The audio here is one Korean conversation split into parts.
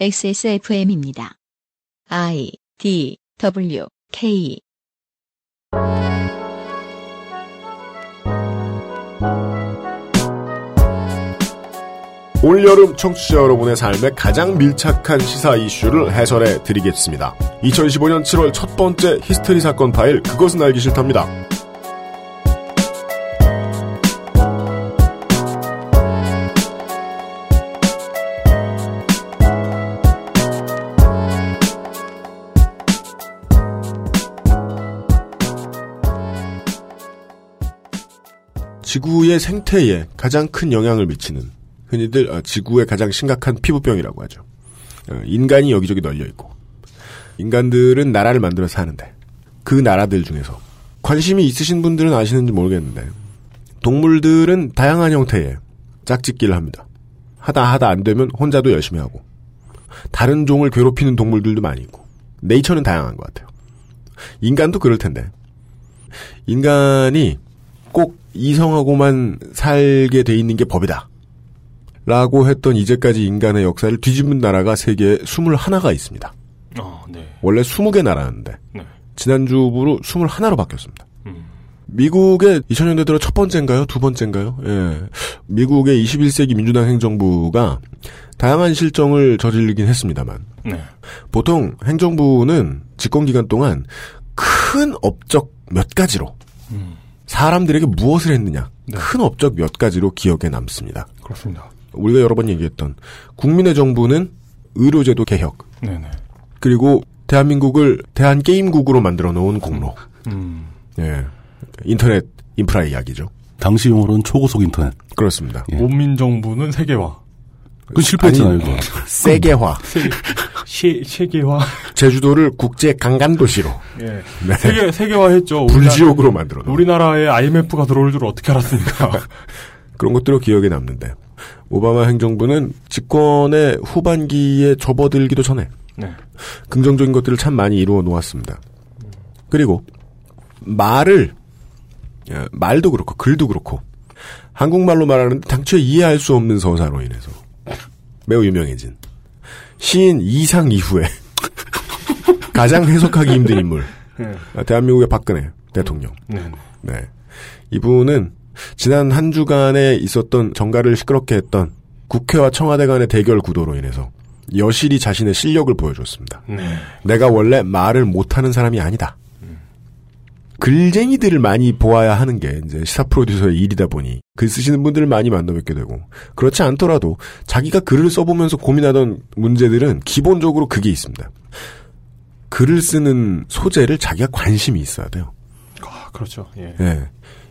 XSFM입니다. I D W K 올여름 청취자 여러분의 삶에 가장 밀착한 시사 이슈를 해설해 드리겠습니다. 2015년 7월 첫 번째 히스테리 사건 파일 그것은 알기 싫답니다. 지구의 생태에 가장 큰 영향을 미치는 흔히들 어, 지구의 가장 심각한 피부병이라고 하죠. 어, 인간이 여기저기 널려 있고 인간들은 나라를 만들어서 사는데 그 나라들 중에서 관심이 있으신 분들은 아시는지 모르겠는데 동물들은 다양한 형태의 짝짓기를 합니다. 하다 하다 안 되면 혼자도 열심히 하고 다른 종을 괴롭히는 동물들도 많이 있고 네이처는 다양한 것 같아요. 인간도 그럴 텐데 인간이 꼭 이성하고만 살게 돼 있는 게 법이다. 라고 했던 이제까지 인간의 역사를 뒤집은 나라가 세계에 21가 있습니다. 어, 네. 원래 20개 나라였는데 네. 지난주부로 21로 바뀌었습니다. 음. 미국의 2000년대 들어 첫 번째인가요? 두 번째인가요? 예. 미국의 21세기 민주당 행정부가 다양한 실정을 저지르긴 했습니다만 네. 보통 행정부는 집권 기간 동안 큰 업적 몇 가지로 음. 사람들에게 무엇을 했느냐 네. 큰 업적 몇 가지로 기억에 남습니다. 그렇습니다. 우리가 여러 번 얘기했던 국민의 정부는 의료제도 개혁 네네. 그리고 대한민국을 대한 게임국으로 만들어 놓은 공로 음. 예 인터넷 인프라 이야기죠. 당시 용어로는 초고속 인터넷. 그렇습니다. 예. 문민 정부는 세계화. 그 실패했잖아요, 이거. 세계화 세, 세계화. 제주도를 국제 강간 도시로 예. 네. 세계, 세계화했죠. 불지옥으로 만들어 우리나라에 IMF가 들어올 줄 어떻게 알았습니까? 그런 것들로 기억에 남는데 오바마 행정부는 집권의 후반기에 접어들기도 전에 네. 긍정적인 것들을 참 많이 이루어 놓았습니다. 그리고 말을 예, 말도 그렇고 글도 그렇고 한국말로 말하는데 당초에 이해할 수 없는 서사로 인해서 매우 유명해진 시인 이상 이후에 가장 해석하기 힘든 인물 네. 대한민국의 박근혜 대통령 네. 네. 이분은 지난 한 주간에 있었던 정가를 시끄럽게 했던 국회와 청와대 간의 대결 구도로 인해서 여실히 자신의 실력을 보여줬습니다. 네. 내가 원래 말을 못하는 사람이 아니다. 글쟁이들을 많이 보아야 하는 게 이제 시사 프로듀서의 일이다 보니 글 쓰시는 분들을 많이 만나뵙게 되고 그렇지 않더라도 자기가 글을 써보면서 고민하던 문제들은 기본적으로 그게 있습니다. 글을 쓰는 소재를 자기가 관심이 있어야 돼요. 아, 그렇죠. 예. 예.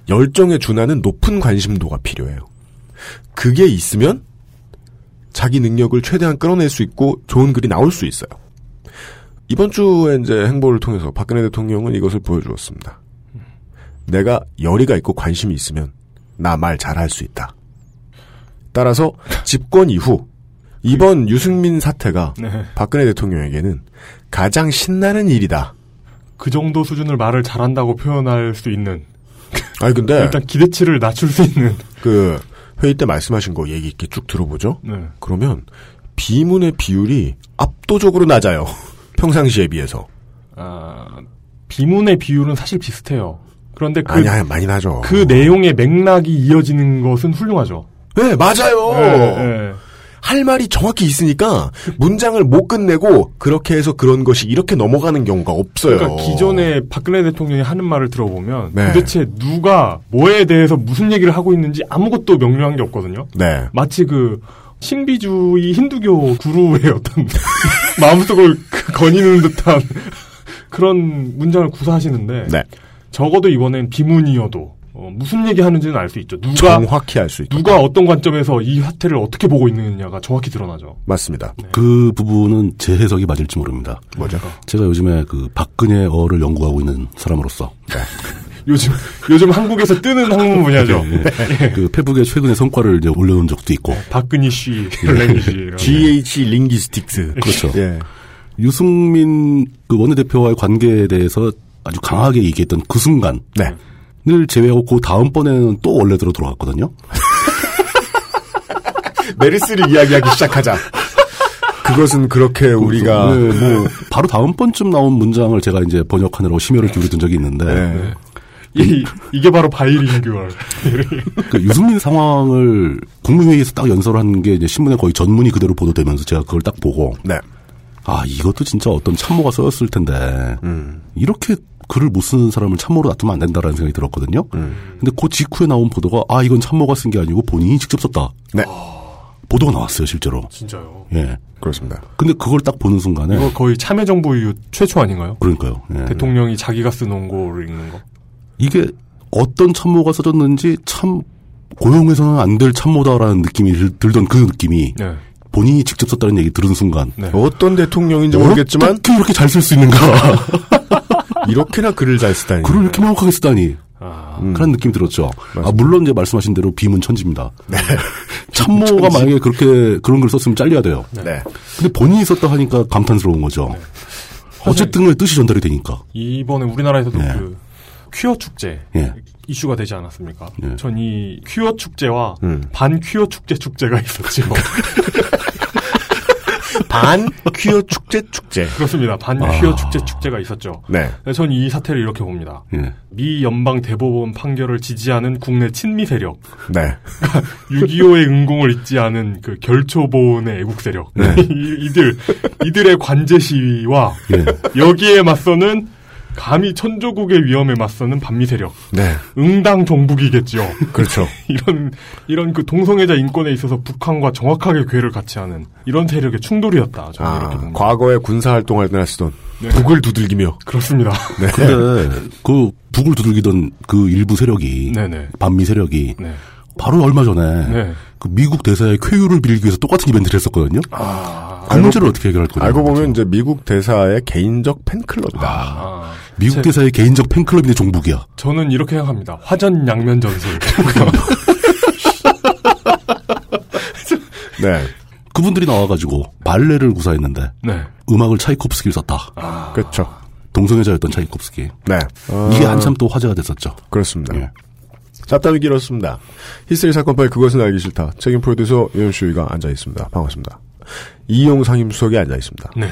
열정에 준하는 높은 관심도가 필요해요. 그게 있으면 자기 능력을 최대한 끌어낼 수 있고 좋은 글이 나올 수 있어요. 이번 주에 이제 행보를 통해서 박근혜 대통령은 이것을 보여주었습니다. 내가 열의가 있고 관심이 있으면 나 말 잘할 수 있다. 따라서 집권 이후 이번 유승민 사태가 네. 박근혜 대통령에게는 가장 신나는 일이다. 그 정도 수준을 말을 잘한다고 표현할 수 있는. 아니 근데 일단 기대치를 낮출 수 있는. 그 회의 때 말씀하신 거 얘기 이렇게 쭉 들어보죠. 네. 그러면 비문의 비율이 압도적으로 낮아요. 평상시에 비해서. 아, 비문의 비율은 사실 비슷해요. 그런데 그, 아니, 아니, 많이 나죠. 그 내용의 맥락이 이어지는 것은 훌륭하죠. 네, 맞아요. 예, 예. 할 말이 정확히 있으니까 문장을 못 끝내고 그렇게 해서 그런 것이 이렇게 넘어가는 경우가 없어요. 그러니까 기존에 박근혜 대통령이 하는 말을 들어보면 네. 도대체 누가 뭐에 대해서 무슨 얘기를 하고 있는지 아무것도 명료한 게 없거든요. 네. 마치 그 신비주의 힌두교 구루의 어떤 마음속을 그 거니는 듯한 그런 문장을 구사하시는데 네. 적어도 이번엔 비문이어도 어, 무슨 얘기 하는지는 알 수 있죠. 누가 정확히 알 수 있다. 누가 어떤 관점에서 이 사태를 어떻게 보고 있느냐가 정확히 드러나죠. 맞습니다. 그 부분은 제 해석이 맞을지 모릅니다. 뭐죠? 제가 요즘에 그 박근혜어를 연구하고 있는 사람으로서 요즘 요즘 한국에서 뜨는 학문 분야죠. 예, 그 페북에 최근에 성과를 이제 올려놓은 적도 있고 박근희 씨, 랭귀지. 이런. GH 링기스틱스. 그렇죠. 예. 유승민 그 원내대표와의 관계에 대해서 아주 강하게 얘기했던 그 순간 네. 을 제외하고 그 다음번에는 또 원래대로 돌아갔거든요. 메르스를 이야기하기 시작하자. 그것은 그렇게 우리가 네, 뭐 바로 다음 번쯤 나온 문장을 제가 이제 번역하느라고 심혈을 기울였던 적이 있는데 네. 이, 이게 바로 바이링규얼. 그 유승민 상황을 국무회의에서 딱 연설한 게 이제 신문에 거의 전문이 그대로 보도되면서 제가 그걸 딱 보고 네. 아 이것도 진짜 어떤 참모가 써였을 텐데 음. 이렇게 글을 못 쓰는 사람을 참모로 놔두면 안 된다라는 생각이 들었거든요. 근데 그 직후에 나온 보도가 아 이건 참모가 쓴 게 아니고 본인이 직접 썼다. 네. 보도가 나왔어요 실제로. 진짜요. 예. 그렇습니다. 근데 그걸 딱 보는 순간에 이거 거의 참여정부 이후 최초 아닌가요? 그러니까요. 예. 대통령이 자기가 쓴 원고를 읽는 거. 이게 어떤 참모가 써줬는지 참 고용해서는 안 될 참모다라는 느낌이 들, 들던 그 느낌이 네. 본인이 직접 썼다는 얘기 들은 순간 네. 어떤 대통령인지 모르겠지만 어떻게 이렇게 잘 쓸 수 있는가 이렇게나 글을 잘 쓰다니. 글을 이렇게 명확하게 쓰다니 아, 그런 느낌이 들었죠. 아, 맞습니다. 물론 이제 말씀하신 대로 비문 천지입니다. 참모가 만약에 그렇게 그런 글 썼으면 잘려야 돼요. 네. 근데 본인이 썼다 하니까 감탄스러운 거죠. 어쨌든 간에 뜻이 전달이 되니까. 이번에 우리나라에서도 네. 그 퀴어 축제 예. 이슈가 되지 않았습니까? 예. 전이 퀴어 축제와 음. 반 퀴어 축제 축제가 있었죠. 반 퀴어 축제 축제. 그렇습니다. 반 퀴어 축제 축제가 있었죠. 네. 전 이 사태를 이렇게 봅니다. 예. 미 연방 대법원 판결을 지지하는 국내 친미 세력, 네. 6.25의 은공을 잊지 않은 그 결초보온의 애국 세력, 네. 이, 이들 이들의 관제 시위와 예. 여기에 맞서는 감히 천조국의 위험에 맞서는 반미 세력, 네. 응당 종북이겠죠. 그렇죠. 이런 이런 그 동성애자 인권에 있어서 북한과 정확하게 궤를 같이 하는 이런 세력의 충돌이었다. 저는 이렇게 아, 봅니다. 과거에 군사 활동할 때나 쓰던 네. 북을 두들기며 그렇습니다. 네. 근데 그 북을 두들기던 그 일부 세력이 네네. 반미 세력이 네. 바로 얼마 전에 네. 그 미국 대사의 쾌유를 빌리기 위해서 똑같은 이벤트를 했었거든요. 아, 그 문제를 어떻게 해결할 거냐. 알고 보면 이제 미국 대사의 개인적 팬클럽이다. 아, 미국 제- 대사의 개인적 팬클럽인데 종북이야. 저는 이렇게 생각합니다. 화전 양면 전술. 네. 그분들이 나와가지고 발레를 구사했는데 네. 음악을 차이콥스키를 썼다. 아, 그렇죠. 동성애자였던 차이콥스키. 네. 어, 이게 한참 또 화제가 됐었죠. 그렇습니다. 예. 잡담이 길었습니다. 히스테리 사건 파일 그것은 알기 싫다. 책임 프로듀서 유현수이가 앉아 있습니다. 반갑습니다. 이용 상임수석이 앉아 있습니다. 네.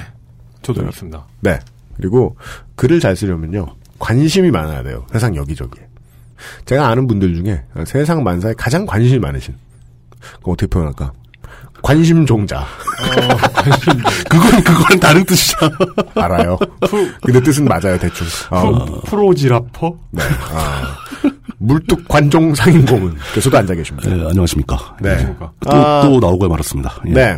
저도 있습니다. 네. 그리고 글을 잘 쓰려면요. 관심이 많아야 돼요. 세상 여기저기에. 제가 아는 분들 중에 세상 만사에 가장 관심이 많으신. 그거 어떻게 표현할까? 관심 종자. 그건 그건 다른 뜻이잖아. 알아요. 근데 뜻은 맞아요, 대충. 아, 프로, 프로지라퍼? 네. 아, 물뚝 관종 상인고문. 교수도 앉아 계십니다. 네, 안녕하십니까. 네. 안녕하십니까. 또, 아. 또 나오고 말았습니다. 예. 네.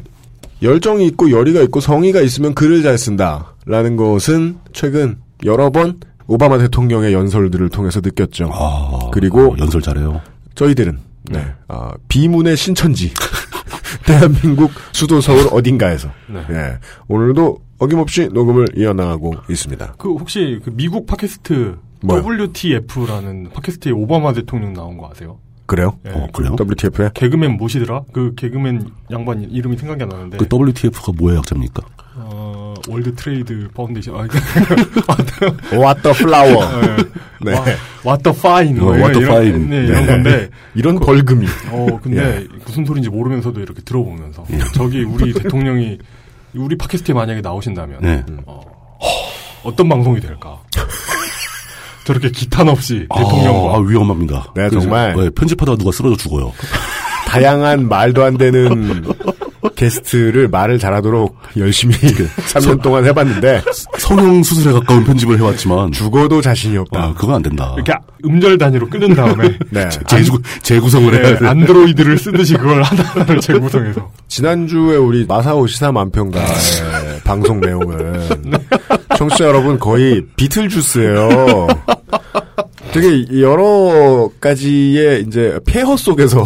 열정이 있고 열의가 있고 성의가 있으면 글을 잘 쓴다. 라는 것은 최근 여러 번 오바마 대통령의 연설들을 통해서 느꼈죠. 아, 그리고 어, 연설 잘해요. 저희들은 네. 아, 비문의 신천지 대한민국 수도 서울 어딘가에서 네. 예, 오늘도 어김없이 녹음을 이어나가고 있습니다. 그 혹시 그 미국 팟캐스트 뭐요? WTF라는 팟캐스트에 오바마 대통령 나온 거 아세요? 그래요? 예, 어, 그래요? WTF에 개그맨 뭐시더라? 그 개그맨 양반 이름이 생각이 안 나는데. 그 WTF가 뭐의 약자입니까? 어, World Trade Foundation. 아, What the flower. 네. What the fine. 어, 뭐 what the 이런, fine. 네, 이런 네. 건데. 이런 벌금이 어, 근데 무슨 소리인지 모르면서도 이렇게 들어보면서. 저기 우리 대통령이 우리 팟캐스트에 만약에 나오신다면. 네. 어, 어떤 방송이 될까? 저렇게 기탄 없이 대통령과. 아, 위험합니다. 네, 정말. 네, 편집하다가 누가 쓰러져 죽어요. 다양한 말도 안 되는 게스트를 말을 잘하도록 열심히 3년 동안 해봤는데 성형 수술에 가까운 편집을 해왔지만 죽어도 자신이 없다. 아, 그건 안 된다. 이렇게 음절 단위로 끊은 다음에. 네. 재구, 재구성을 네, 해야 돼. 안드로이드를 쓰듯이 그걸 하나하나를 재구성해서. 지난주에 우리 마사오 시사만평가의 방송 내용은 청취자 여러분 거의 비틀주스예요. 되게 여러 가지의 이제 폐허 속에서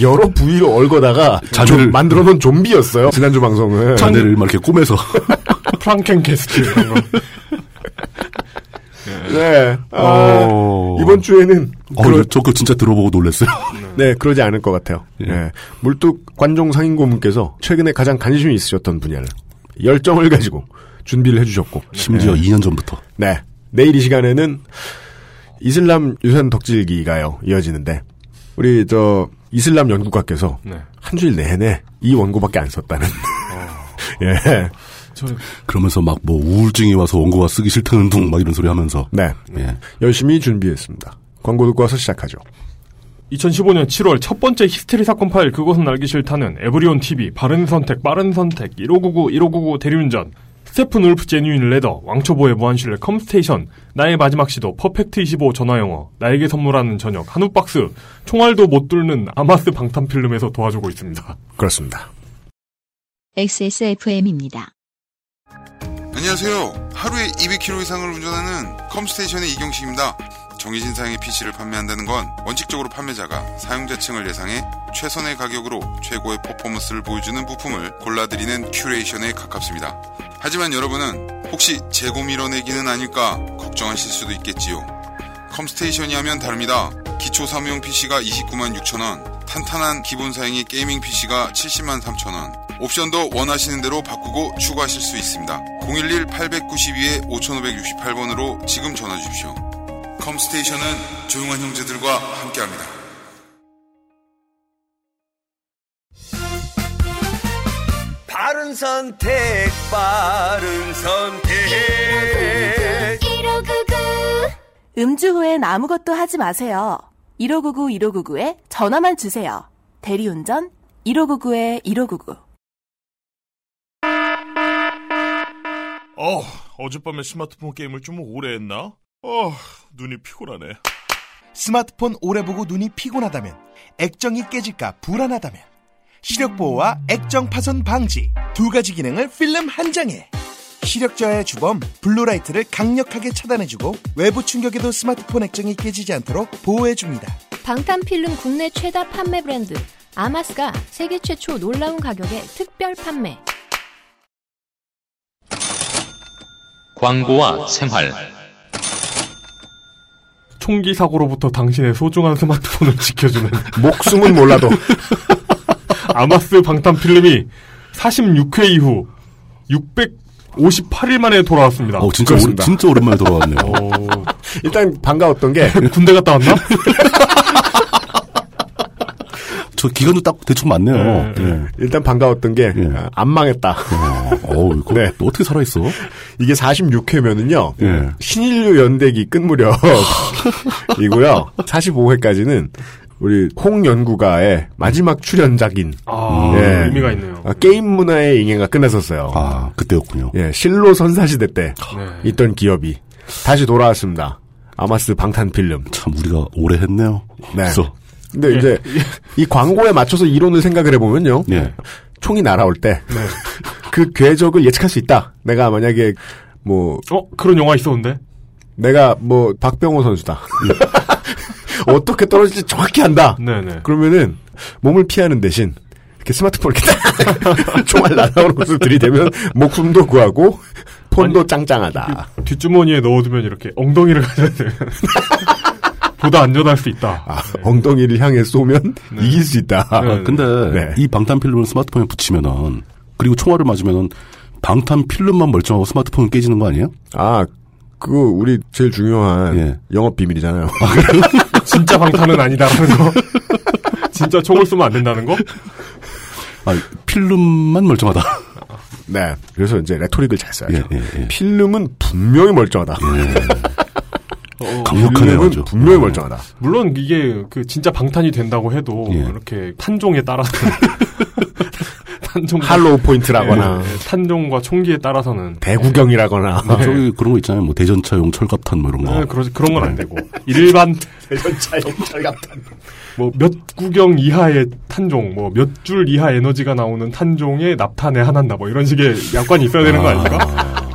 여러 부위를 얽어다가 좀 만들어 놓은 좀비였어요. 지난주 방송은. 자네를 막 이렇게 꼬매서. 프랑켄 캐스트 이런 거. 네. 아, 어. 이번 주에는 어, 그러, 저 그거 진짜 들어보고 놀랐어요. 네, 그러지 않을 것 같아요. 예. 네. 물뚝 관종 상인고문께서 최근에 가장 관심이 있으셨던 분야를 열정을 가지고 준비를 해주셨고. 심지어 네. 2년 전부터. 네. 내일 이 시간에는 이슬람 유산 덕질기가요, 이어지는데, 우리, 저, 이슬람 연구가께서 네. 한 주일 내내 이 원고밖에 안 썼다는 예. 저 그러면서 막 뭐 우울증이 와서 원고가 쓰기 싫다는 둥 막 이런 소리 하면서 네. 예. 열심히 준비했습니다. 광고 듣고 와서 시작하죠. 2015년 7월 첫 번째 히스테리 사건 파일 그것은 알기 싫다는 에브리온 TV 바른 선택 빠른 선택 1599 1599 대리운전 스테픈 울프 genuine leather 왕초보의 무한실내 컴스테이션 나의 마지막 시도 퍼펙트 25 전화영어 나에게 선물하는 저녁 한우 박스 총알도 못 뚫는 아마스 방탄필름에서 도와주고 있습니다. 그렇습니다. XSFM입니다. 안녕하세요. 하루에 200km 이상을 운전하는 컴스테이션의 이경식입니다. 정해진 사양의 PC를 판매한다는 건 원칙적으로 판매자가 사용자층을 예상해 최선의 가격으로 최고의 퍼포먼스를 보여주는 부품을 골라드리는 큐레이션에 가깝습니다. 하지만 여러분은 혹시 재고 밀어내기는 아닐까 걱정하실 수도 있겠지요. 컴스테이션이 하면 다릅니다. 기초 사무용 PC가 29만 6천원, 탄탄한 기본 사양의 게이밍 PC가 70만 3천원, 옵션도 원하시는 대로 바꾸고 추가하실 수 있습니다. 011-892-5568번으로 지금 전화 주십시오. 컴스테이션은 조용한 형제들과 함께합니다. 바른 선택, 바른 선택. 음주 후엔 아무것도 하지 마세요. 1599 1599에 전화만 주세요. 대리운전 1599에 1599. 어, 어젯밤에 스마트폰 게임을 좀 오래 했나? 어, 눈이 피곤하네. 스마트폰 오래 보고 눈이 피곤하다면, 액정이 깨질까 불안하다면, 시력 보호와 액정 파손 방지 두 가지 기능을 필름 한 장에. 시력 저하의 주범 블루라이트를 강력하게 차단해주고 외부 충격에도 스마트폰 액정이 깨지지 않도록 보호해줍니다. 방탄 필름 국내 최다 판매 브랜드 아마스가 세계 최초 놀라운 가격에 특별 판매. 광고와 생활 총기 사고로부터 당신의 소중한 스마트폰을 지켜주는 목숨은 몰라도 아마스 방탄 필름이 46회 이후 658일 만에 돌아왔습니다. 어, 진짜, 오, 그렇습니다. 진짜 오랜만에 돌아왔네요. 어, 일단 반가웠던 게 군대 갔다 왔나? 저 기간도 딱 대충 맞네요. 네, 예. 일단 반가웠던 게 예. 안 망했다. 어, 이거 네. 어떻게 살아있어? 이게 46회면은요. 예. 신인류 연대기 끝 무렵이고요. 45회까지는 우리 홍 연구가의 마지막 출연작인 아, 예. 의미가 있네요. 아, 게임 문화의 ing해가 끝났었어요. 아, 그때였군요. 예, 실로 선사시대 때 네. 있던 기업이 다시 돌아왔습니다. 아마스 방탄 필름. 참, 우리가 오래 했네요. 네. 그래서, 근데 이제 이 광고에 맞춰서 이론을 생각을 해보면요. 예. 총이 날아올 때 그 궤적을 예측할 수 있다. 내가 만약에 뭐 어, 그런 영화 있었는데? 내가 뭐 박병호 선수다. 어떻게 떨어질지 정확히 한다. 네네. 그러면은 몸을 피하는 대신 이렇게 스마트폰을 이렇게 딱 총알 날아오는 것을 들이대면 목숨도 구하고 폰도 짱짱하다. 뒷주머니에 넣어두면 이렇게 엉덩이를 가져야 되면 보다 안전할 수 있다. 아, 엉덩이를 향해 쏘면 이길 수 있다. 네. 아, 근데 네. 이 방탄 필름을 스마트폰에 붙이면은 그리고 총알을 맞으면은 방탄 필름만 멀쩡하고 스마트폰은 깨지는 거 아니에요? 아, 그거 우리 제일 중요한 예. 영업 비밀이잖아요. 진짜 방탄은 아니다라는 거. 진짜 총을 쏘면 안 된다는 거? 아, 필름만 멀쩡하다. 네. 그래서 이제 레토릭을 잘 써야죠. 예, 예, 예. 필름은 분명히 멀쩡하다. 강력하네요. 필름은 아주. 분명히 멀쩡하다. 물론 이게 그 진짜 방탄이 된다고 해도 예. 이렇게 탄종에 따라서 탄종 할로우 포인트라거나 탄종과 총기에 따라서는 대구경이라거나 아, 저기 그런 거 있잖아요. 뭐 대전차용 철갑탄 뭐 이런 거. 네, 그런 그런 건 안 되고 일반 대전차용 철갑탄. 뭐 몇 구경 이하의 탄종, 뭐 몇 줄 이하 에너지가 나오는 탄종에 납탄에 하나다 뭐 이런 식의 약관이 있어야 되는 거 아닙니까?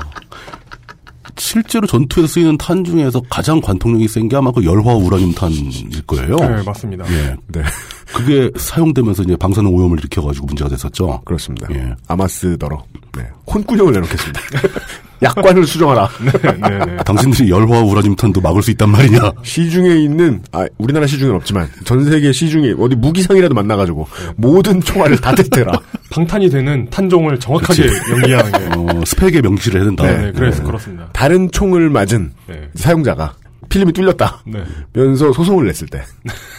실제로 전투에서 쓰이는 탄 중에서 가장 관통력이 센 게 아마 그 열화 우라늄 탄일 거예요. 네, 맞습니다. 예. 네. 그게 사용되면서 이제 방사능 오염을 일으켜가지고 문제가 됐었죠. 그렇습니다. 예. 아마스더러. 네. 혼꾸녕을 내놓겠습니다. 약관을 수정하라. 네, 네. 당신들이 열화 우라늄 탄도 막을 수 있단 말이냐. 시중에 있는 아 우리나라 시중에는 없지만 전 세계 시중에 어디 무기상이라도 만나가지고 모든 총알을 다 테스트해라. 방탄이 되는 탄종을 정확하게 연기하는 게. 어, 스펙에 명시를 해야 된다. 네, 네, 그래서 그렇습니다. 다른 총을 맞은 네. 사용자가 필름이 뚫렸다. 네. 면서 소송을 냈을 때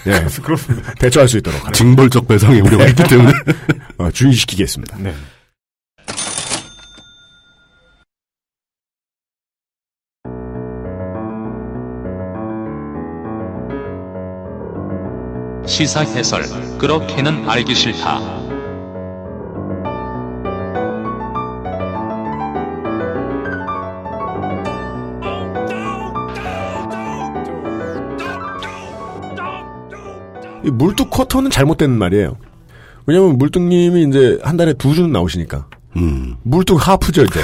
예, 그래서 그렇습니다. 대처할 수 있도록 징벌적 배상의 우려가 있기 때문에. 어, 주의시키겠습니다. 네. 시사 해설 그렇게는 알기 싫다. 이 물뚝 쿼터는 잘못된 말이에요. 왜냐면 물뚝님이 이제 한 달에 두 주는 나오시니까. 음. 물뚝 하프죠, 이제.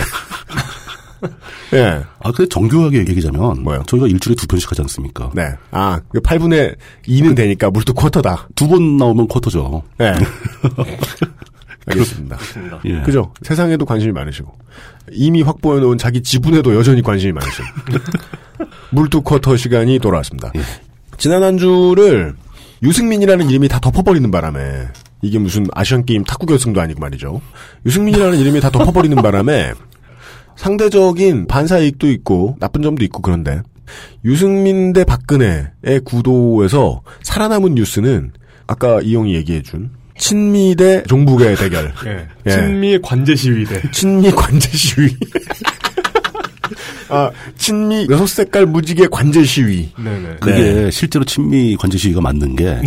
예. 아, 근데 정교하게 얘기하자면. 뭐요? 저희가 일주일에 두 편씩 하지 않습니까? 네. 아, 8분의 2는 되니까 물뚝 쿼터다. 두 번 나오면 쿼터죠. 네. 알겠습니다. 예. 그죠? 세상에도 관심이 많으시고. 이미 확보해놓은 자기 지분에도 여전히 관심이 많으시고. 물뚝 쿼터 시간이 돌아왔습니다. 예. 지난 한 주를 유승민이라는 이름이 다 덮어버리는 바람에 이게 무슨 아시안게임 탁구 결승도 아니고 말이죠. 유승민이라는 이름이 다 덮어버리는 바람에 상대적인 반사 이익도 있고 나쁜 점도 있고 그런데 유승민 대 박근혜의 구도에서 살아남은 뉴스는 아까 이용이 얘기해준 친미 대 종북의 대결. 예. 예. 친미 관제 시위 대. 친미 관제 시위. 아, 친미 여섯 색깔 무지개 관제 시위. 네네. 그게 실제로 친미 관제 시위가 맞는 게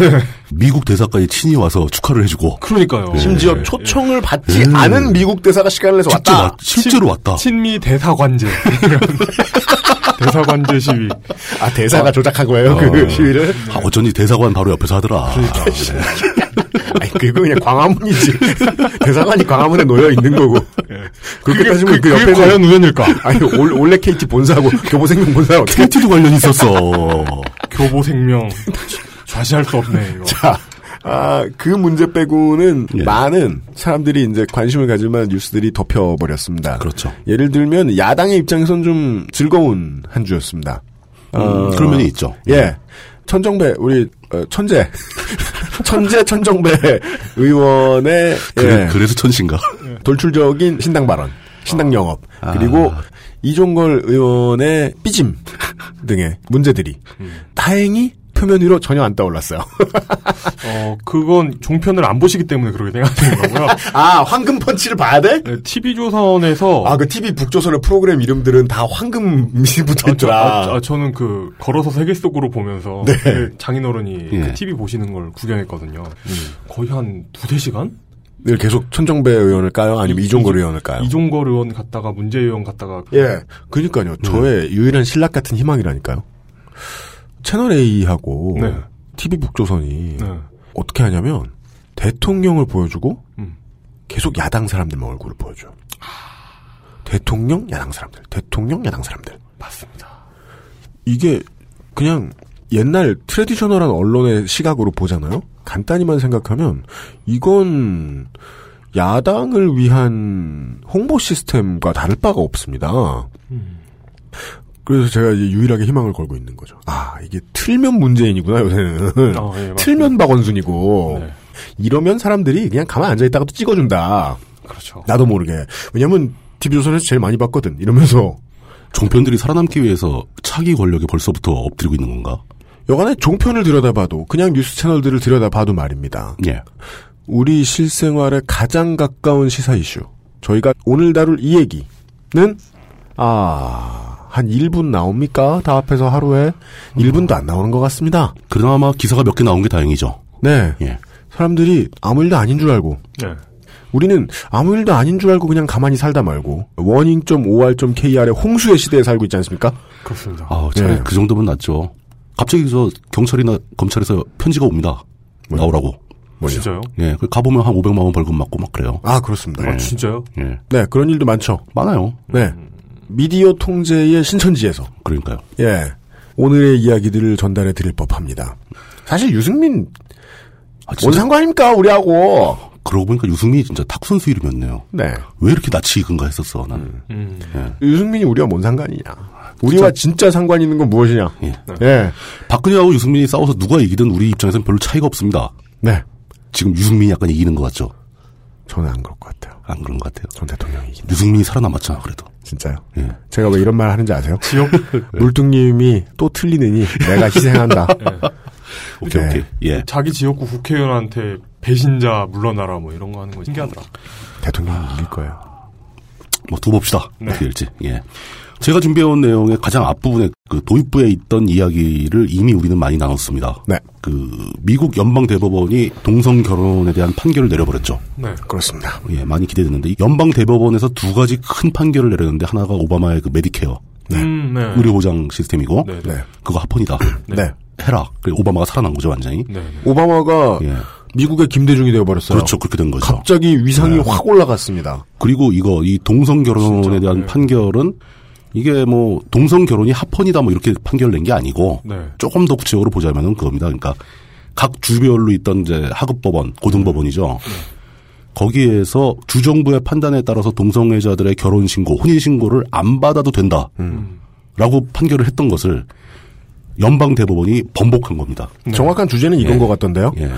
미국 대사까지 친히 와서 축하를 해주고 그러니까요. 심지어 예. 초청을 받지 음. 않은 미국 대사가 시간을 내서 왔다. 왔- 실제로 왔다. 친미 대사 관제. 대사 관제 시위. 아, 대사가 조작한 거예요, 그 어. 시위를? 아, 어쩐지 대사관 바로 옆에서 하더라. 그러니까. 아니, 그거 그냥 광화문이지. 대사관이 광화문에 놓여 있는 거고. 그렇게 따지면 그, 그게 옆에는. 과연 우연일까? 아니, 올, 올레 KT 본사하고 교보생명 어떻게. KT도 관련이 있었어. 교보 생명. 좌시할 수 없네, 이거. 자, 아, 그 문제 빼고는 예. 많은 사람들이 이제 관심을 가질 만한 뉴스들이 덮여버렸습니다. 그렇죠. 예를 들면 야당의 입장에선 좀 즐거운 한 주였습니다. 음, 그런 면이 있죠. 예. 천정배, 우리, 어, 천재. 천재 천정배 의원의, 그래, 예, 그래서 천신가. 돌출적인 신당 발언, 신당 영업, 아. 그리고 이종걸 의원의 삐짐 등의 문제들이 다행히 표면 위로 전혀 안 떠올랐어요. 어, 그건 종편을 안 보시기 때문에 그렇게 생각하는 거고요. 아, 황금 펀치를 봐야 돼? 네, TV조선에서. 아, 그 TV 북조선의 프로그램 이름들은 다 황금이 붙어 아, 저, 있더라. 아, 아, 저는 그 걸어서 세계 속으로 보면서 네. 그 장인어른이 예. 그 TV 보시는 걸 구경했거든요. 거의 한 두세 시간? 늘 계속 천정배 의원을 까요? 아니면 이종걸 의원을 까요? 이종걸 의원 갔다가 문재 의원 갔다가 예. 그니까요. 저의 유일한 신락 같은 희망이라니까요. 채널 A하고 네. TV 북조선이 네. 어떻게 하냐면 대통령을 보여주고 음. 계속 야당 사람들만 얼굴을 보여줘. 요 대통령 야당 사람들, 대통령 야당 사람들. 맞습니다. 이게 그냥 옛날 트레디셔널한 언론의 시각으로 보잖아요. 간단히만 생각하면 이건 야당을 위한 홍보 시스템과 다를 바가 없습니다. 그래서 제가 이제 유일하게 희망을 걸고 있는 거죠. 아, 이게 틀면 문재인이구나, 요새는. 아, 예. 틀면 박원순이고. 네. 이러면 사람들이 그냥 가만 앉아있다가 또 찍어준다. 그렇죠. 나도 모르게. 왜냐면, TV조선에서 제일 많이 봤거든. 이러면서. 종편들이 살아남기 위해서 차기 권력에 벌써부터 엎드리고 있는 건가? 여간에 종편을 들여다봐도, 그냥 뉴스 채널들을 들여다봐도 말입니다. 예. 우리 실생활에 가장 가까운 시사 이슈. 저희가 오늘 다룰 이 얘기는, 아, 한 1분 나옵니까? 다 합해서 하루에 1분도 안 나오는 것 같습니다. 그나마 기사가 몇 개 나온 게 다행이죠. 네. 예. 사람들이 아무 일도 아닌 줄 알고, 네. 우리는 아무 일도 아닌 줄 알고 그냥 가만히 살다 말고, 워닝.or.kr의 홍수의 시대에 살고 있지 않습니까? 그렇습니다. 아, 차라리 네. 그 정도면 낫죠. 갑자기 저 경찰이나 검찰에서 편지가 옵니다. 나오라고. 뭐죠? 진짜요? 예, 그 가보면 한 500만 원 벌금 맞고 막 그래요. 아, 그렇습니다. 아, 진짜요? 예. 네, 그런 일도 많죠. 많아요. 네. 미디어 통제의 신천지에서. 그러니까요. 예. 오늘의 이야기들을 전달해 드릴 법합니다. 사실 유승민, 아, 뭔 진짜 상관입니까, 우리하고? 그러고 보니까 유승민이 진짜 탁구 선수 이름이었네요. 네. 왜 이렇게 낯이 익은가 했었어, 나는. 음. 예. 유승민이 우리와 뭔 상관이냐. 우리와 진짜 상관 있는 건 무엇이냐. 예. 예. 박근혜하고 유승민이 싸워서 누가 이기든 우리 입장에서는 별로 차이가 없습니다. 네. 지금 유승민이 약간 이기는 것 같죠? 저는 안 그럴 것 같아요. 안 그런 것 같아요. 전 대통령이 이긴 유승민이 살아남았잖아, 그래도. 진짜요? 예. 제가 왜 이런 말 하는지 아세요? 지역? 물뚱님이 또 틀리느니 내가 희생한다. 오케이, 네. 오케이. 예. 자기 지역구 국회의원한테 배신자 물러나라 뭐 이런 거 하는 거 신기하더라. 대통령이 이길 거예요. 뭐, 두 봅시다. 네. 어떻게 될지. 예. 제가 준비해온 내용의 가장 앞부분에 그 도입부에 있던 이야기를 이미 우리는 많이 나눴습니다. 네. 그 미국 연방 대법원이 동성 결혼에 대한 판결을 내려버렸죠. 네. 그렇습니다. 예, 많이 기대되는데 이 연방 대법원에서 두 가지 큰 판결을 내렸는데 하나가 오바마의 그 메디케어 음, 네. 의료 보장 시스템이고 네, 네. 그거 합헌이다. 네. 해라. 그리고 오바마가 살아난 거죠 완전히. 네. 오바마가 예. 미국의 김대중이 되어버렸어요. 그렇죠. 그렇게 된 거죠. 갑자기 위상이 네. 확 올라갔습니다. 그리고 이거 이 동성 결혼에 진짜, 대한 네. 판결은 이게 뭐 동성 결혼이 합헌이다 뭐 이렇게 판결을 낸게 아니고 네. 조금 더 구체적으로 보자면은 그겁니다. 그러니까 각 주별로 있던 이제 하급법원, 고등법원이죠. 거기에서 주정부의 판단에 따라서 동성애자들의 결혼 신고, 혼인 신고를 안 받아도 된다라고 판결을 했던 것을 연방 대법원이 번복한 겁니다. 정확한 주제는 이건 예. 것 같던데요. 예.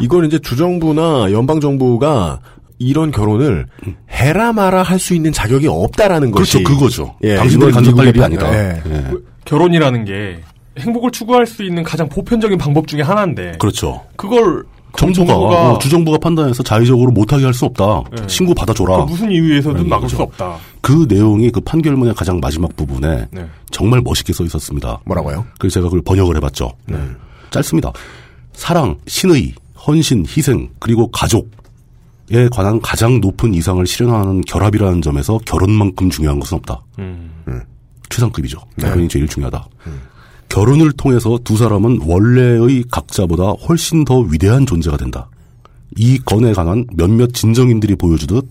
이건 이제 주정부나 연방 정부가 이런 결혼을 해라 마라 할 수 있는 자격이 없다라는 그렇죠, 것이 그거죠. 예, 당신들이 간섭할 일이 아니다. 판- 예. 예. 결혼이라는 게 행복을 추구할 수 있는 가장 보편적인 방법 중에 하나인데 그렇죠. 그걸 정부가, 어, 주정부가 판단해서 자의적으로 못하게 할 수 없다. 네. 신고 받아줘라. 그 무슨 이유에서든 라는 막을 거죠. 수 없다. 그 내용이 그 판결문의 가장 마지막 부분에 네. 정말 멋있게 써 있었습니다. 뭐라고요? 그래서 제가 그걸 번역을 해봤죠. 짧습니다. 사랑, 신의, 헌신, 희생, 그리고 가족 에 관한 가장 높은 이상을 실현하는 결합이라는 점에서 결혼만큼 중요한 것은 없다. 음. 최상급이죠. 결혼이 제일 중요하다. 결혼을 통해서 두 사람은 원래의 각자보다 훨씬 더 위대한 존재가 된다. 이 건에 관한 몇몇 진정인들이 보여주듯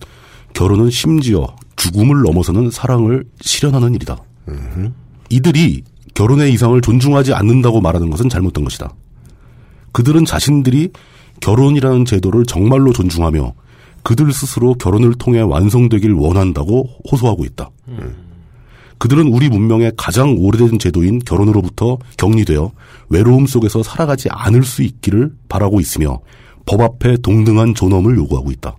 결혼은 심지어 죽음을 넘어서는 사랑을 실현하는 일이다. 이들이 결혼의 이상을 존중하지 않는다고 말하는 것은 잘못된 것이다. 그들은 자신들이 결혼이라는 제도를 정말로 존중하며 그들 스스로 결혼을 통해 완성되길 원한다고 호소하고 있다. 그들은 우리 문명의 가장 오래된 제도인 결혼으로부터 격리되어 외로움 속에서 살아가지 않을 수 있기를 바라고 있으며 법 앞에 동등한 존엄을 요구하고 있다.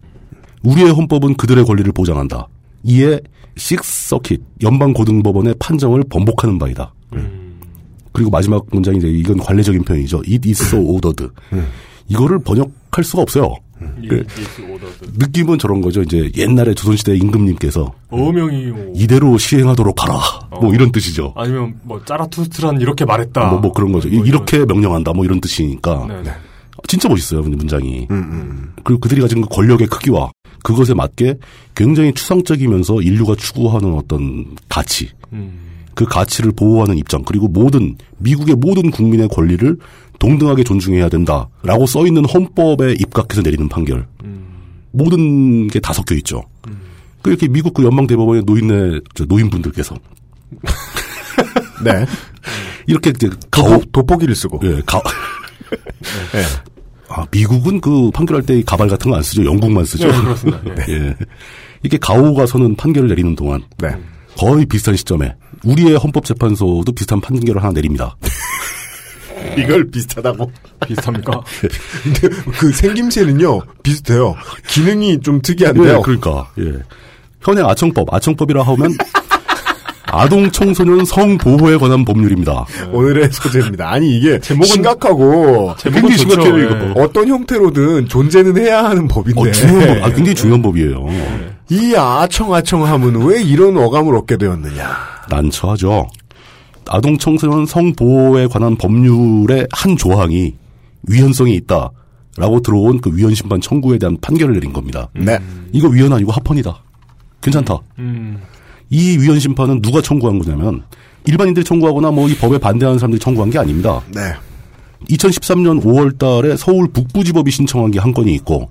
우리의 헌법은 그들의 권리를 보장한다. 이에 식서킷 연방고등법원의 판정을 번복하는 바이다. 그리고 마지막 문장이 이제 이건 관례적인 표현이죠. It is so ordered. 이거를 번역할 수가 없어요. 그 느낌은 저런 거죠. 이제 옛날에 조선시대 임금님께서 어명이 뭐, 이대로 시행하도록 하라. 뭐 이런 뜻이죠. 아니면 뭐 짜라투스트란 이렇게 말했다. 뭐, 뭐 그런 거죠. 뭐 이렇게 명령한다. 뭐 이런 뜻이니까. 네, 네. 진짜 멋있어요. 문장이. 음, 그리고 그들이 가진 그 권력의 크기와 그것에 맞게 굉장히 추상적이면서 인류가 추구하는 어떤 가치. 음. 그 가치를 보호하는 입장 그리고 모든 미국의 모든 국민의 권리를 동등하게 존중해야 된다라고 써 있는 헌법에 입각해서 내리는 판결 모든 게 다 섞여 있죠. 그 이렇게 미국 그 연방 대법원의 노인네 저 노인분들께서 네. 이렇게 이제 도, 가오 돋보기를 쓰고. 예, 가 예. 아, 미국은 그 판결할 때이 가발 같은 거 안 쓰죠. 영국만 쓰죠. 네, 그렇습니다. 예. 예. 이렇게 가오가 서는 판결을 내리는 동안 네. 거의 비슷한 시점에 우리의 헌법재판소도 비슷한 판결을 하나 내립니다. 이걸 비슷하다고. 비슷합니까? 근데 그 생김새는요, 비슷해요. 기능이 좀 특이한데요. 예, 그러니까 예. 현행 아청법, 아청법이라 하면 아동 청소년 성보호에 관한 법률입니다. 오늘의 소재입니다. 아니 이게 제목은- 심각하고 제목은 굉장히 좋죠. 심각해요, 예. 이거. 어떤 형태로든 존재는 해야 하는 법인데 어, 중요한 법, 아, 굉장히 중요한 법이에요. 이 아청아청함은 왜 이런 어감을 얻게 되었느냐? 난처하죠. 아동 청소년 성보호에 관한 법률의 한 조항이 위헌성이 있다 라고 들어온 그 위헌 심판 청구에 대한 판결을 내린 겁니다. 네. 이거 위헌 아니고 합헌이다. 괜찮다. 음. 이 위헌 심판은 누가 청구한 거냐면 일반인들이 청구하거나 뭐 이 법에 반대하는 사람들이 청구한 게 아닙니다. 네. 2013년 5월 달에 서울 북부지법이 신청한 게 한 건이 있고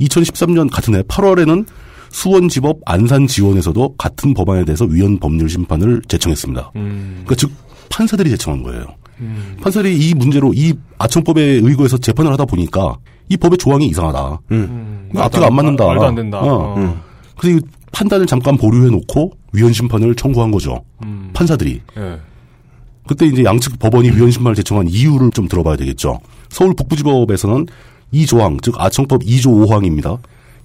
2013년 같은 해 8월에는 수원지법 안산지원에서도 같은 법안에 대해서 위헌 법률 심판을 제청했습니다. 음. 그러니까 즉 판사들이 제청한 거예요. 판사들이 이 문제로 이 아청법에 의거해서 재판을 하다 보니까 이 법의 조항이 이상하다. 그러니까 앞뒤가 안 맞는다. 말도 안 된다. 어. 어. 그래서 이 판단을 잠깐 보류해 놓고 위헌 심판을 청구한 거죠. 음. 판사들이. 예. 그때 이제 양측 법원이 위헌 심판을 제청한 이유를 좀 들어봐야 되겠죠. 서울 북부지법에서는 이 조항, 즉 아청법 2조 5항입니다.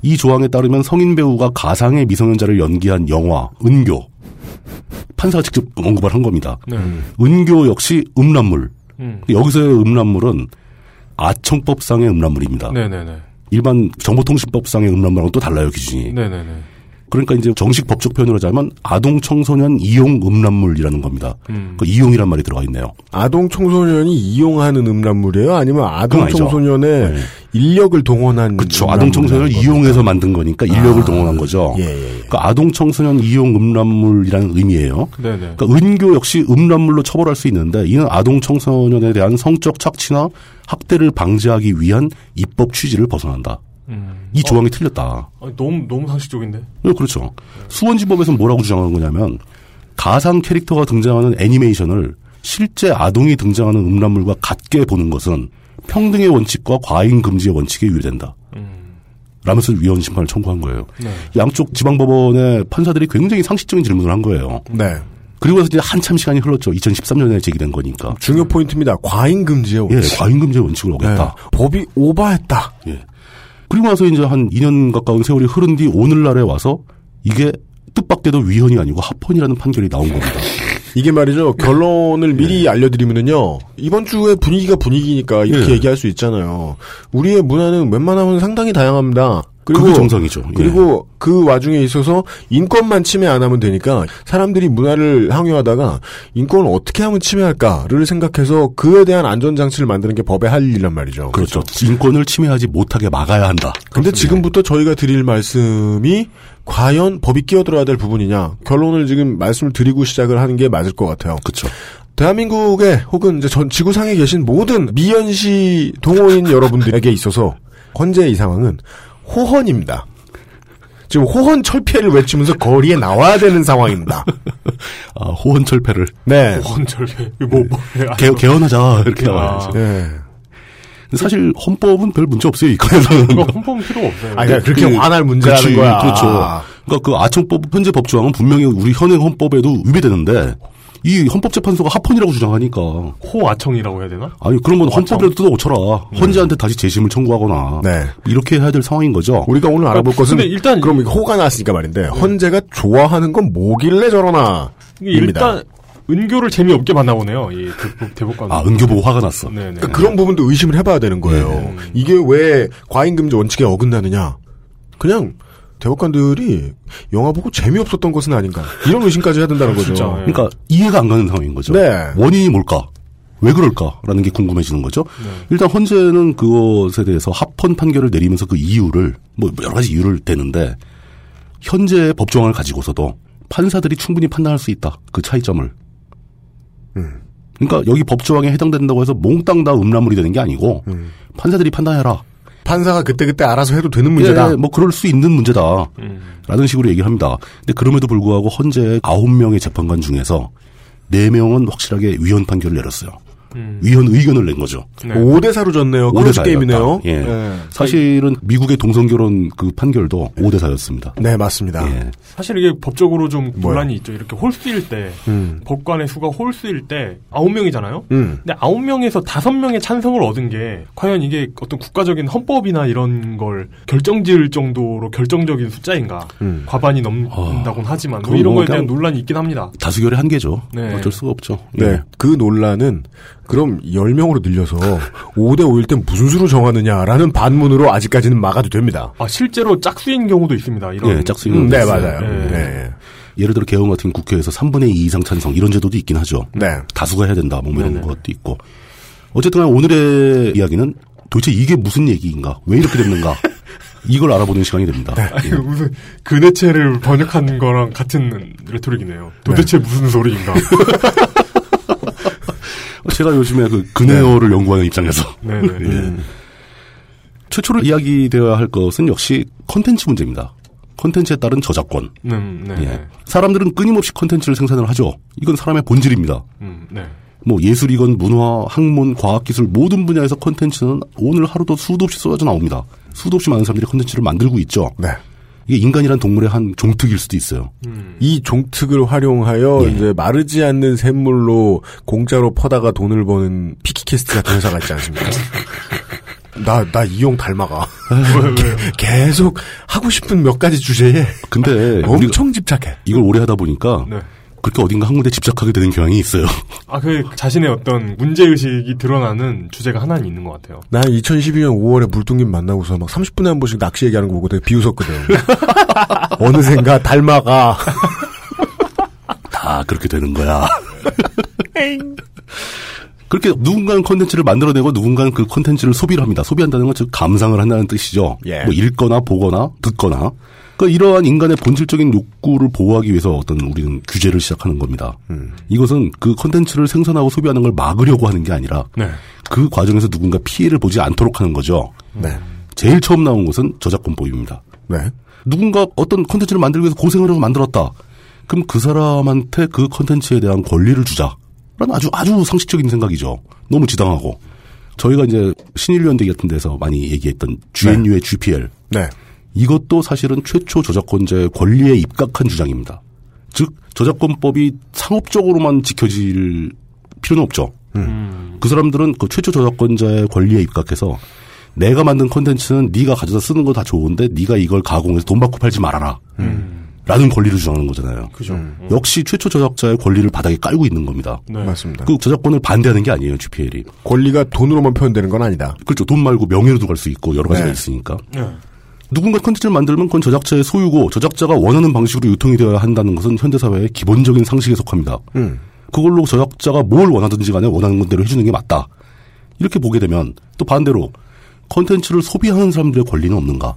이 조항에 따르면 성인 배우가 가상의 미성년자를 연기한 영화 은교 판사가 직접 언급을 한 겁니다. 네. 은교 역시 음란물. 음. 여기서의 음란물은 아청법상의 음란물입니다. 네네네. 일반 정보통신법상의 음란물하고는 또 달라요 기준이. 네네네. 그러니까 이제 정식 법적 표현으로 하자면 아동 청소년 이용 음란물이라는 겁니다. 음. 그 이용이란 말이 들어가 있네요. 아동 청소년이 이용하는 음란물이에요? 아니면 아동. 청소년의 네. 인력을 동원한 그렇죠. 아동 청소년을 이용해서 만든 거니까 인력을 아. 동원한 거죠. 예, 예, 예. 그러니까 아동 청소년 이용 음란물이라는 의미예요. 네네. 그러니까 은교 역시 음란물로 처벌할 수 있는데 이는 아동 청소년에 대한 성적 착취나 학대를 방지하기 위한 입법 취지를 벗어난다. 음. 이 조항이 틀렸다. 아니, 너무 너무 상식적인데. 네, 그렇죠. 수원지법에서는 뭐라고 주장하는 거냐면 가상 캐릭터가 등장하는 애니메이션을 실제 아동이 등장하는 음란물과 같게 보는 것은 평등의 원칙과 과잉 금지의 원칙에 위배된다. 라면서 위헌 심판을 청구한 거예요. 네. 양쪽 지방법원의 판사들이 굉장히 상식적인 질문을 한 거예요. 네. 그리고 나서 이제 한참 시간이 흘렀죠. 2013년에 제기된 거니까. 중요 포인트입니다. 과잉 금지의 예, 원칙. 과잉 금지의 원칙을 어겼다. 네. 법이 오바했다. 예. 그리고 나서 이제 한 2년 가까운 세월이 흐른 뒤 오늘날에 와서 이게 뜻밖에도 위헌이 아니고 합헌이라는 판결이 나온 겁니다. 이게 말이죠. 결론을 예. 미리 알려드리면은요. 이번 주에 분위기가 분위기니까 이렇게 예. 얘기할 수 있잖아요. 우리의 문화는 웬만하면 상당히 다양합니다. 그리고 정상이죠. 예. 그리고 그 와중에 있어서 인권만 침해 안 하면 되니까 사람들이 문화를 항유하다가 인권을 어떻게 하면 침해할까를 생각해서 그에 대한 안전 장치를 만드는 게 법의 할 일이란 말이죠. 그렇죠. 인권을 침해하지 못하게 막아야 한다. 근데 지금부터 저희가 드릴 말씀이 과연 법이 끼어들어야 될 부분이냐 결론을 지금 말씀을 드리고 시작을 하는 게 맞을 것 같아요. 그렇죠. 대한민국에 혹은 이제 전 지구상에 계신 모든 미연시 동호인 여러분들에게 있어서 현재 이 상황은 호헌입니다. 지금 호헌 철폐를 외치면서 거리에 나와야 되는 상황입니다. 아, 호헌 철폐를. 네. 헌철배. 뭐, 뭐. 개, 개헌하자. 이렇게 아. 나와야죠. 네. 사실 헌법은 별 문제 없어요. 이 건에서는. 그거 헌법은 필요 없어요. 아니, 그러니까 그렇게 화날 문제라는 거야. 그렇죠. 그러니까 그 아청법 현재 법조항은 분명히 우리 현행 헌법에도 위배되는데 이 헌법재판소가 합헌이라고 주장하니까 호아청이라고 해야 되나? 아니 그런 건? 헌법이라도 뜯어고쳐라. 헌재한테 다시 재심을 청구하거나 네. 이렇게 해야 될 상황인 거죠. 우리가 오늘 알아볼 것은 근데 일단- 그럼 이거 호가 나왔으니까 말인데 헌재가 좋아하는 건 뭐길래 저러나. 일단 은교를 재미없게 봤나 보네요. 이 대법, 대법관. 아 은교 보고 화가 났어. 네네. 그러니까 그런 부분도 의심을 해봐야 되는 거예요. 네. 이게 왜 과잉금지 원칙에 어긋나느냐? 그냥 대법관들이 영화 보고 재미없었던 것은 아닌가? 이런 의심까지 해야 된다는 거죠. 진짜, 예. 그러니까 이해가 안 가는 상황인 거죠. 네. 원인이 뭘까? 왜 그럴까라는 게 궁금해지는 거죠. 네. 일단 헌재는 그것에 대해서 합헌 판결을 내리면서 그 이유를 뭐 여러 가지 이유를 대는데 현재의 법조항을 가지고서도 판사들이 충분히 판단할 수 있다. 그 차이점을. 음. 그러니까 여기 법조항에 해당된다고 해서 몽땅 다 음란물이 되는 게 아니고 음. 판사들이 판단해라. 판사가 그때그때 알아서 해도 되는 문제다. 예, 뭐 그럴 수 있는 문제다. 음. 라는 식으로 얘기를 합니다. 근데 그럼에도 불구하고 헌재 9명의 재판관 중에서 4명은 확실하게 위헌 판결을 내렸어요. 음. 위헌 의견을 낸 거죠. 네. 5대 4로 졌네요. close 5대4였다. 게임이네요. 예. 네. 사실은 미국의 동성 결혼 그 판결도 5대 4였습니다. 네, 맞습니다. 예. 사실 이게 법적으로 좀 뭐요? 논란이 있죠. 이렇게 홀수일 때, 음. 법관의 수가 홀수일 때 9명이잖아요? 음. 근데 9명에서 5명의 찬성을 얻은 게, 과연 이게 어떤 국가적인 헌법이나 이런 걸 결정지을 정도로 결정적인 숫자인가. 음. 과반이 넘는다곤 하지만, 뭐 이런 뭐 거에 대한 논란이 있긴 합니다. 다수결의 한계죠. 네. 어쩔 수가 없죠. 네. 예. 그 논란은 그럼 10명으로 늘려서 5대 5일 땐 무슨 수로 정하느냐라는 반문으로 아직까지는 막아도 됩니다. 아, 실제로 짝수인 경우도 있습니다. 이런. 예, 짝수인 음, 네, 있어요. 맞아요. 네. 네. 예를 들어 개헌 같은 국회에서 3분의 2 이상 찬성 이런 제도도 있긴 하죠. 네. 다수가 해야 된다 뭐 이런 네네. 것도 있고. 어쨌든 오늘의 이야기는 도대체 이게 무슨 얘기인가? 왜 이렇게 됐는가? 이걸 알아보는 시간이 됩니다. 네. 아니, 무슨 그네체를 번역한 거랑 같은 레토릭이네요. 도대체 무슨 소리인가? 제가 요즘에 그 근해어를 연구하는 입장에서 네네. 예. 최초로 이야기되어야 할 것은 역시 컨텐츠 문제입니다. 컨텐츠에 따른 저작권. 음, 네. 예. 사람들은 끊임없이 컨텐츠를 생산을 하죠. 이건 사람의 본질입니다. 음, 네. 뭐 예술이건 문화, 학문, 과학기술 모든 분야에서 컨텐츠는 오늘 하루도 수도 없이 쏟아져 나옵니다. 수도 없이 많은 사람들이 컨텐츠를 만들고 있죠. 네. 이게 인간이란 동물의 한 종특일 수도 있어요. 이 종특을 활용하여 예. 이제 마르지 않는 샘물로 공짜로 퍼다가 돈을 버는 피키캐스트 같은 회사가 있지 않습니까? 나, 나 이용 닮아가. 계속 하고 싶은 몇 가지 주제에 근데 엄청 집착해. 이걸 오래 하다 보니까 네. 그렇게 어딘가 한 군데 집착하게 되는 경향이 있어요. 아, 그 자신의 어떤 문제의식이 드러나는 주제가 하나는 있는 것 같아요. 나 2012년 5월에 물뚱님 만나고서 막 30분에 한 번씩 낚시 얘기하는 거 보고 되게 비웃었거든. 어느샌가 닮아가. 다 그렇게 되는 거야. 그렇게 누군가는 컨텐츠를 만들어내고 누군가는 그 컨텐츠를 소비를 합니다. 소비한다는 건 즉 감상을 한다는 뜻이죠. 예. 뭐 읽거나 보거나 듣거나. 그러니까 이러한 인간의 본질적인 욕구를 보호하기 위해서 어떤 우리는 규제를 시작하는 겁니다. 이것은 그 컨텐츠를 생산하고 소비하는 걸 막으려고 하는 게 아니라 네. 그 과정에서 누군가 피해를 보지 않도록 하는 거죠. 네. 제일 처음 나온 것은 저작권법입니다. 네. 누군가 어떤 컨텐츠를 만들기 위해서 고생을 하고 만들었다. 그럼 그 사람한테 그 컨텐츠에 대한 권리를 주자. 라는 아주 아주 상식적인 생각이죠. 너무 지당하고. 저희가 이제 신일위원대 같은 데서 많이 얘기했던 GNU의 GPL. 네. 이것도 사실은 최초 저작권자의 권리에 입각한 주장입니다. 즉 저작권법이 상업적으로만 지켜질 필요는 없죠. 그 사람들은 그 최초 저작권자의 권리에 입각해서 내가 만든 콘텐츠는 네가 가져다 쓰는 거 다 좋은데 네가 이걸 가공해서 돈 받고 팔지 말아라. 라는 권리를 주장하는 거잖아요. 그죠. 역시 최초 저작자의 권리를 바닥에 깔고 있는 겁니다. 네. 맞습니다. 그 저작권을 반대하는 게 아니에요, GPL이. 권리가 돈으로만 표현되는 건 아니다. 그렇죠. 돈 말고 명예로도 갈 수 있고 여러 가지가 네. 있으니까. 네. 누군가 컨텐츠를 만들면 그건 저작자의 소유고 저작자가 원하는 방식으로 유통이 되어야 한다는 것은 현대사회의 기본적인 상식에 속합니다. 음. 그걸로 저작자가 뭘 원하든지 간에 원하는 대로 해주는 게 맞다. 이렇게 보게 되면 또 반대로 컨텐츠를 소비하는 사람들의 권리는 없는가?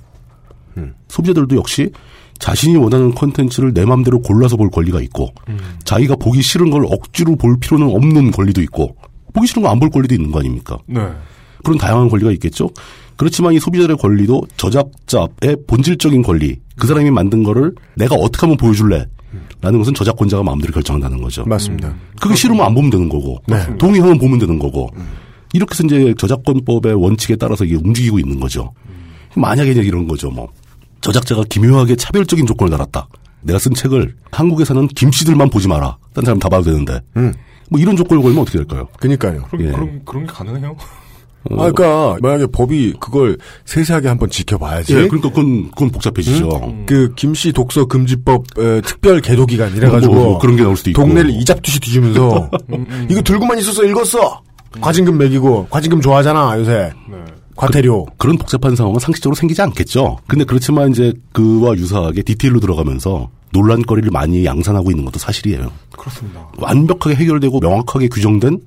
소비자들도 역시 자신이 원하는 컨텐츠를 내 맘대로 골라서 볼 권리가 있고 자기가 보기 싫은 걸 억지로 볼 필요는 없는 권리도 있고 보기 싫은 거 안 볼 권리도 있는 거 아닙니까? 네. 그런 다양한 권리가 있겠죠. 그렇지만 이 소비자의 권리도 저작자의 본질적인 권리, 그 사람이 만든 거를 내가 어떻게 하면 보여줄래? 라는 것은 저작권자가 마음대로 결정한다는 거죠. 맞습니다. 그게 싫으면 안 보면 되는 거고, 네. 동의하면 보면 되는 거고, 이렇게 해서 이제 저작권법의 원칙에 따라서 이게 움직이고 있는 거죠. 만약에 이제 이런 거죠, 뭐. 저작자가 기묘하게 차별적인 조건을 달았다. 내가 쓴 책을 한국에 사는 김씨들만 보지 마라. 딴 사람 다 봐도 되는데. 뭐 이런 조건을 걸면 어떻게 될까요? 그니까요. 그럼, 예. 그럼, 그런 게 가능해요? 아, 그니까, 만약에 법이 그걸 세세하게 한번 지켜봐야지. 예, 그러니까 그건, 그건 복잡해지죠. 그, 김씨 독서 금지법, 에, 특별 계도기간 이래 가지고. 뭐, 뭐 그런 게 나올 수도 있고. 동네를 이잡듯이 뒤지면서. 이거 들고만 있었어, 읽었어! 과징금 매기고, 과징금 좋아하잖아, 요새. 과태료. 그 런 복잡한 상황은 상식적으로 생기지 않겠죠. 근데 그렇지만 이제 그와 유사하게 디테일로 들어가면서 논란거리를 많이 양산하고 있는 것도 사실이에요. 그렇습니다. 완벽하게 해결되고 명확하게 규정된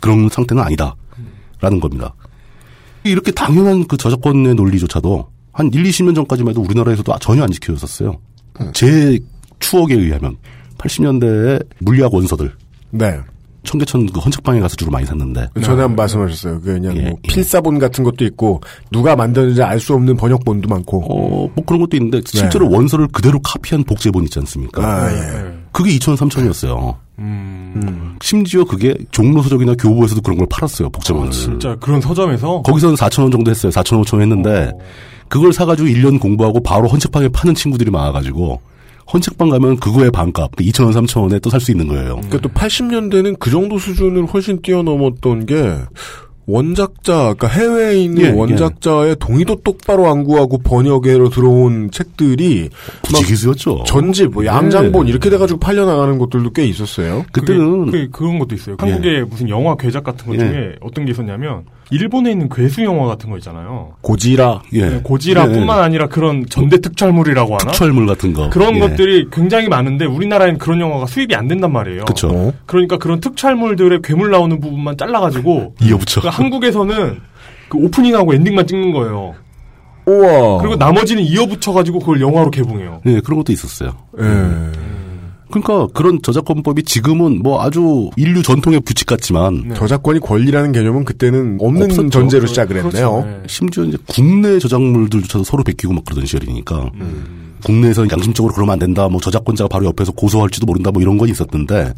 그런 상태는 아니다. 라는 겁니다. 이렇게 당연한 그 저작권의 논리조차도 한 1, 20년 전까지만 해도 우리나라에서도 전혀 안 지켜졌었어요. 제 추억에 의하면 80년대에 물리학 원서들. 네. 청계천 그 헌책방에 가서 주로 많이 샀는데. 전에 한번 말씀하셨어요. 그 그냥 예, 뭐 예. 필사본 같은 것도 있고 누가 만드는지 알 수 없는 번역본도 많고. 어, 뭐 그런 것도 있는데 실제로 원서를 그대로 카피한 복제본 있지 않습니까? 아, 예. 그게 2천 3천이었어요. 음. 심지어 그게 종로서적이나 교보에서도 그런 걸 팔았어요. 복제본을. 아, 진짜 그런 서점에서 거기서는 4천 원 정도 했어요. 4천 5천 원 했는데 그걸 사가지고 1년 공부하고 바로 헌책방에 파는 친구들이 많아가지고 헌책방 가면 그거의 반값 2천 원 3천 원에 또 살 수 있는 거예요. 그러니까 또 80년대는 그 정도 수준을 훨씬 뛰어넘었던 게 원작자, 그러니까 해외에 있는 예, 원작자의 동의도 똑바로 안 구하고 번역으로 들어온 책들이 부지기수였죠. 전집, 뭐 양장본 예. 이렇게 돼가지고 팔려 나가는 것들도 꽤 있었어요. 그때는 그게, 그런 것도 있어요. 한국에 무슨 영화 괴작 같은 것 중에 예. 어떤 게 있었냐면 일본에 있는 괴수 영화 같은 거 있잖아요. 고지라. 예. 고지라뿐만 아니라 그런 전대 특촬물이라고 하나? 특촬물 같은 거 그런 예. 것들이 굉장히 많은데 우리나라에는 그런 영화가 수입이 안 된단 말이에요. 그쵸. 그러니까 그런 특촬물들의 괴물 나오는 부분만 잘라가지고 이어붙여. 그러니까 한국에서는 그 오프닝하고 엔딩만 찍는 거예요. 우와. 그리고 나머지는 이어붙여가지고 그걸 영화로 개봉해요. 네, 그런 것도 있었어요. 예. 그러니까 그런 저작권법이 지금은 뭐 아주 인류 전통의 규칙 같지만 저작권이 권리라는 개념은 그때는 없는 없었죠. 전제로 시작을 했네요. 그렇죠. 네. 심지어 이제 국내 저작물들조차도 서로 베끼고 막 그러던 시절이니까 국내에서 양심적으로 그러면 안 된다. 뭐 저작권자가 바로 옆에서 고소할지도 모른다. 뭐 이런 건 있었는데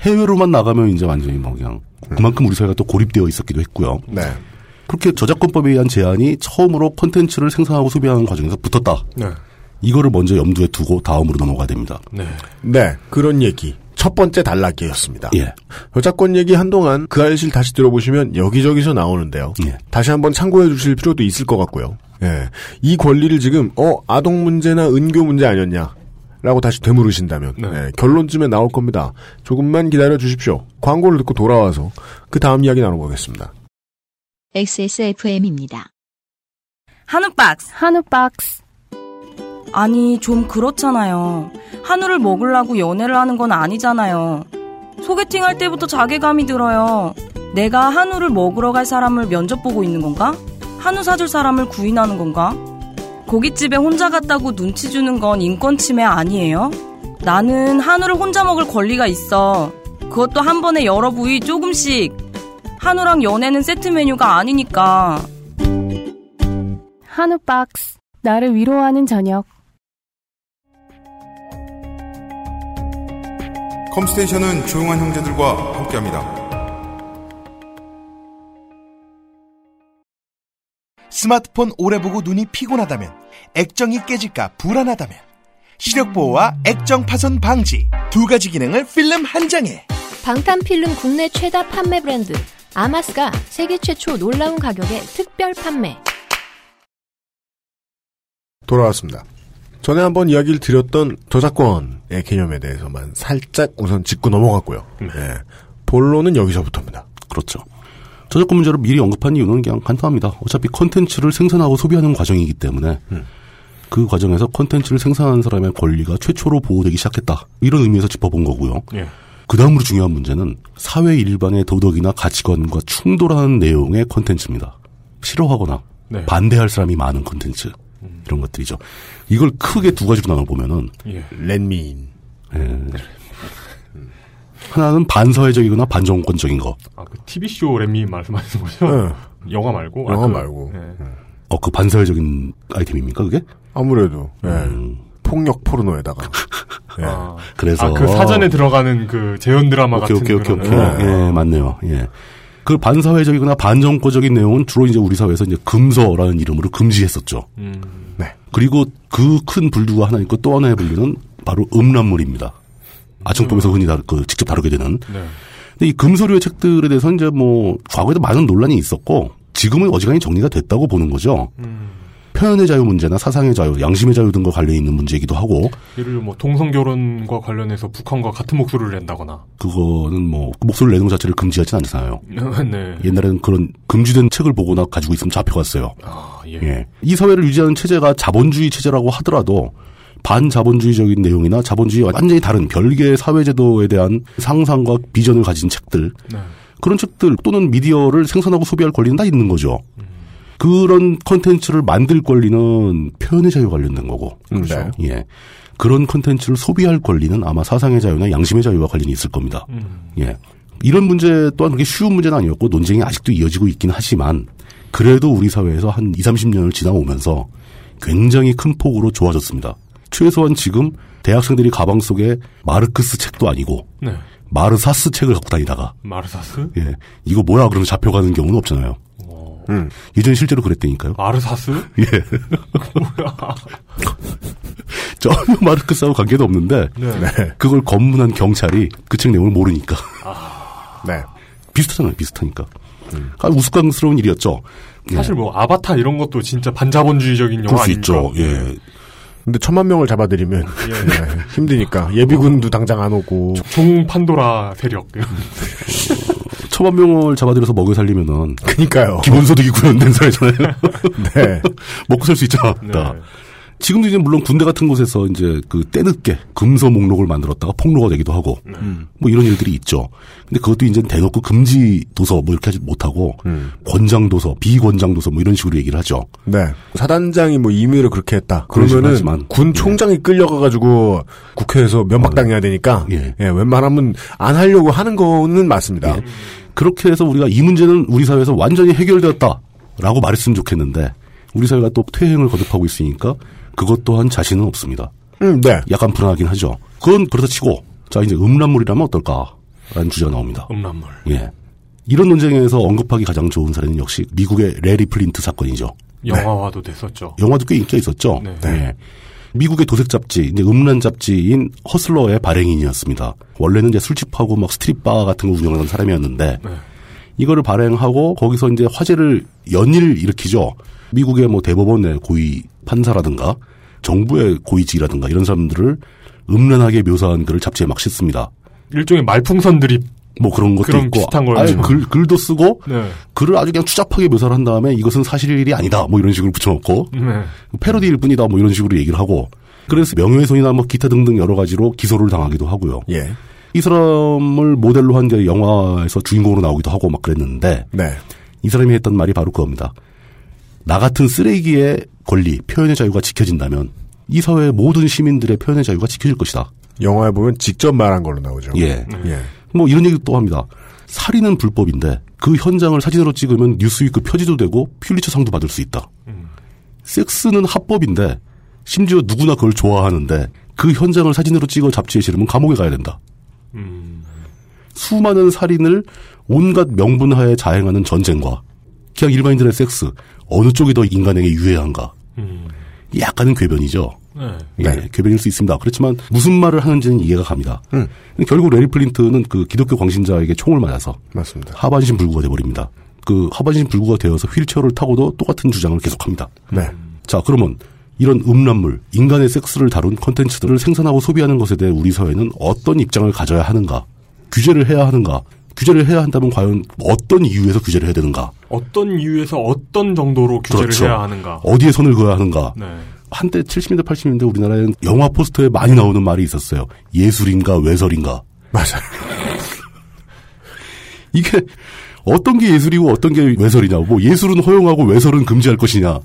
해외로만 나가면 이제 완전히 뭐 그냥 그만큼 우리 사회가 또 고립되어 있었기도 했고요. 네. 그렇게 저작권법에 의한 제한이 처음으로 콘텐츠를 생산하고 소비하는 과정에서 붙었다. 네. 이거를 먼저 염두에 두고 다음으로 넘어가야 됩니다. 네. 네, 그런 얘기. 첫 번째 단락이었습니다. 예. 저작권 얘기 한동안 그 알실 다시 들어보시면 여기저기서 나오는데요. 예. 다시 한번 참고해 주실 필요도 있을 것 같고요. 예. 이 권리를 지금, 어, 아동 문제나 은교 문제 아니었냐? 라고 다시 되물으신다면 네, 결론쯤에 나올 겁니다. 조금만 기다려 주십시오. 광고를 듣고 돌아와서 그 다음 이야기 나눠보겠습니다. XSFM입니다. 한우 박스. 한우 박스. 아니, 좀 그렇잖아요. 한우를 먹으려고 연애를 하는 건 아니잖아요. 소개팅 할 때부터 자괴감이 들어요. 내가 한우를 먹으러 갈 사람을 면접 보고 있는 건가? 한우 사줄 사람을 구인하는 건가? 고깃집에 혼자 갔다고 눈치 주는 건 인권 침해 아니에요? 나는 한우를 혼자 먹을 권리가 있어. 그것도 한 번에 여러 부위 조금씩. 한우랑 연애는 세트 메뉴가 아니니까. 한우 박스. 나를 위로하는 저녁. 컴스테이션은 조용한 형제들과 함께합니다. 스마트폰 오래 보고 눈이 피곤하다면, 액정이 깨질까 불안하다면, 시력 보호와 액정 파손 방지 두 가지 기능을 필름 한 장에. 방탄 필름 국내 최다 판매 브랜드 아마스가 세계 최초 놀라운 가격에 특별 판매. 돌아왔습니다. 전에 한번 이야기를 드렸던 저작권의 개념에 대해서만 살짝 우선 짚고 넘어갔고요. 네. 본론은 여기서부터입니다. 그렇죠. 저작권 문제를 미리 언급한 이유는 그냥 간단합니다. 어차피 컨텐츠를 생산하고 소비하는 과정이기 때문에 그 과정에서 컨텐츠를 생산하는 사람의 권리가 최초로 보호되기 시작했다. 이런 의미에서 짚어본 거고요. 예. 그 다음으로 중요한 문제는 사회 일반의 도덕이나 가치관과 충돌하는 내용의 컨텐츠입니다. 싫어하거나 네. 반대할 사람이 많은 컨텐츠 이런 것들이죠. 이걸 크게 두 가지로 나눠보면은 예. 렌미인 예. 하나는 반사회적이거나 반정권적인 거. 아, 그 TV쇼 램미 말씀하시는 거죠? 네. 영화 말고? 영화 아, 그- 말고. 예. 어, 그 반사회적인 아이템입니까, 그게? 아무래도 예. 음. 폭력 포르노에다가 예. 아, 그래서. 아, 그 사전에 들어가는 그 재현 드라마 오케이, 같은 오케이, 오케이, 오케이. 예, 맞네요. 예. 그 반사회적이거나 반정권적인 내용은 주로 이제 우리 사회에서 이제 금서라는 이름으로 금지했었죠. 음. 네. 그리고 그 큰 분류가 하나 있고 또 하나의 분류는 바로 음란물입니다. 아청법에서 흔히 다, 그 직접 다루게 되는. 네. 근데 이 금소류의 책들에 대해서 이제 뭐 과거에도 많은 논란이 있었고 지금은 어지간히 정리가 됐다고 보는 거죠. 음. 표현의 자유 문제나 사상의 자유, 양심의 자유 등과 관련이 있는 문제이기도 하고 예를 들어 뭐 동성 결혼과 관련해서 북한과 같은 목소리를 낸다거나. 그거는 뭐 목소리 내는 것 자체를 금지하진 않잖아요. 네. 옛날에는 그런 금지된 책을 보거나 가지고 있으면 잡혀갔어요. 아, 예. 예. 이 사회를 유지하는 체제가 자본주의 체제라고 하더라도 반자본주의적인 내용이나 자본주의와 완전히 다른 별개의 사회제도에 대한 상상과 비전을 가진 책들 네. 그런 책들 또는 미디어를 생산하고 소비할 권리는 다 있는 거죠. 그런 컨텐츠를 만들 권리는 표현의 자유 관련된 거고. 그렇죠. 예. 그런 컨텐츠를 소비할 권리는 아마 사상의 자유나 양심의 자유와 관련이 있을 겁니다. 음. 예. 이런 문제 또한 그렇게 쉬운 문제는 아니었고 논쟁이 아직도 이어지고 있긴 하지만 그래도 우리 사회에서 한 2, 30년을 지나오면서 굉장히 큰 폭으로 좋아졌습니다. 최소한 지금 대학생들이 가방 속에 마르크스 책도 아니고 네. 마르사스 책을 갖고 다니다가 마르사스? 예. 이거 뭐야 그러면 잡혀가는 경우는 없잖아요. 음. 예전에 실제로 그랬다니까요. 마르사스? 예. 전혀 마르크스하고 관계도 없는데 네. 그걸 검문한 경찰이 그 책 내용을 모르니까 네. 비슷하잖아요. 비슷하니까. 아, 우스꽝스러운 일이었죠. 예. 사실 뭐 아바타 이런 것도 진짜 반자본주의적인 영화 그럴 수 아닙니까? 있죠. 예. 근데 천만 명을 잡아들이면 예, 힘드니까 예비군도 당장 안 오고 종 판도라 세력. 천만 명을 잡아들여서 먹여 살리면은 그니까요. 기본소득이 구현된 사회잖아요. 네. 먹고 살 수 있잖아. 네. 지금도 이제 물론 군대 같은 곳에서 이제 그 때늦게 금서 목록을 만들었다가 폭로가 되기도 하고 뭐 이런 일들이 있죠. 근데 그것도 이제 대놓고 금지 도서 뭐 이렇게 하지 못하고 권장 도서, 비권장 도서 뭐 이런 식으로 얘기를 하죠. 네. 사단장이 뭐 임의로 그렇게 했다. 그러면은. 군 총장이 끌려가가지고 국회에서 면박당해야 되니까 예. 예, 웬만하면 안 하려고 하는 거는 맞습니다. 예. 그렇게 해서 우리가 이 문제는 우리 사회에서 완전히 해결되었다라고 말했으면 좋겠는데 우리 사회가 또 퇴행을 거듭하고 있으니까 그것 또한 자신은 없습니다. 음, 네. 약간 불안하긴 하죠. 그건 그렇다 치고 자 이제 음란물이라면 어떨까라는 주제가 나옵니다. 음란물. 예. 이런 논쟁에서 언급하기 가장 좋은 사례는 역시 미국의 레리 플린트 사건이죠. 영화화도 됐었죠. 영화도 꽤 인기가 있었죠. 네. 예. 미국의 도색 잡지, 이제 음란 잡지인 허슬러의 발행인이었습니다. 원래는 이제 술집하고 막 strip bar 같은 거 운영하는 사람이었는데 네. 이거를 발행하고 거기서 이제 화제를 연일 일으키죠. 미국의 뭐 대법원의 고위 판사라든가 정부의 고위직이라든가 이런 사람들을 음란하게 묘사한 글을 잡지에 막 싣습니다. 일종의 말풍선 드립 뭐 그런 것도 그런 있고, 비슷한 걸 아예 좀. 글, 글도 쓰고 네. 글을 아주 그냥 추잡하게 묘사를 한 다음에 이것은 사실이 아니다 뭐 이런 식으로 붙여놓고 네. 패러디일 뿐이다 뭐 이런 식으로 얘기를 하고 그래서 명예훼손이나 뭐 기타 등등 여러 가지로 기소를 당하기도 하고요. 예. 이 사람을 모델로 한 게 영화에서 주인공으로 나오기도 하고 막 그랬는데 네. 이 사람이 했던 말이 바로 그겁니다. 나 같은 쓰레기의 권리, 표현의 자유가 지켜진다면 이 사회의 모든 시민들의 표현의 자유가 지켜질 것이다. 영화에 보면 직접 말한 걸로 나오죠. 예. 예. 뭐 이런 얘기도 또 합니다. 살인은 불법인데 그 현장을 사진으로 찍으면 뉴스위크 표지도 되고 퓰리처상도 받을 수 있다. 섹스는 합법인데 심지어 누구나 그걸 좋아하는데 그 현장을 사진으로 찍어 잡지에 실으면 감옥에 가야 된다. 수많은 살인을 온갖 명분하에 자행하는 전쟁과 그냥 일반인들의 섹스 어느 쪽이 더 인간에게 유해한가? 약간은 궤변이죠. 네. 예, 궤변일 수 있습니다. 그렇지만 무슨 말을 하는지는 이해가 갑니다. 음. 결국 레리 플린트는 그 기독교 광신자에게 총을 맞아서 맞습니다. 하반신 불구가 돼버립니다. 그 하반신 불구가 되어서 휠체어를 타고도 똑같은 주장을 계속합니다. 네. 자 그러면 이런 음란물, 인간의 섹스를 다룬 컨텐츠들을 생산하고 소비하는 것에 대해 우리 사회는 어떤 입장을 가져야 하는가? 규제를 해야 하는가? 규제를 해야 한다면 과연 어떤 이유에서 규제를 해야 되는가? 어떤 이유에서 어떤 정도로 규제를 그렇죠. 해야 하는가. 어디에 선을 그어야 하는가? 네. 한때 70년대, 80년대 우리나라에는 영화 포스터에 많이 나오는 말이 있었어요. 예술인가 외설인가. 맞아요. 이게 어떤 게 예술이고 어떤 게 외설이냐. 뭐 예술은 허용하고 외설은 금지할 것이냐.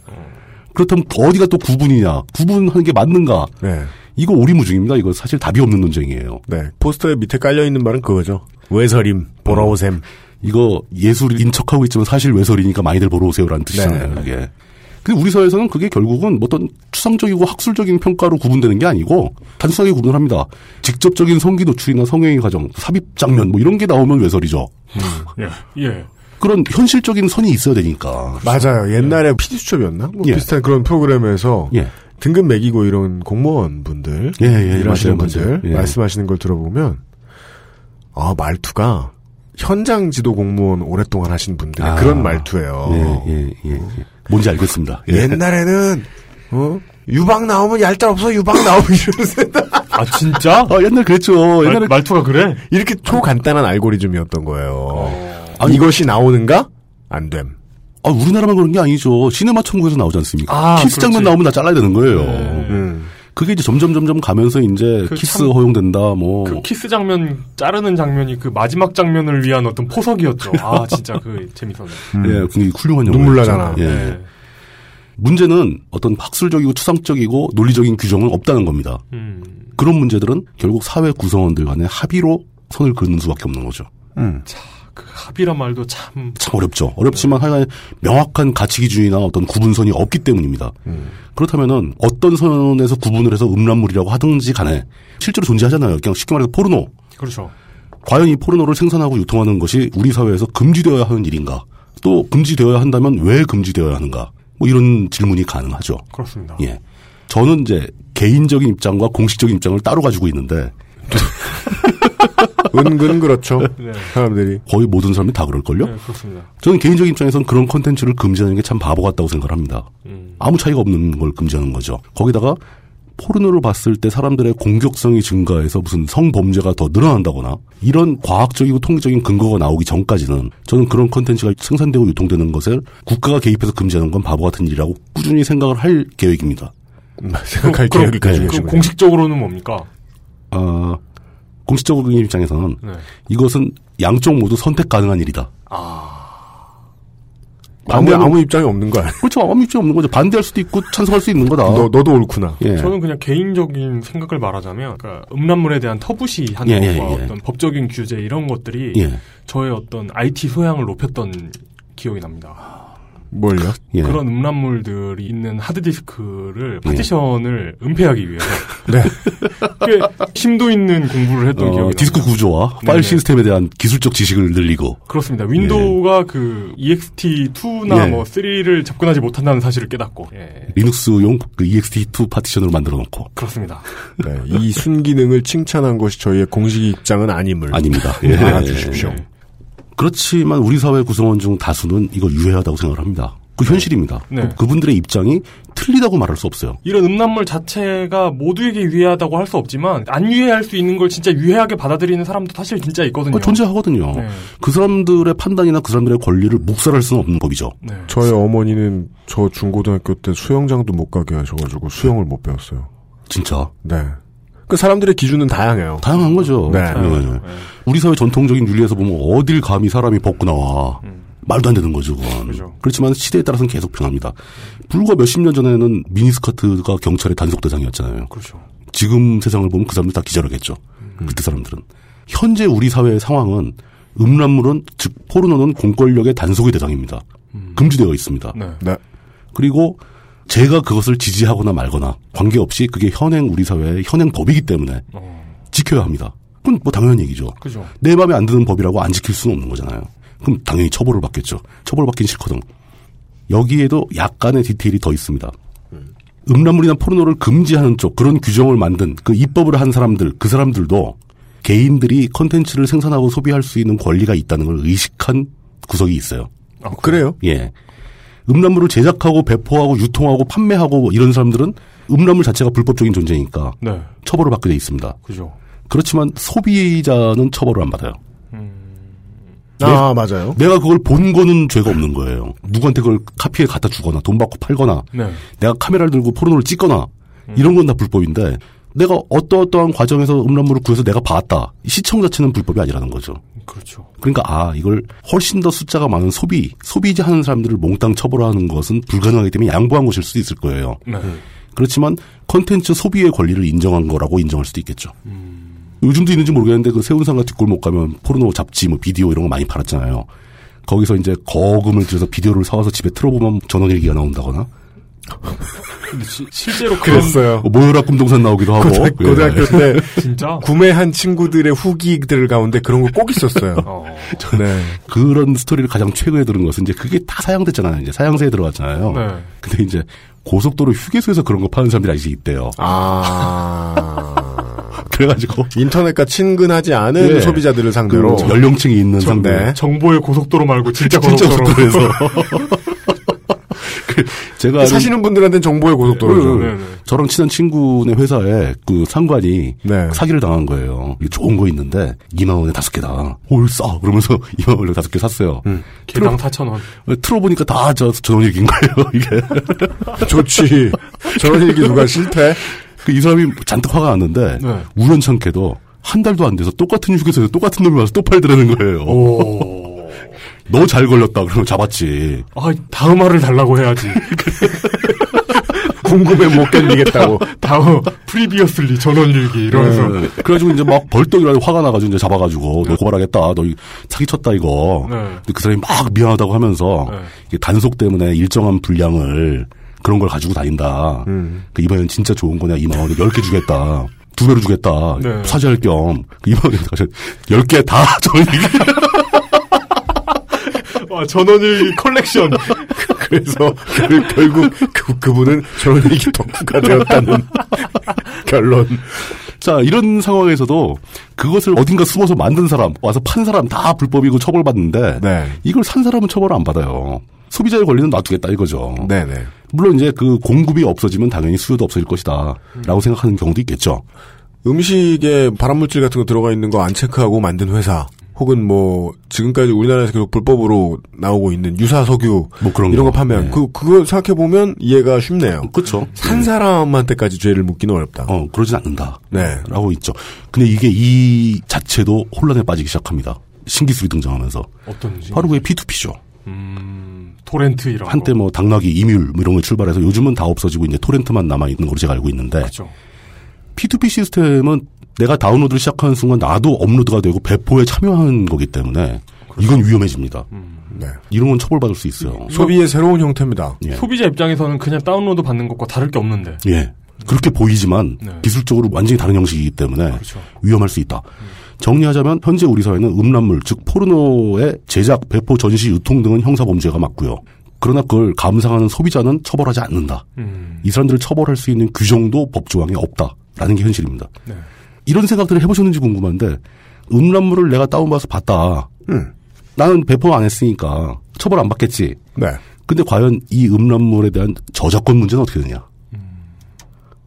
그렇다면 어디가 또 구분이냐. 구분하는 게 맞는가. 네. 이거 오리무중입니다. 이거 사실 답이 없는 논쟁이에요. 네. 포스터에 밑에 깔려 있는 말은 그거죠. 외설임, 보러 오셈. 이거 예술인 척하고 있지만 사실 외설이니까 많이들 보러 오세요라는 뜻이잖아요. 네. 그게. 근데 우리 사회에서는 그게 결국은 뭐 어떤 추상적이고 학술적인 평가로 구분되는 게 아니고 단순하게 구분을 합니다. 직접적인 성기 노출이나 성행위 과정, 삽입 장면 뭐 이런 게 나오면 외설이죠. 예. 예. 그런 현실적인 선이 있어야 되니까. 맞아요. 옛날에 PD수첩이었나? 뭐 예. 비슷한 그런 프로그램에서 예. 등급 매기고 이런 공무원 분들, 예, 예, 일하시는 맞아요, 분들 맞아요. 예. 말씀하시는 걸 들어보면 아 말투가 현장 지도 공무원 오랫동안 하신 분들의 아. 그런 말투예요. 예, 예, 예, 예. 뭔지 알겠습니다. 예. 옛날에는 어 유방 나오면 얄짤 없어 유방 나오면 이러면서 아 진짜? 아, 옛날 그랬죠. 옛날에 말, 투가 그래? 이렇게 초간단한 알고리즘이었던 거예요. 아, 이것이 나오는가? 안 됨. 아, 우리나라만 그런 게 아니죠. 시네마 천국에서 나오지 않습니까? 아, 키스 장면 그렇지. 나오면 다 잘라야 되는 거예요. 음. 그게 이제 점점 점점 가면서 이제 그 키스 참- 허용된다, 뭐. 그 키스 장면 자르는 장면이 그 마지막 장면을 위한 어떤 포석이었죠. 아 진짜 그 재밌었네. 예, 굉장히 훌륭한 영화. 눈물 나잖아. 예. 네. 문제는 어떤 학술적이고 추상적이고 논리적인 규정은 없다는 겁니다. 음. 그런 문제들은 결국 사회 구성원들 간의 합의로 선을 그는 수밖에 없는 거죠. 음. 그 합의란 말도 참 참 어렵죠. 어렵지만 하여간 명확한 가치 기준이나 어떤 구분선이 없기 때문입니다. 그렇다면은 어떤 선에서 구분을 해서 음란물이라고 하든지 간에 실제로 존재하잖아요. 그냥 쉽게 말해서 포르노. 그렇죠. 과연 이 포르노를 생산하고 유통하는 것이 우리 사회에서 금지되어야 하는 일인가? 또 금지되어야 한다면 왜 금지되어야 하는가? 뭐 이런 질문이 가능하죠. 그렇습니다. 예. 저는 이제 개인적인 입장과 공식적인 입장을 따로 가지고 있는데 은근 그렇죠. 네. 사람들이. 거의 모든 사람이 다 그럴걸요? 네, 그렇습니다. 저는 개인적인 입장에서는 그런 콘텐츠를 금지하는 게 참 바보 같다고 생각을 합니다. 음. 아무 차이가 없는 걸 금지하는 거죠. 거기다가 포르노를 봤을 때 사람들의 공격성이 증가해서 무슨 성범죄가 더 늘어난다거나 이런 과학적이고 통계적인 근거가 나오기 전까지는 저는 그런 콘텐츠가 생산되고 유통되는 것을 국가가 개입해서 금지하는 건 바보 같은 일이라고 꾸준히 생각을 할 계획입니다. 생각할 그럼- 계획을 가지고 계시군요. 공식적으로는 뭡니까? 어, 공식적인 입장에서는 네. 이것은 양쪽 모두 선택 가능한 일이다. 아무, 아무 입장이 없는 거 아니야? 그렇죠. 아무 입장이 없는 거죠. 반대할 수도 있고 찬성할 수 있는 거다. 너, 너도 옳구나. 예. 저는 그냥 개인적인 생각을 말하자면, 그러니까 음란물에 대한 터부시 하는 예, 예, 것과 예. 어떤 법적인 규제 이런 것들이 예. 저의 어떤 IT 소양을 높였던 기억이 납니다. 뭘요? 예. 그런 음란물들이 있는 하드디스크를 파티션을 은폐하기 위해서 네. 꽤 심도 있는 공부를 했던 어, 기억이 디스크 납니다. 구조와 파일 네네. 시스템에 대한 기술적 지식을 늘리고 그렇습니다. 윈도우가 그 EXT2나 예. 뭐 3를 접근하지 못한다는 사실을 깨닫고 예. 리눅스용 그 EXT2 파티션으로 만들어 놓고 그렇습니다. 네, 이 순기능을 칭찬한 것이 저희의 공식 입장은 아님을 아닙니다. 예. 알아주십시오. 그렇지만 우리 사회 구성원 중 다수는 이걸 유해하다고 생각을 합니다. 그 현실입니다. 네. 그, 분들의 입장이 틀리다고 말할 수 없어요. 이런 음란물 자체가 모두에게 유해하다고 할 수 없지만 안 유해할 수 있는 걸 진짜 유해하게 받아들이는 사람도 사실 진짜 있거든요. 어, 존재하거든요. 네. 그 사람들의 판단이나 그 사람들의 권리를 묵살할 수는 없는 법이죠. 네. 저희 어머니는 저 중고등학교 때 수영장도 못 가게 하셔가지고 수영을 못 배웠어요. 진짜? 네. 그 사람들의 기준은 다양해요. 다양한 거죠. 네. 예. 우리 사회 전통적인 윤리에서 보면 어딜 감히 사람이 벗고 나와. 말도 안 되는 거죠, 그건. 그렇지만 시대에 따라서는 계속 변합니다. 불과 몇십 년 전에는 미니스커트가 경찰의 단속 대상이었잖아요. 그렇죠. 지금 세상을 보면 그 사람들 다 기절하겠죠. 그때 사람들은. 현재 우리 사회의 상황은 음란물은, 즉, 포르노는 공권력의 단속의 대상입니다. 금지되어 있습니다. 네. 그리고 제가 그것을 지지하거나 말거나 관계없이 그게 현행 우리 사회의 현행 법이기 때문에 지켜야 합니다. 그건 뭐 당연한 얘기죠. 그죠. 내 마음에 안 드는 법이라고 안 지킬 수는 없는 거잖아요. 그럼 당연히 처벌을 받겠죠. 처벌받긴 싫거든. 여기에도 약간의 디테일이 더 있습니다. 음란물이나 포르노를 금지하는 쪽 그런 규정을 만든 그 입법을 한 사람들 그 사람들도 개인들이 컨텐츠를 생산하고 소비할 수 있는 권리가 있다는 걸 의식한 구석이 있어요. 그래요? 예. 음란물을 제작하고 배포하고 유통하고 판매하고 뭐 이런 사람들은 음란물 자체가 불법적인 존재니까 네. 처벌을 받게 돼 있습니다. 그죠. 그렇지만 소비자는 처벌을 안 받아요. 아, 맞아요. 내가 그걸 본 거는 죄가 없는 거예요. 누구한테 그걸 카피해 갖다 주거나 돈 받고 팔거나 네. 내가 카메라를 들고 포르노를 찍거나 이런 건 다 불법인데 내가 어떠어떠한 과정에서 음란물을 구해서 내가 봤다. 시청 자체는 불법이 아니라는 거죠. 그렇죠. 그러니까 아 이걸 훨씬 더 숫자가 많은 소비 소비자 하는 사람들을 몽땅 처벌하는 것은 불가능하기 때문에 양보한 것일 수도 있을 거예요. 네. 그렇지만 컨텐츠 소비의 권리를 인정한 거라고 인정할 수도 있겠죠. 요즘도 있는지 모르겠는데 그 세운상가 뒷골목 가면 포르노 잡지 뭐 비디오 이런 거 많이 팔았잖아요. 거기서 이제 거금을 들여서 비디오를 사와서 집에 틀어보면 전원일기가 나온다거나 시- 실제로 그랬어요. 어, 모여라 꿈동산 나오기도 하고 고등학, 예. 고등학교 때 진짜 구매한 친구들의 후기들 가운데 그런 거 꼭 있었어요. 네. 그런 스토리를 가장 최근에 들은 것은 이제 그게 다 사양됐잖아요. 이제 사양세에 들어갔잖아요. 네. 근데 이제 고속도로 휴게소에서 그런 거 파는 사람들이 아직 있대요. 아. 그래가지고 인터넷과 친근하지 않은 예. 소비자들을 상대로 그 연령층이 있는 정- 상대. 네. 정보의 고속도로 말고 진짜 진짜 고속도로. 고속도로에서. 그 제가 사시는 분들한테는 정보의 고속도로죠. 네, 네. 저랑 친한 친구네 회사에 그 상관이 네. 사기를 당한 거예요. 좋은 거 있는데 2만 원에 다섯 개다. 올 싸. 그러면서 2만 원에 다섯 개 샀어요. 개당 4,000원. 틀어보니까 다 저 전원일기인 거예요. 이게. 좋지. 전원일기 누가 싫대? 그 이 사람이 잔뜩 화가 났는데 네. 우연찮게도 한 달도 안 돼서 똑같은 휴게소에서 똑같은 놈이 와서 또 팔더라는 거예요. 너 잘 걸렸다. 그러면 잡았지. 아, 다음 화를 달라고 해야지. 궁금해 못 견디겠다고. 다음 previously 전원일기 이러면서 네. 그래가지고 이제 막 벌떡이라도 화가 나가지고 이제 잡아가지고 너 고발하겠다. 너 이- 사기 쳤다 이거. 네. 근데 그 사람이 막 미안하다고 하면서 네. 이게 단속 때문에 일정한 분량을 그런 걸 가지고 다닌다. 그 이번엔 진짜 좋은 거냐 2만 원에 10개 주겠다. 두 배로 주겠다. 네. 사죄할 겸. 그 2만 원에 가서 10개 다 전원일기. 와, 전원일기 컬렉션. 그래서 결- 결국 그, 그분은 전원일기 덕후가 되었다는 결론. 자, 이런 상황에서도 그것을 어딘가 숨어서 만든 사람, 와서 판 사람 다 불법이고 처벌받는데, 네. 이걸 산 사람은 처벌을 안 받아요. 소비자의 권리는 놔두겠다 이거죠. 네네. 물론 이제 그 공급이 없어지면 당연히 수요도 없어질 것이다. 라고 생각하는 경우도 있겠죠. 음식에 발암물질 같은 거 들어가 있는 거 안 체크하고 만든 회사. 혹은 뭐 지금까지 우리나라에서 계속 불법으로 나오고 있는 유사 석유 뭐 그런 이런 거 거. 판매한 네. 그 그거 생각해 보면 이해가 쉽네요. 그렇죠. 산 사람한테까지 죄를 묻기는 어렵다. 어, 그러진 않는다. 네. 라고 있죠. 근데 이게 이 자체도 혼란에 빠지기 시작합니다. 신기술이 등장하면서. 어떤지. 바로 그게 P2P죠. 음, 토렌트 이런 한때 거. 뭐 당나귀, 이뮨 뭐 이런 걸 출발해서 요즘은 다 없어지고 이제 토렌트만 남아 있는 걸로 제가 알고 있는데 그렇죠. P2P 시스템은 내가 다운로드를 시작하는 순간 나도 업로드가 되고 배포에 참여하는 거기 때문에 이건 위험해집니다. 네. 이런 건 처벌받을 수 있어요. 소비의 새로운 형태입니다. 예. 소비자 입장에서는 그냥 다운로드 받는 것과 다를 게 없는데. 예. 그렇게 보이지만 네. 기술적으로 완전히 다른 형식이기 때문에 그렇죠. 위험할 수 있다. 정리하자면 현재 우리 사회는 음란물 즉 포르노의 제작, 배포, 전시, 유통 등은 형사 범죄가 맞고요. 그러나 그걸 감상하는 소비자는 처벌하지 않는다. 음. 이 사람들을 처벌할 수 있는 규정도 법 조항에 없다라는 게 현실입니다. 네. 이런 생각들을 해보셨는지 궁금한데 음란물을 내가 다운받아서 봤다. 음. 나는 배포 안 했으니까 처벌 안 받겠지. 네. 근데 과연 이 음란물에 대한 저작권 문제는 어떻게 되냐?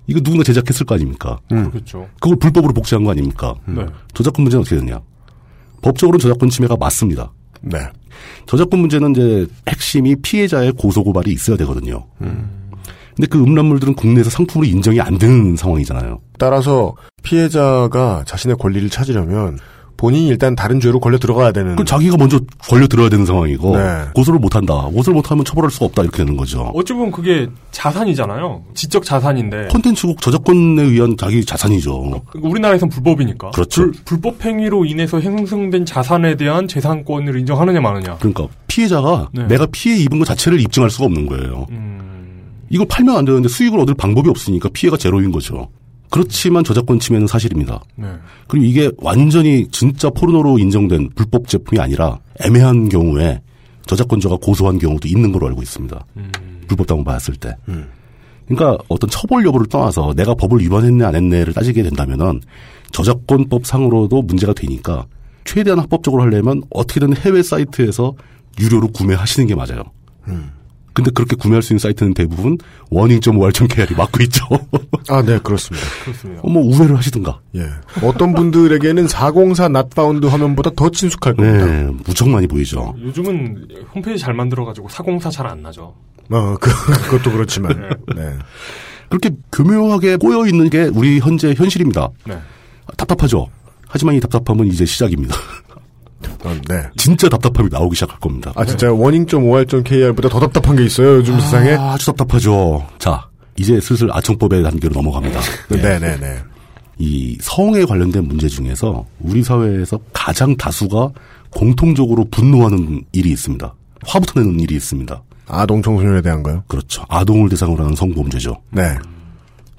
이거 누군가 제작했을 거 아닙니까? 그렇죠. 그걸 불법으로 복제한 거 아닙니까? 네. 저작권 문제는 어떻게 되냐? 법적으로 저작권 침해가 맞습니다. 네. 저작권 문제는 이제 핵심이 피해자의 고소 고발이 있어야 되거든요. 근데 그 음란물들은 국내에서 상품으로 인정이 안 되는 상황이잖아요. 따라서 피해자가 자신의 권리를 찾으려면 본인이 일단 다른 죄로 걸려 들어가야 되는. 그 자기가 먼저 걸려 들어야 되는 상황이고 네. 고소를 못 한다. 고소를 못 하면 처벌할 수가 없다 이렇게 되는 거죠. 어찌 보면 그게 자산이잖아요. 지적 자산인데. 콘텐츠국 저작권에 의한 자기 자산이죠. 우리나라에선 불법이니까. 그렇죠. 불, 법 행위로 인해서 형성된 자산에 대한 재산권을 인정하느냐 마느냐. 그러니까 피해자가 네. 내가 피해 입은 것 자체를 입증할 수가 없는 거예요. 음. 이걸 팔면 안 되는데 수익을 얻을 방법이 없으니까 피해가 제로인 거죠. 그렇지만 저작권 침해는 사실입니다. 네. 그리고 이게 완전히 진짜 포르노로 인정된 불법 제품이 아니라 애매한 경우에 저작권자가 고소한 경우도 있는 걸로 알고 있습니다. 불법다고 봤을 때. 그러니까 어떤 처벌 여부를 떠나서 내가 법을 위반했네 안 했네를 따지게 된다면은 저작권법 상으로도 문제가 되니까 최대한 합법적으로 하려면 어떻게든 해외 사이트에서 유료로 구매하시는 게 맞아요. 근데 그렇게 구매할 수 있는 사이트는 대부분 워닝.올.kr이 막고 있죠. 아, 네, 그렇습니다. 그렇습니다. 뭐 우회를 하시든가. 예. 어떤 분들에게는 404 낫바운드 화면보다 더 친숙할 겁니다. 네, 무척 많이 보이죠. 요즘은 홈페이지 잘 만들어가지고 사공사 잘안 나죠. 어, 그, 그것도 그렇지만. 네. 그렇게 교묘하게 꼬여 있는 게 우리 현재 현실입니다. 네. 답답하죠. 하지만 이 답답함은 이제 시작입니다. 어, 네. 진짜 답답함이 나오기 시작할 겁니다. 아, 진짜 워닝.or.kr보다 더 답답한 게 있어요, 요즘 세상에? 아주 답답하죠. 자, 이제 슬슬 아청법의 단계로 넘어갑니다. 네 네 네. 이 성에 관련된 문제 중에서 우리 사회에서 가장 다수가 공통적으로 분노하는 일이 있습니다. 화부터 내는 일이 있습니다. 아동 청소년에 대한 거요? 그렇죠. 아동을 대상으로 하는 성범죄죠. 네.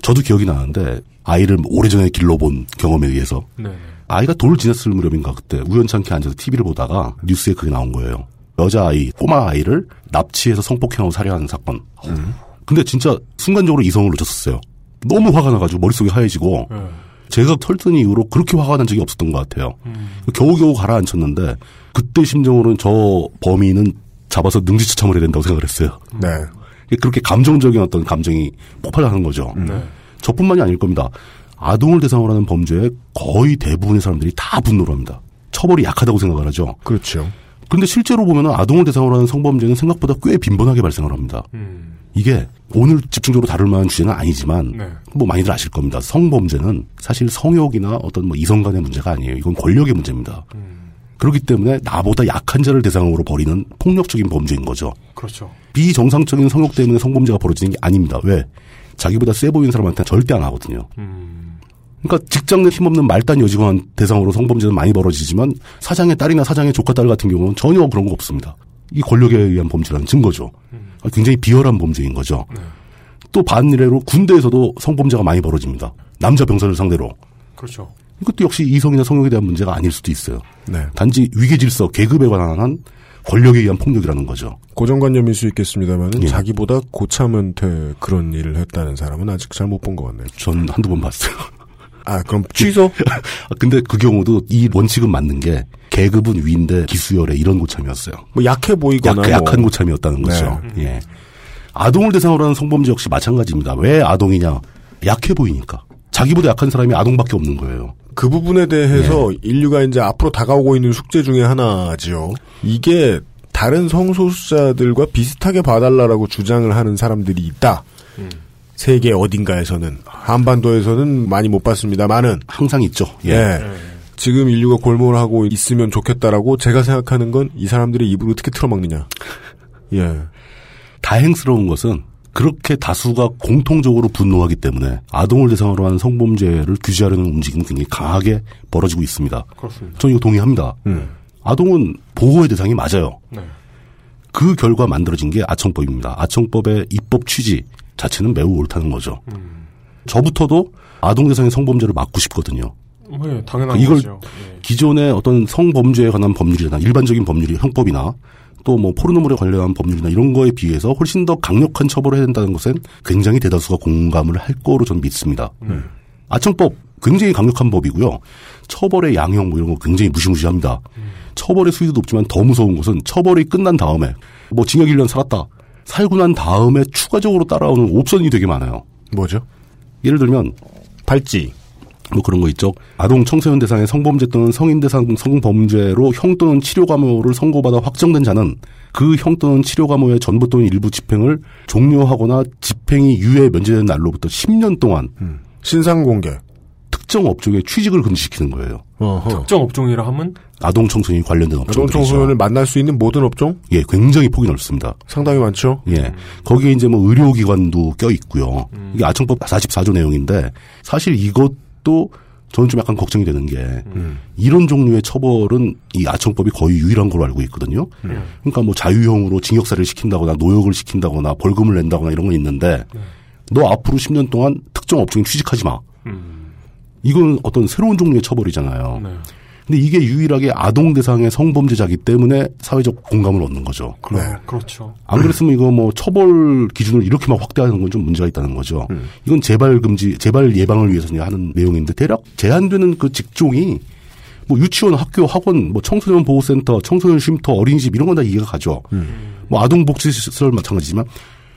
저도 기억이 나는데 아이를 오래전에 길러본 경험에 의해서 네. 아이가 돌 지났을 무렵인가 그때 우연찮게 앉아서 TV를 보다가 뉴스에 그게 나온 거예요. 여자아이, 꼬마 아이를 납치해서 성폭행하고 살해하는 사건. 근데 진짜 순간적으로 이성을 놓쳤었어요. 너무 화가 나가지고 머릿속이 하얘지고 네. 제가 털든 이후로 그렇게 화가 난 적이 없었던 것 같아요. 겨우겨우 가라앉혔는데 그때 심정으로는 저 범인은 잡아서 능지처참을 해야 된다고 생각을 했어요. 네. 그렇게 감정적인 어떤 감정이 폭발하는 거죠. 네. 저뿐만이 아닐 겁니다. 아동을 대상으로 하는 범죄에 거의 대부분의 사람들이 다 분노를 합니다. 처벌이 약하다고 생각을 하죠. 그렇죠. 근데 실제로 보면 아동을 대상으로 하는 성범죄는 생각보다 꽤 빈번하게 발생을 합니다. 음. 이게 오늘 집중적으로 다룰 만한 주제는 아니지만 네. 뭐 많이들 아실 겁니다. 성범죄는 사실 성욕이나 어떤 뭐 이성 간의 문제가 아니에요. 이건 권력의 문제입니다. 그렇기 때문에 나보다 약한 자를 대상으로 벌이는 폭력적인 범죄인 거죠. 그렇죠. 비정상적인 성욕 때문에 성범죄가 벌어지는 게 아닙니다. 왜? 자기보다 세 보이는 사람한테는 절대 안 하거든요. 그러니까 직장 내 힘없는 말단 여직원 대상으로 성범죄는 많이 벌어지지만 사장의 딸이나 사장의 조카 딸 같은 경우는 전혀 그런 거 없습니다. 이 권력에 의한 범죄라는 증거죠. 아, 굉장히 비열한 범죄인 거죠. 또 반대로 군대에서도 성범죄가 많이 벌어집니다. 남자 병사를 상대로. 그렇죠. 이것도 역시 이성이나 성욕에 대한 문제가 아닐 수도 있어요. 네. 단지 위계 질서, 계급에 관한 권력에 의한 폭력이라는 거죠. 고정관념일 수 있겠습니다만 예. 자기보다 고참한테 그런 일을 했다는 사람은 아직 잘 못 본 것 같네요. 전 한두 번 봤어요. 아, 그럼 취소? 아, 근데 그 경우도 이 원칙은 맞는 게 계급은 위인데 기수열에 이런 고참이었어요. 뭐 약해 보이거나 약, 뭐. 약한 고참이었다는 거죠. 예. 아동을 대상으로 하는 성범죄 역시 마찬가지입니다. 왜 아동이냐? 약해 보이니까. 자기보다 약한 사람이 아동밖에 없는 거예요. 그 부분에 대해서 인류가 이제 앞으로 다가오고 있는 숙제 중에 하나지요. 이게 다른 성소수자들과 비슷하게 봐달라라고 주장을 하는 사람들이 있다. 세계 어딘가에서는 한반도에서는 많이 못 봤습니다만은 항상 있죠. 예. 지금 인류가 골몰 하고 있으면 좋겠다라고 제가 생각하는 건 이 사람들의 입을 어떻게 틀어막느냐. 예. 다행스러운 것은 그렇게 다수가 공통적으로 분노하기 때문에 아동을 대상으로 하는 성범죄를 규제하려는 움직임이 굉장히 강하게 벌어지고 있습니다. 그렇습니다. 저는 이거 동의합니다. 아동은 보호의 대상이 맞아요. 네. 그 결과 만들어진 게 아청법입니다. 아청법의 입법 취지 자체는 매우 옳다는 거죠. 저부터도 아동 대상의 성범죄를 막고 싶거든요. 네, 당연한 이걸 거죠. 기존의 어떤 성범죄에 관한 법률이나 일반적인 법률이 형법이나 또 뭐 포르노물에 관련한 법률이나 이런 거에 비해서 훨씬 더 강력한 처벌을 해야 된다는 것은 굉장히 대다수가 공감을 할 거로 저는 믿습니다. 아청법 굉장히 강력한 법이고요. 처벌의 양형 뭐 이런 거 굉장히 무시무시합니다. 처벌의 수위도 높지만 더 무서운 것은 처벌이 끝난 다음에 뭐 징역 1년 살았다. 살고 난 다음에 추가적으로 따라오는 옵션이 되게 많아요. 뭐죠? 예를 들면 발찌. 뭐 그런 거 있죠. 아동 청소년 대상의 성범죄 또는 성인 대상 성범죄로 형 또는 치료 감호를 선고받아 확정된 자는 그 형 또는 치료 감호의 전부 또는 일부 집행을 종료하거나 집행이 유예 면제된 날로부터 10년 동안 신상 공개 특정 업종에 취직을 금지시키는 거예요. 특정 업종이라 하면 아동 청소년이 관련된 업종. 아동 청소년을 만날 수 있는 모든 업종? 예, 굉장히 폭이 넓습니다. 상당히 많죠. 예. 거기에 이제 뭐 의료기관도 껴 있고요. 이게 아청법 44조 내용인데 사실 이것 도 저는 좀 약간 걱정이 되는 게 이런 종류의 처벌은 이 아청법이 거의 유일한 걸로 알고 있거든요. 그러니까 뭐 자유형으로 징역사를 시킨다거나 노역을 시킨다거나 벌금을 낸다거나 이런 건 있는데 너 앞으로 10년 동안 특정 업종에 취직하지 마. 이건 어떤 새로운 종류의 처벌이잖아요. 근데 이게 유일하게 아동 대상의 성범죄자기 때문에 사회적 공감을 얻는 거죠. 네. 그렇죠. 안 그랬으면 이거 뭐 처벌 기준을 이렇게 막 확대하는 건 좀 문제가 있다는 거죠. 이건 재발 금지, 재발 예방을 위해서 이제 하는 내용인데 대략 제한되는 그 직종이 뭐 유치원, 학교, 학원, 뭐 청소년 보호센터, 청소년 쉼터, 어린이집 이런 건 다 이해가 가죠. 뭐 아동복지시설 마찬가지지만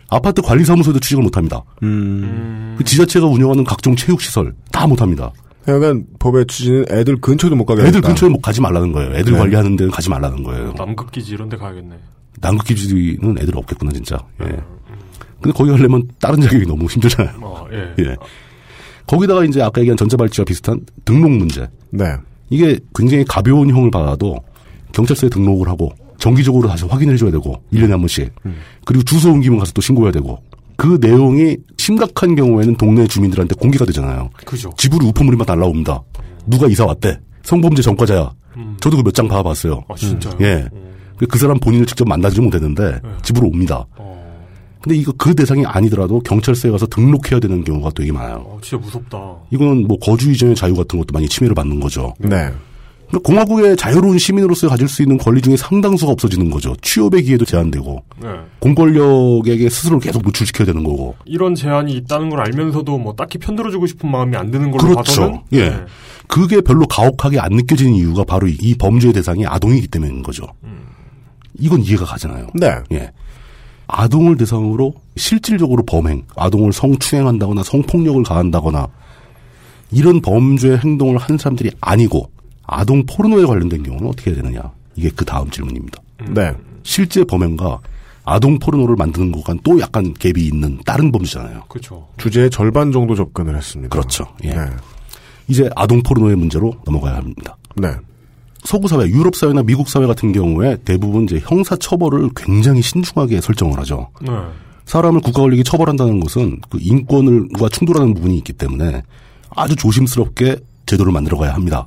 아파트 관리사무소에도 취직을 못합니다. 그 지자체가 운영하는 각종 체육시설 다 못합니다. 약간 법의 취지는 애들 근처도 못 가게 애들. 근처에 못 가지 말라는 거예요. 애들 네. 관리하는 데는 가지 말라는 거예요. 남극기지 이런 데 가야겠네. 남극기지는 애들 없겠구나 진짜. 예. 근데 거기 가려면 다른 자격이 너무 힘들잖아요. 어, 예. 예. 거기다가 이제 아까 얘기한 전자발찌와 비슷한 등록 문제. 네. 이게 굉장히 가벼운 형을 받아도 경찰서에 등록을 하고 정기적으로 다시 확인을 해줘야 되고 1년에 한 번씩. 그리고 주소 옮기면 가서 또 신고해야 되고. 그 내용이 심각한 경우에는 동네 주민들한테 공개가 되잖아요. 그죠. 집으로 우편물이만 날라옵니다. 누가 이사 왔대. 성범죄 전과자야. 저도 그 몇 장 봐봤어요. 아, 진짜요? 예. 그 사람 본인을 직접 만나지 못했는데 집으로 옵니다. 근데 이거 그 대상이 아니더라도 경찰서에 가서 등록해야 되는 경우가 되게 많아요. 어, 진짜 무섭다. 이거는 뭐 거주 이전의 자유 같은 것도 많이 침해를 받는 거죠. 네. 그러니까 공화국의 자유로운 시민으로서 가질 수 있는 권리 중에 상당수가 없어지는 거죠. 취업의 기회도 제한되고 네. 공권력에게 스스로를 계속 노출시켜야 되는 거고. 이런 제한이 있다는 걸 알면서도 뭐 딱히 편들어주고 싶은 마음이 안 드는 걸로 그렇죠. 봐서는 예. 네. 그게 별로 가혹하게 안 느껴지는 이유가 바로 이- 이 범죄의 대상이 아동이기 때문인 거죠. 이건 이해가 가잖아요. 네. 예. 아동을 대상으로 실질적으로 범행, 아동을 성추행한다거나 성폭력을 가한다거나 이런 범죄 행동을 하는 사람들이 아니고 아동 포르노에 관련된 경우는 어떻게 해야 되느냐. 이게 그 다음 질문입니다. 네. 실제 범행과 아동 포르노를 만드는 것과는 또 약간 갭이 있는 다른 범죄잖아요. 그렇죠. 주제의 절반 정도 접근을 했습니다. 그렇죠. 예. 네. 이제 아동 포르노의 문제로 넘어가야 합니다. 네. 서구 사회, 유럽 사회나 미국 사회 같은 경우에 대부분 이제 형사 처벌을 굉장히 신중하게 설정을 하죠. 네. 사람을 국가 권력이 처벌한다는 것은 그 인권과 충돌하는 부분이 있기 때문에 아주 조심스럽게 제도를 만들어 가야 합니다.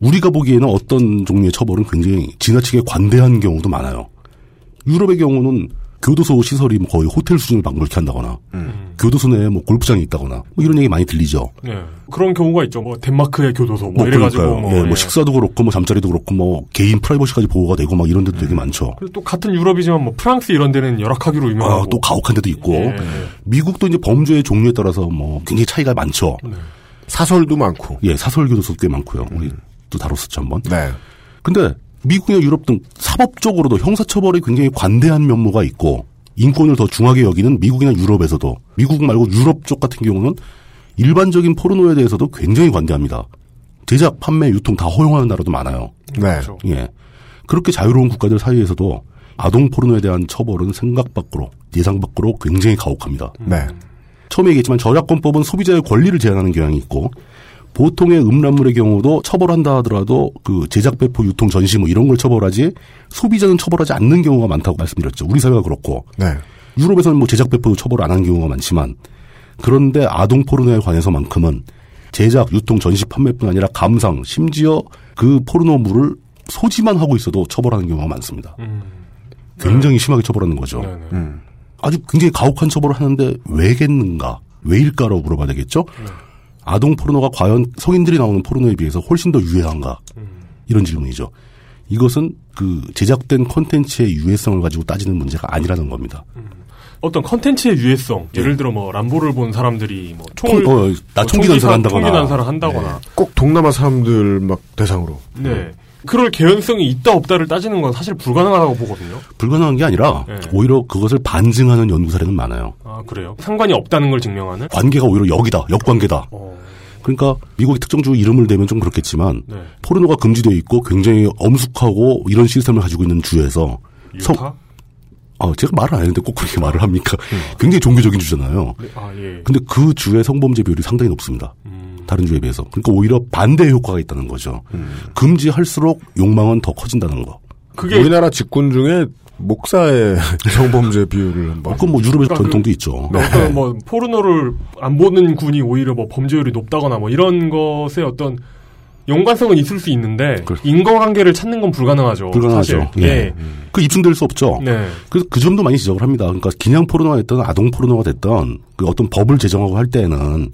우리가 보기에는 어떤 종류의 처벌은 굉장히 지나치게 관대한 경우도 많아요. 유럽의 경우는 교도소 시설이 뭐 거의 호텔 수준을 방불케 한다거나 교도소 내에 뭐 골프장이 있다거나 뭐 이런 얘기 많이 들리죠. 네. 그런 경우가 있죠. 뭐 덴마크의 교도소 뭐, 뭐 이래가지고. 뭐, 예, 뭐 예. 식사도 그렇고 뭐 잠자리도 그렇고 뭐 개인 프라이버시까지 보호가 되고 막 이런 데도 되게 많죠. 그리고 또 같은 유럽이지만 뭐 프랑스 이런 데는 열악하기로 유명하고 아, 또 가혹한 데도 있고 예. 미국도 이제 범죄의 종류에 따라서 뭐 굉장히 차이가 많죠. 네. 사설도 많고. 예, 사설 교도소 꽤 많고요. 우 리또 다뤘었죠 한번. 네. 근데 미국이나 유럽 등 사법적으로도 형사처벌이 굉장히 관대한 면모가 있고 인권을 더 중하게 여기는 미국이나 유럽에서도 미국 말고 유럽 쪽 같은 경우는 일반적인 포르노에 대해서도 굉장히 관대합니다. 제작, 판매, 유통 다 허용하는 나라도 많아요. 네. 예. 그렇게 자유로운 국가들 사이에서도 아동 포르노에 대한 처벌은 생각 밖으로, 예상 밖으로 굉장히 가혹합니다. 네. 처음에 얘기했지만 저작권법은 소비자의 권리를 제한하는 경향이 있고 보통의 음란물의 경우도 처벌한다 하더라도 그 제작, 배포, 유통, 전시 뭐 이런 걸 처벌하지 소비자는 처벌하지 않는 경우가 많다고 말씀드렸죠. 우리 사회가 그렇고 네. 유럽에서는 뭐 제작, 배포도 처벌 안 하는 경우가 많지만 그런데 아동 포르노에 관해서만큼은 제작, 유통, 전시, 판매뿐 아니라 감상, 심지어 그 포르노물을 소지만 하고 있어도 처벌하는 경우가 많습니다. 굉장히 심하게 처벌하는 거죠. 음. 아주 굉장히 가혹한 처벌을 하는데 왜겠는가? 왜일까라고 물어봐야 되겠죠? 아동 포르노가 과연 성인들이 나오는 포르노에 비해서 훨씬 더 유해한가? 이런 질문이죠. 이것은 그 제작된 컨텐츠의 유해성을 가지고 따지는 문제가 아니라는 겁니다. 어떤 컨텐츠의 유해성, 예를 들어 뭐 람보를 본 사람들이 뭐 총을 통- 어, 나뭐 총기 난사를 사- 한다거나. 총기 난사를 한다거나 꼭 동남아 사람들 막 대상으로. 네. 그럴 개연성이 있다 없다를 따지는 건 사실 불가능하다고 보거든요. 불가능한 게 아니라 네. 오히려 그것을 반증하는 연구 사례는 많아요. 아 그래요? 상관이 없다는 걸 증명하는? 관계가 오히려 역이다, 역관계다. 어. 그러니까 미국의 특정 주 이름을 대면 좀 그렇겠지만 네. 포르노가 금지되어 있고 굉장히 엄숙하고 이런 시스템을 가지고 있는 주에서 유타? 아, 제가 말을 안 했는데 꼭 그렇게 말을 합니까? 굉장히 종교적인 주잖아요. 네, 아 예. 근데 그 주의 성범죄 비율이 상당히 높습니다. 다른 주에 비해서. 그러니까 오히려 반대 효과가 있다는 거죠. 금지할수록 욕망은 더 커진다는 거. 그게 우리나라 직군 중에 목사의 성범죄 비율을 한번. 그건 뭐 유럽의 그러니까 전통도 있죠. 그러니까 어떤 뭐 포르노를 안 보는 군이 오히려 뭐 범죄율이 높다거나 뭐 이런 것에 어떤 연관성은 있을 수 있는데 인과관계를 찾는 건 불가능하죠. 불가능하죠. 사실. 예. 그 입증될 수 없죠. 네. 그래서 그 점도 많이 지적을 합니다. 그러니까 그냥 포르노가 됐던 아동 포르노가 됐던 그 어떤 법을 제정하고 할 때는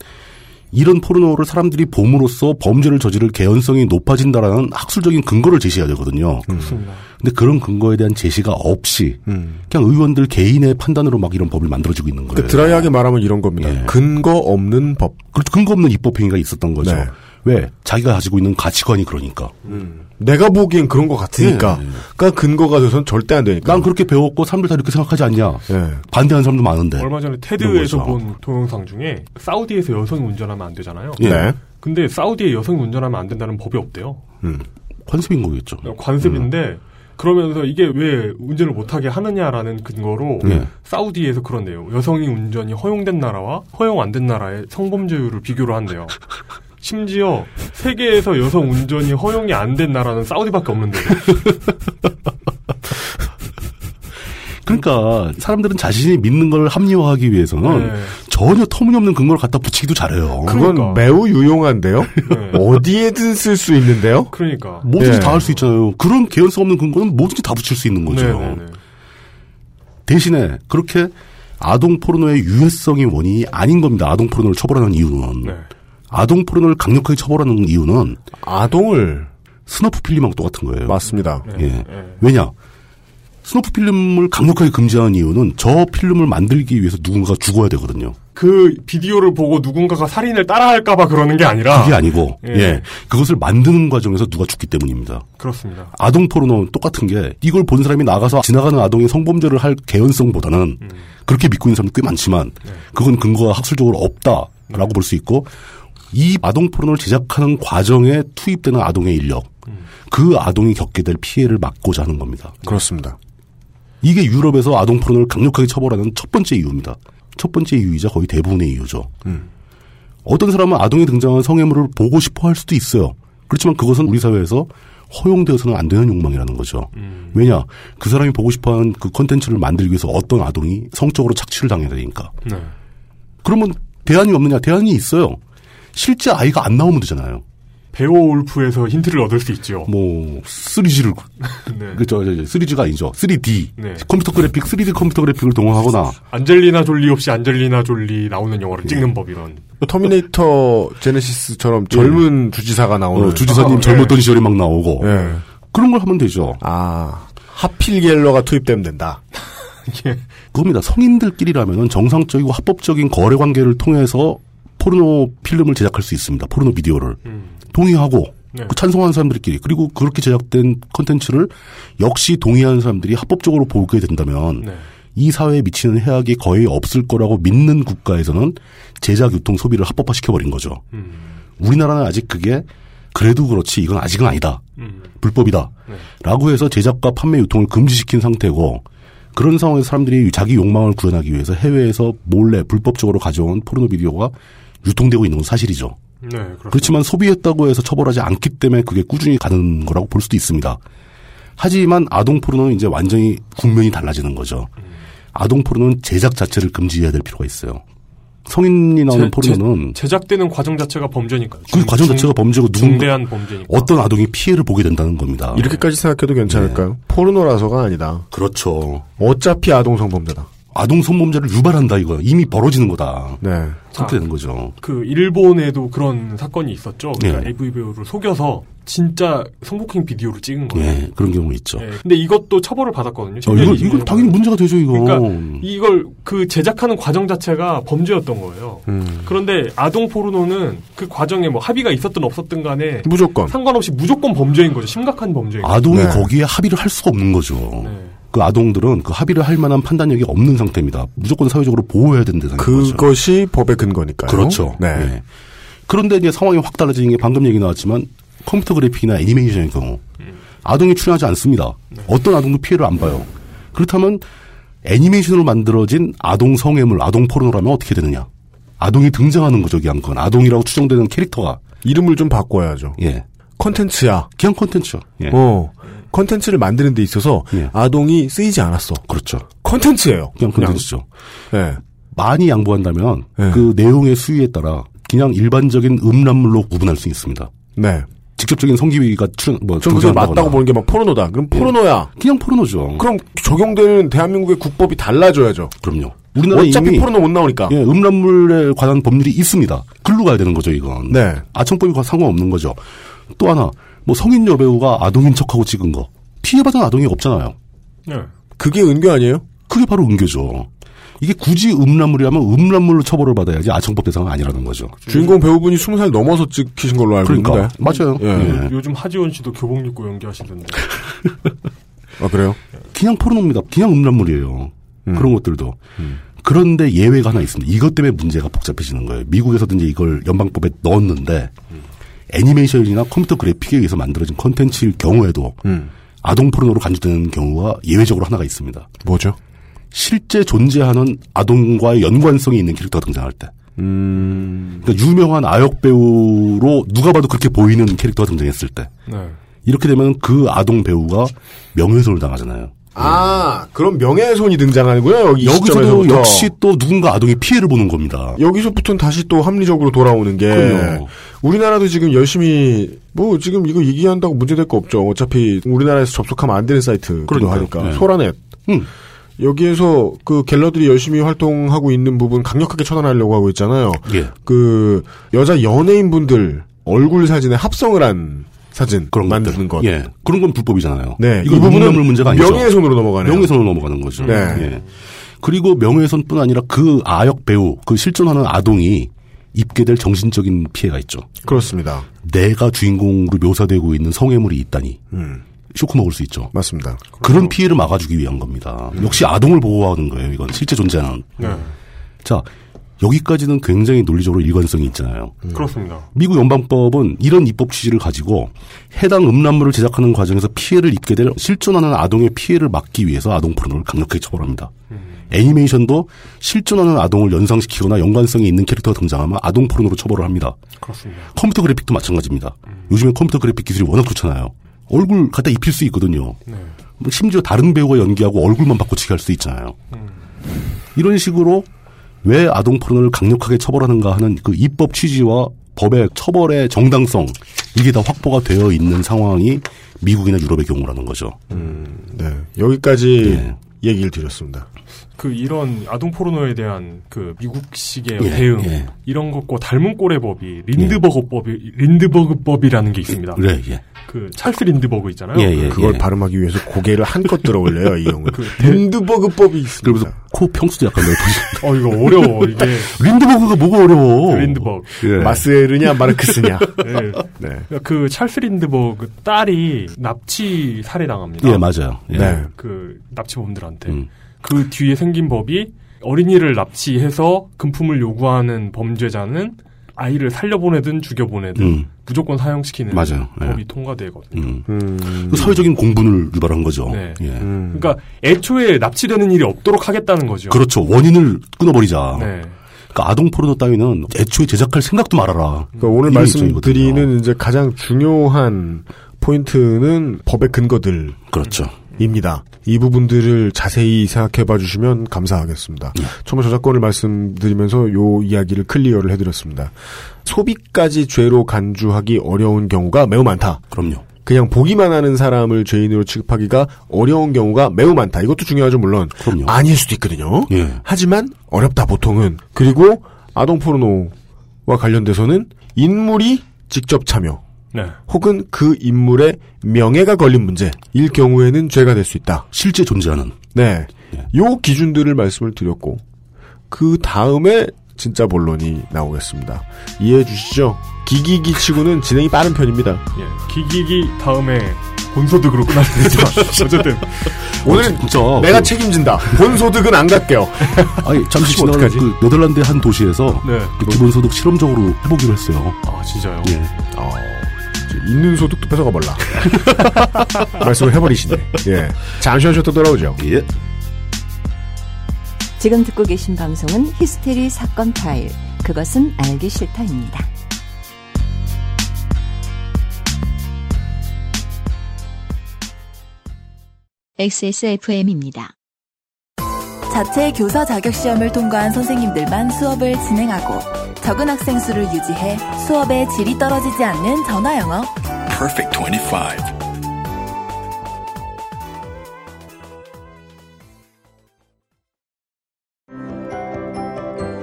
이런 포르노를 사람들이 봄으로써 범죄를 저지를 개연성이 높아진다라는 학술적인 근거를 제시해야 되거든요. 그렇습니다. 근데 그런 근거에 대한 제시가 없이 음. 그냥 의원들 개인의 판단으로 막 이런 법을 만들어지고 있는 거예요. 그 드라이하게 말하면 이런 겁니다. 근거 없는 법. 그렇죠. 근거 없는 입법 행위가 있었던 거죠. 네. 왜? 자기가 가지고 있는 가치관이 그러니까. 내가 보기엔 그런 것 같으니까. 예, 예. 그러니까 근거가 돼서는 절대 안 되니까. 난 그렇게 배웠고 사람들 다 이렇게 생각하지 않냐. 반대하는 사람도 많은데. 얼마 전에 테드에서. 본 동영상 중에 사우디에서 여성이 운전하면 안 되잖아요. 예. 네. 근데 사우디에 여성이 운전하면 안 된다는 법이 없대요. 관습인 거겠죠. 관습인데 그러면서 이게 왜 운전을 못하게 하느냐라는 근거로 네. 사우디에서 그런데요. 여성이 운전이 허용된 나라와 허용 안 된 나라의 성범죄율을 비교를 한대요. 심지어 세계에서 여성 운전이 허용이 안 된 나라는 사우디밖에 없는데. 그러니까 사람들은 자신이 믿는 걸 합리화하기 위해서는 네. 전혀 터무니없는 근거를 갖다 붙이기도 잘해요. 그건 매우 유용한데요? 어디에든 쓸 수 있는데요? 그러니까. 뭐든지 예. 다할 수 있잖아요. 그런 개연성 없는 근거는 뭐든지 다 붙일 수 있는 거죠. 네네네. 대신에 그렇게 아동 포르노의 유해성이 원인이 아닌 겁니다. 아동 포르노를 처벌하는 이유는. 네. 아동 포르노를 강력하게 처벌하는 이유는 아동을 snuff film하고 똑같은 거예요. 맞습니다. 예. 왜냐? snuff film을 강력하게 금지하는 이유는 저 필름을 만들기 위해서 누군가가 죽어야 되거든요. 그 비디오를 보고 누군가가 살인을 따라할까봐 그러는 게 아니라. 그게 아니고, 예. 예. 그것을 만드는 과정에서 누가 죽기 때문입니다. 그렇습니다. 아동 포르노는 똑같은 게 이걸 본 사람이 나가서 지나가는 아동의 성범죄를 할 개연성보다는 음. 그렇게 믿고 있는 사람이 꽤 많지만 네. 그건 근거가 학술적으로 없다라고 볼수 있고 이 아동 포르노를 제작하는 과정에 투입되는 아동의 인력 음. 그 아동이 겪게 될 피해를 막고자 하는 겁니다. 그렇습니다. 이게 유럽에서 아동 포르노를 강력하게 처벌하는 첫 번째 이유입니다. 첫 번째 이유이자 거의 대부분의 이유죠. 어떤 사람은 아동이 등장한 성애물을 보고 싶어 할 수도 있어요. 그렇지만 그것은 우리 사회에서 허용되어서는 안 되는 욕망이라는 거죠. 왜냐? 그 사람이 보고 싶어 하는 그 컨텐츠를 만들기 위해서 어떤 아동이 성적으로 착취를 당해야 되니까. 네. 그러면 대안이 없느냐? 대안이 있어요. 실제 아이가 안 나오면 되잖아요. 베오울프에서 힌트를 얻을 수 있죠. 뭐 3G를 네. 그저 3G가 아니죠. 3D 네. 컴퓨터 그래픽 3D 컴퓨터 그래픽을 동원하거나 안젤리나 졸리 없이 안젤리나 졸리 나오는 영화를 찍는 법 이런. 터미네이터 제네시스처럼 젊은 주지사가 나오는 어, 주지사님 아, 젊었던 시절이 막 나오고 예. 그런 걸 하면 되죠. 아 합필갤러가 투입되면 된다. 그겁니다. 성인들끼리라면 정상적이고 합법적인 거래 관계를 통해서 포르노 필름을 제작할 수 있습니다. 포르노 비디오를 동의하고 네. 그 찬성하는 사람들끼리 그리고 그렇게 제작된 컨텐츠를 역시 동의하는 사람들이 합법적으로 보게 된다면 네. 이 사회에 미치는 해악이 거의 없을 거라고 믿는 국가에서는 제작, 유통, 소비를 합법화 시켜 버린 거죠. 우리나라는 아직 그게 그래도 그렇지 이건 아직은 아니다. 불법이다. 라고 해서 제작과 판매 유통을 금지시킨 상태고 그런 상황에서 사람들이 자기 욕망을 구현하기 위해서 해외에서 몰래 불법적으로 가져온 포르노 비디오가 유통되고 있는 건 사실이죠. 네, 그렇습니다. 그렇지만 소비했다고 해서 처벌하지 않기 때문에 그게 꾸준히 가는 거라고 볼 수도 있습니다. 하지만 아동 포르노는 이제 완전히 국면이 달라지는 거죠. 아동 포르노는 제작 자체를 금지해야 될 필요가 있어요. 성인이 나오는 제- 포르노는 제, 제작되는 과정 자체가 범죄니까요. 그 중- 과정 자체가 범죄고 누군가 중대한 범죄니까. 어떤 아동이 피해를 보게 된다는 겁니다. 이렇게까지 생각해도 괜찮을까요? 포르노라서가 아니다. 그렇죠. 어차피 아동 성범죄다. 아동 성범죄를 유발한다 이거 이미 벌어지는 거다. 네. 그렇게 되는 거죠. 그 일본에도 그런 사건이 있었죠. 그러니까 예. AV 배우를 속여서 진짜 성폭행 비디오를 찍은 거예요. 예, 그런 경우 있죠. 예. 근데 이것도 처벌을 받았거든요. 어, 이거, 이거 당연히 문제가 되죠, 이거. 그러니까 이걸 그 제작하는 과정 자체가 범죄였던 거예요. 음. 그런데 아동 포르노는 그 과정에 뭐 합의가 있었든 없었든 간에 무조건 상관없이 무조건 범죄인 거죠. 심각한 범죄인 거죠. 아동이 네. 거기에 합의를 할 수가 없는 거죠. 네. 그 아동들은 그 합의를 할 만한 판단력이 없는 상태입니다. 무조건 사회적으로 보호해야 되는 대상인 거죠. 그것이 법의 근거니까요. 그렇죠. 네. 예. 그런데 이제 상황이 확 달라지는 게 방금 얘기 나왔지만 컴퓨터 그래픽이나 애니메이션의 경우 아동이 출연하지 않습니다. 어떤 아동도 피해를 안 봐요. 그렇다면 애니메이션으로 만들어진 아동 성애물, 아동 포르노라면 어떻게 되느냐? 아동이 등장하는 거죠, 그냥 그건. 아동이라고 추정되는 캐릭터가. 이름을 좀 바꿔야죠. 예. 컨텐츠야. 그냥 컨텐츠요. 예. 어. 컨텐츠를 만드는 데 있어서 아동이 쓰이지 않았어. 그렇죠. 컨텐츠예요. 그냥 컨텐츠죠. 예. 많이 양보한다면 네. 그 내용의 수위에 따라 그냥 일반적인 음란물로 구분할 수 있습니다. 네. 직접적인 성기가 출연 뭐 등장한다거나. 맞다고 보는 게 막 포르노다. 그럼 포르노야. 그냥 포르노죠. 그럼 적용되는 대한민국의 국법이 달라져야죠. 그럼요. 우리나라 어차피 이미 포르노 못 나오니까. 예, 음란물에 관한 법률이 있습니다. 글로 가야 되는 거죠, 이건. 네. 아청법과 상관없는 거죠. 또 하나, 뭐 성인 여배우가 아동인 척하고 찍은 거. 피해받은 아동이 없잖아요. 네. 그게 은교 아니에요? 그게 바로 은교죠. 이게 굳이 음란물이라면 음란물로 처벌을 받아야지 아청법 대상은 아니라는 거죠. 주인공 배우분이 20살 넘어서 찍히신 걸로 알고 그러니까. 있는데. 맞아요. 예. 예. 요즘 하지원 씨도 교복 입고 연기하시던데. 아, 그래요? 그냥 포르노입니다. 그냥 음란물이에요. 그런 것들도. 그런데 예외가 하나 있습니다. 이것 때문에 문제가 복잡해지는 거예요. 미국에서도 이제 이걸 연방법에 넣었는데 애니메이션이나 컴퓨터 그래픽에 의해서 만들어진 컨텐츠일 경우에도 아동 포르노로 간주되는 경우가 예외적으로 하나가 있습니다. 뭐죠? 실제 존재하는 아동과의 연관성이 있는 캐릭터가 등장할 때. 음. 그러니까 유명한 아역 배우로 누가 봐도 그렇게 보이는 캐릭터가 등장했을 때. 네. 이렇게 되면 그 아동 배우가 명예훼손을 당하잖아요. 아, 그럼 명예훼손이 등장하는구나, 여기 이 여기서도. 역시 또 누군가 아동이 피해를 보는 겁니다. 여기서부터는 다시 또 합리적으로 돌아오는 게 그럼요. 우리나라도 지금 열심히 뭐 지금 이거 얘기한다고 문제될 거 없죠. 어차피 우리나라에서 접속하면 안 되는 사이트기도 그러니까요. 하니까 네. 소라넷. 음. 여기에서 그 갤러들이 열심히 활동하고 있는 부분 강력하게 처단하려고 하고 있잖아요. 예. 그 여자 연예인분들 얼굴 사진에 합성을 한 사진 그런 만드는 것. 예. 그런 건 불법이잖아요. 네, 이거 이 부분은 문제가 아니죠. 명예훼손으로 넘어가네요. 명예훼손으로 넘어가는 거죠. 네. 예. 그리고 명예훼손뿐 아니라 그 아역 배우, 그 실존하는 아동이 입게 될 정신적인 피해가 있죠. 그렇습니다. 내가 주인공으로 묘사되고 있는 성애물이 있다니 음, 쇼크 먹을 수 있죠. 맞습니다. 그런 피해를 막아주기 위한 겁니다. 역시 아동을 보호하는 거예요. 이건 실제 존재하는. 네. 자 여기까지는 굉장히 논리적으로 일관성이 있잖아요. 그렇습니다. 미국 연방법은 이런 입법 취지를 가지고 해당 음란물을 제작하는 과정에서 피해를 입게 될 실존하는 아동의 피해를 막기 위해서 아동 포르노를 강력하게 처벌합니다. 애니메이션도 실존하는 아동을 연상시키거나 연관성이 있는 캐릭터가 등장하면 아동 포르노로 처벌을 합니다. 그렇습니다. 컴퓨터 그래픽도 마찬가지입니다. 요즘에 컴퓨터 그래픽 기술이 워낙 좋잖아요. 얼굴 갖다 입힐 수 있거든요. 네. 뭐 심지어 다른 배우가 연기하고 얼굴만 바꿔치기 할 수 있잖아요. 이런 식으로 왜 아동 포르노를 강력하게 처벌하는가 하는 그 입법 취지와 법의 처벌의 정당성 이게 다 확보가 되어 있는 상황이 미국이나 유럽의 경우라는 거죠. 네. 여기까지 예. 얘기를 드렸습니다. 그 이런 아동 포르노에 대한 그 미국식의 예, 대응 예. 이런 것과 닮은 꼴의 법이 린드버그법이 린드버그법이라는 게 있습니다. 그래, 예. 그 찰스 린드버그 있잖아요. 예, 예. 그걸 발음하기 위해서 고개를 한껏 들어 올려요, 이 형은. 그 린드버그법이 있습니다. 그러면서 코 평수도 약간 넓어지. 어 이거 어려워 이게 린드버그가 뭐가 어려워? 린드버그. 예. 마스에르냐, 마르크스냐. 네. 네. 그 찰스 린드버그 딸이 납치 살해당합니다. 예, 맞아요. 예. 네. 그 납치범들한테 음. 그 뒤에 생긴 법이 어린이를 납치해서 금품을 요구하는 범죄자는 아이를 살려보내든 죽여보내든 음. 무조건 사형시키는 맞아요. 예. 법이 통과되거든요. 음. 음. 그 사회적인 공분을 유발한 거죠. 네. 예. 음. 그러니까 애초에 납치되는 일이 없도록 하겠다는 거죠. 그렇죠. 원인을 끊어버리자. 네. 그러니까 아동 포르노 따위는 애초에 제작할 생각도 말아라. 그러니까 오늘 말씀드리는. 이제 가장 중요한 포인트는 법의 근거들. 그렇죠. 입니다. 이 부분들을 자세히 생각해 봐 주시면 감사하겠습니다. 예. 처음에 저작권을 말씀드리면서 요 이야기를 클리어를 해드렸습니다. 소비까지 죄로 간주하기 어려운 경우가 매우 많다. 그럼요. 그냥 보기만 하는 사람을 죄인으로 취급하기가 어려운 경우가 매우 많다. 이것도 중요하죠, 물론. 그럼요. 아닐 수도 있거든요. 예. 하지만 어렵다, 보통은. 그리고 아동 포르노와 관련돼서는 인물이 직접 참여. 네. 혹은 그 인물의 명예가 걸린 문제일 경우에는 죄가 될 수 있다. 실제 존재하는. 네. 요 기준들을 말씀을 드렸고, 그 다음에 진짜 본론이 나오겠습니다. 이해해 주시죠? 기기기 치고는 진행이 빠른 편입니다. 예. 기기기 다음에 본소득으로 테죠. 어쨌든 오늘은 진짜 내가 그- 책임진다. 본소득은 안 갈게요. 아니 잠시 어떡하지? 그 네덜란드의 한 도시에서 네. 그 기본소득 실험적으로 해보기로 했어요. 아 진짜요? 예. 어, 이제 있는 소득도 뺏어가 볼라. 말씀을 해버리시네. 예. 잠시만 쉬었다 돌아오죠. 예. 지금 듣고 계신 방송은 히스테리 사건 파일. 그것은 알기 싫다입니다. XSFM입니다. 자체 교사 자격 시험을 통과한 선생님들만 수업을 진행하고 적은 학생 수를 유지해 수업의 질이 떨어지지 않는 전화 영어. Perfect 25.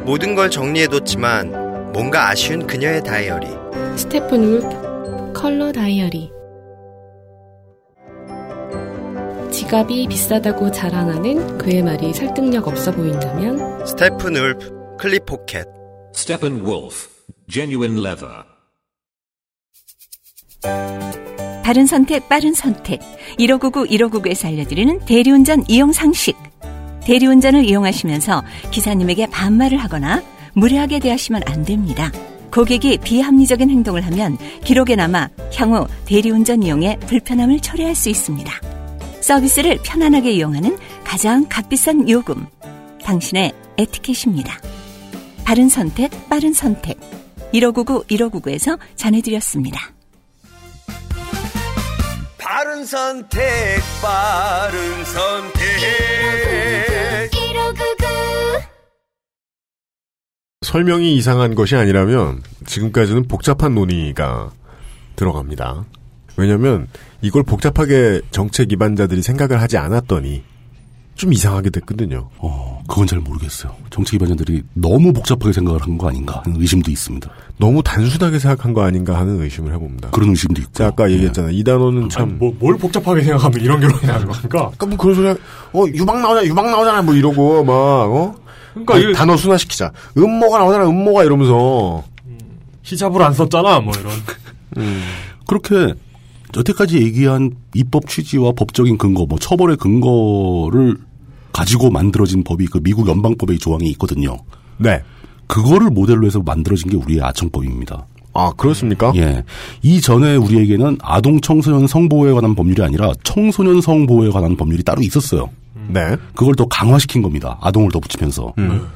모든 걸 정리해뒀지만 뭔가 아쉬운 그녀의 다이어리. 스테픈 울프 컬러 다이어리 지갑이 비싸다고 자랑하는 그의 말이 설득력 없어 보인다면 Steppenwolf clip pocket. Steppenwolf, genuine leather. 바른 선택, 빠른 선택. 1599, 1599에서 알려드리는 대리운전 이용 상식. 대리운전을 이용하시면서 기사님에게 반말을 하거나 무례하게 대하시면 안 됩니다. 고객이 비합리적인 행동을 하면 기록에 남아 향후 대리운전 이용에 불편함을 초래할 수 있습니다. 서비스를 편안하게 이용하는 가장 값비싼 요금. 당신의 에티켓입니다. 바른 선택, 빠른 선택. 1599, 1599에서 전해드렸습니다. 바른 선택, 바른 선택. 설명이 이상한 것이 아니라면 지금까지는 복잡한 논의가 들어갑니다. 왜냐면 이걸 복잡하게 정책 입안자들이 생각을 하지 않았더니 좀 이상하게 됐거든요. 어, 그건 잘 모르겠어요. 정치 기반자들이 너무 복잡하게 생각을 한 거 아닌가 하는 의심도 있습니다. 너무 단순하게 생각한 거 아닌가 하는 의심을 해봅니다. 그런 의심도 있고. 제가 아까 얘기했잖아요. 이 단어는 참. 뭐, 뭘 복잡하게 생각하면 이런 결론이 나는 겁니까? 아까 뭐 그런 소리, 어, 유방 나오잖아, 유방 나오잖아, 뭐 이러고, 막, 어? 그러니까 아니, 이게- 단어 순화시키자. 음모가 나오잖아, 음모가 이러면서. 히잡을 안 썼잖아, 뭐 이런. 그렇게 여태까지 얘기한 입법 취지와 법적인 근거, 뭐 처벌의 근거를 가지고 만들어진 법이 그 미국 연방법의 조항이 있거든요. 네. 그거를 모델로 해서 만들어진 게 우리의 아청법입니다. 아, 그렇습니까? 예. 이전에 우리에게는 아동 청소년 성보호에 관한 법률이 아니라 청소년 성보호에 관한 법률이 따로 있었어요. 네. 그걸 더 강화시킨 겁니다. 아동을 더 붙이면서. 음.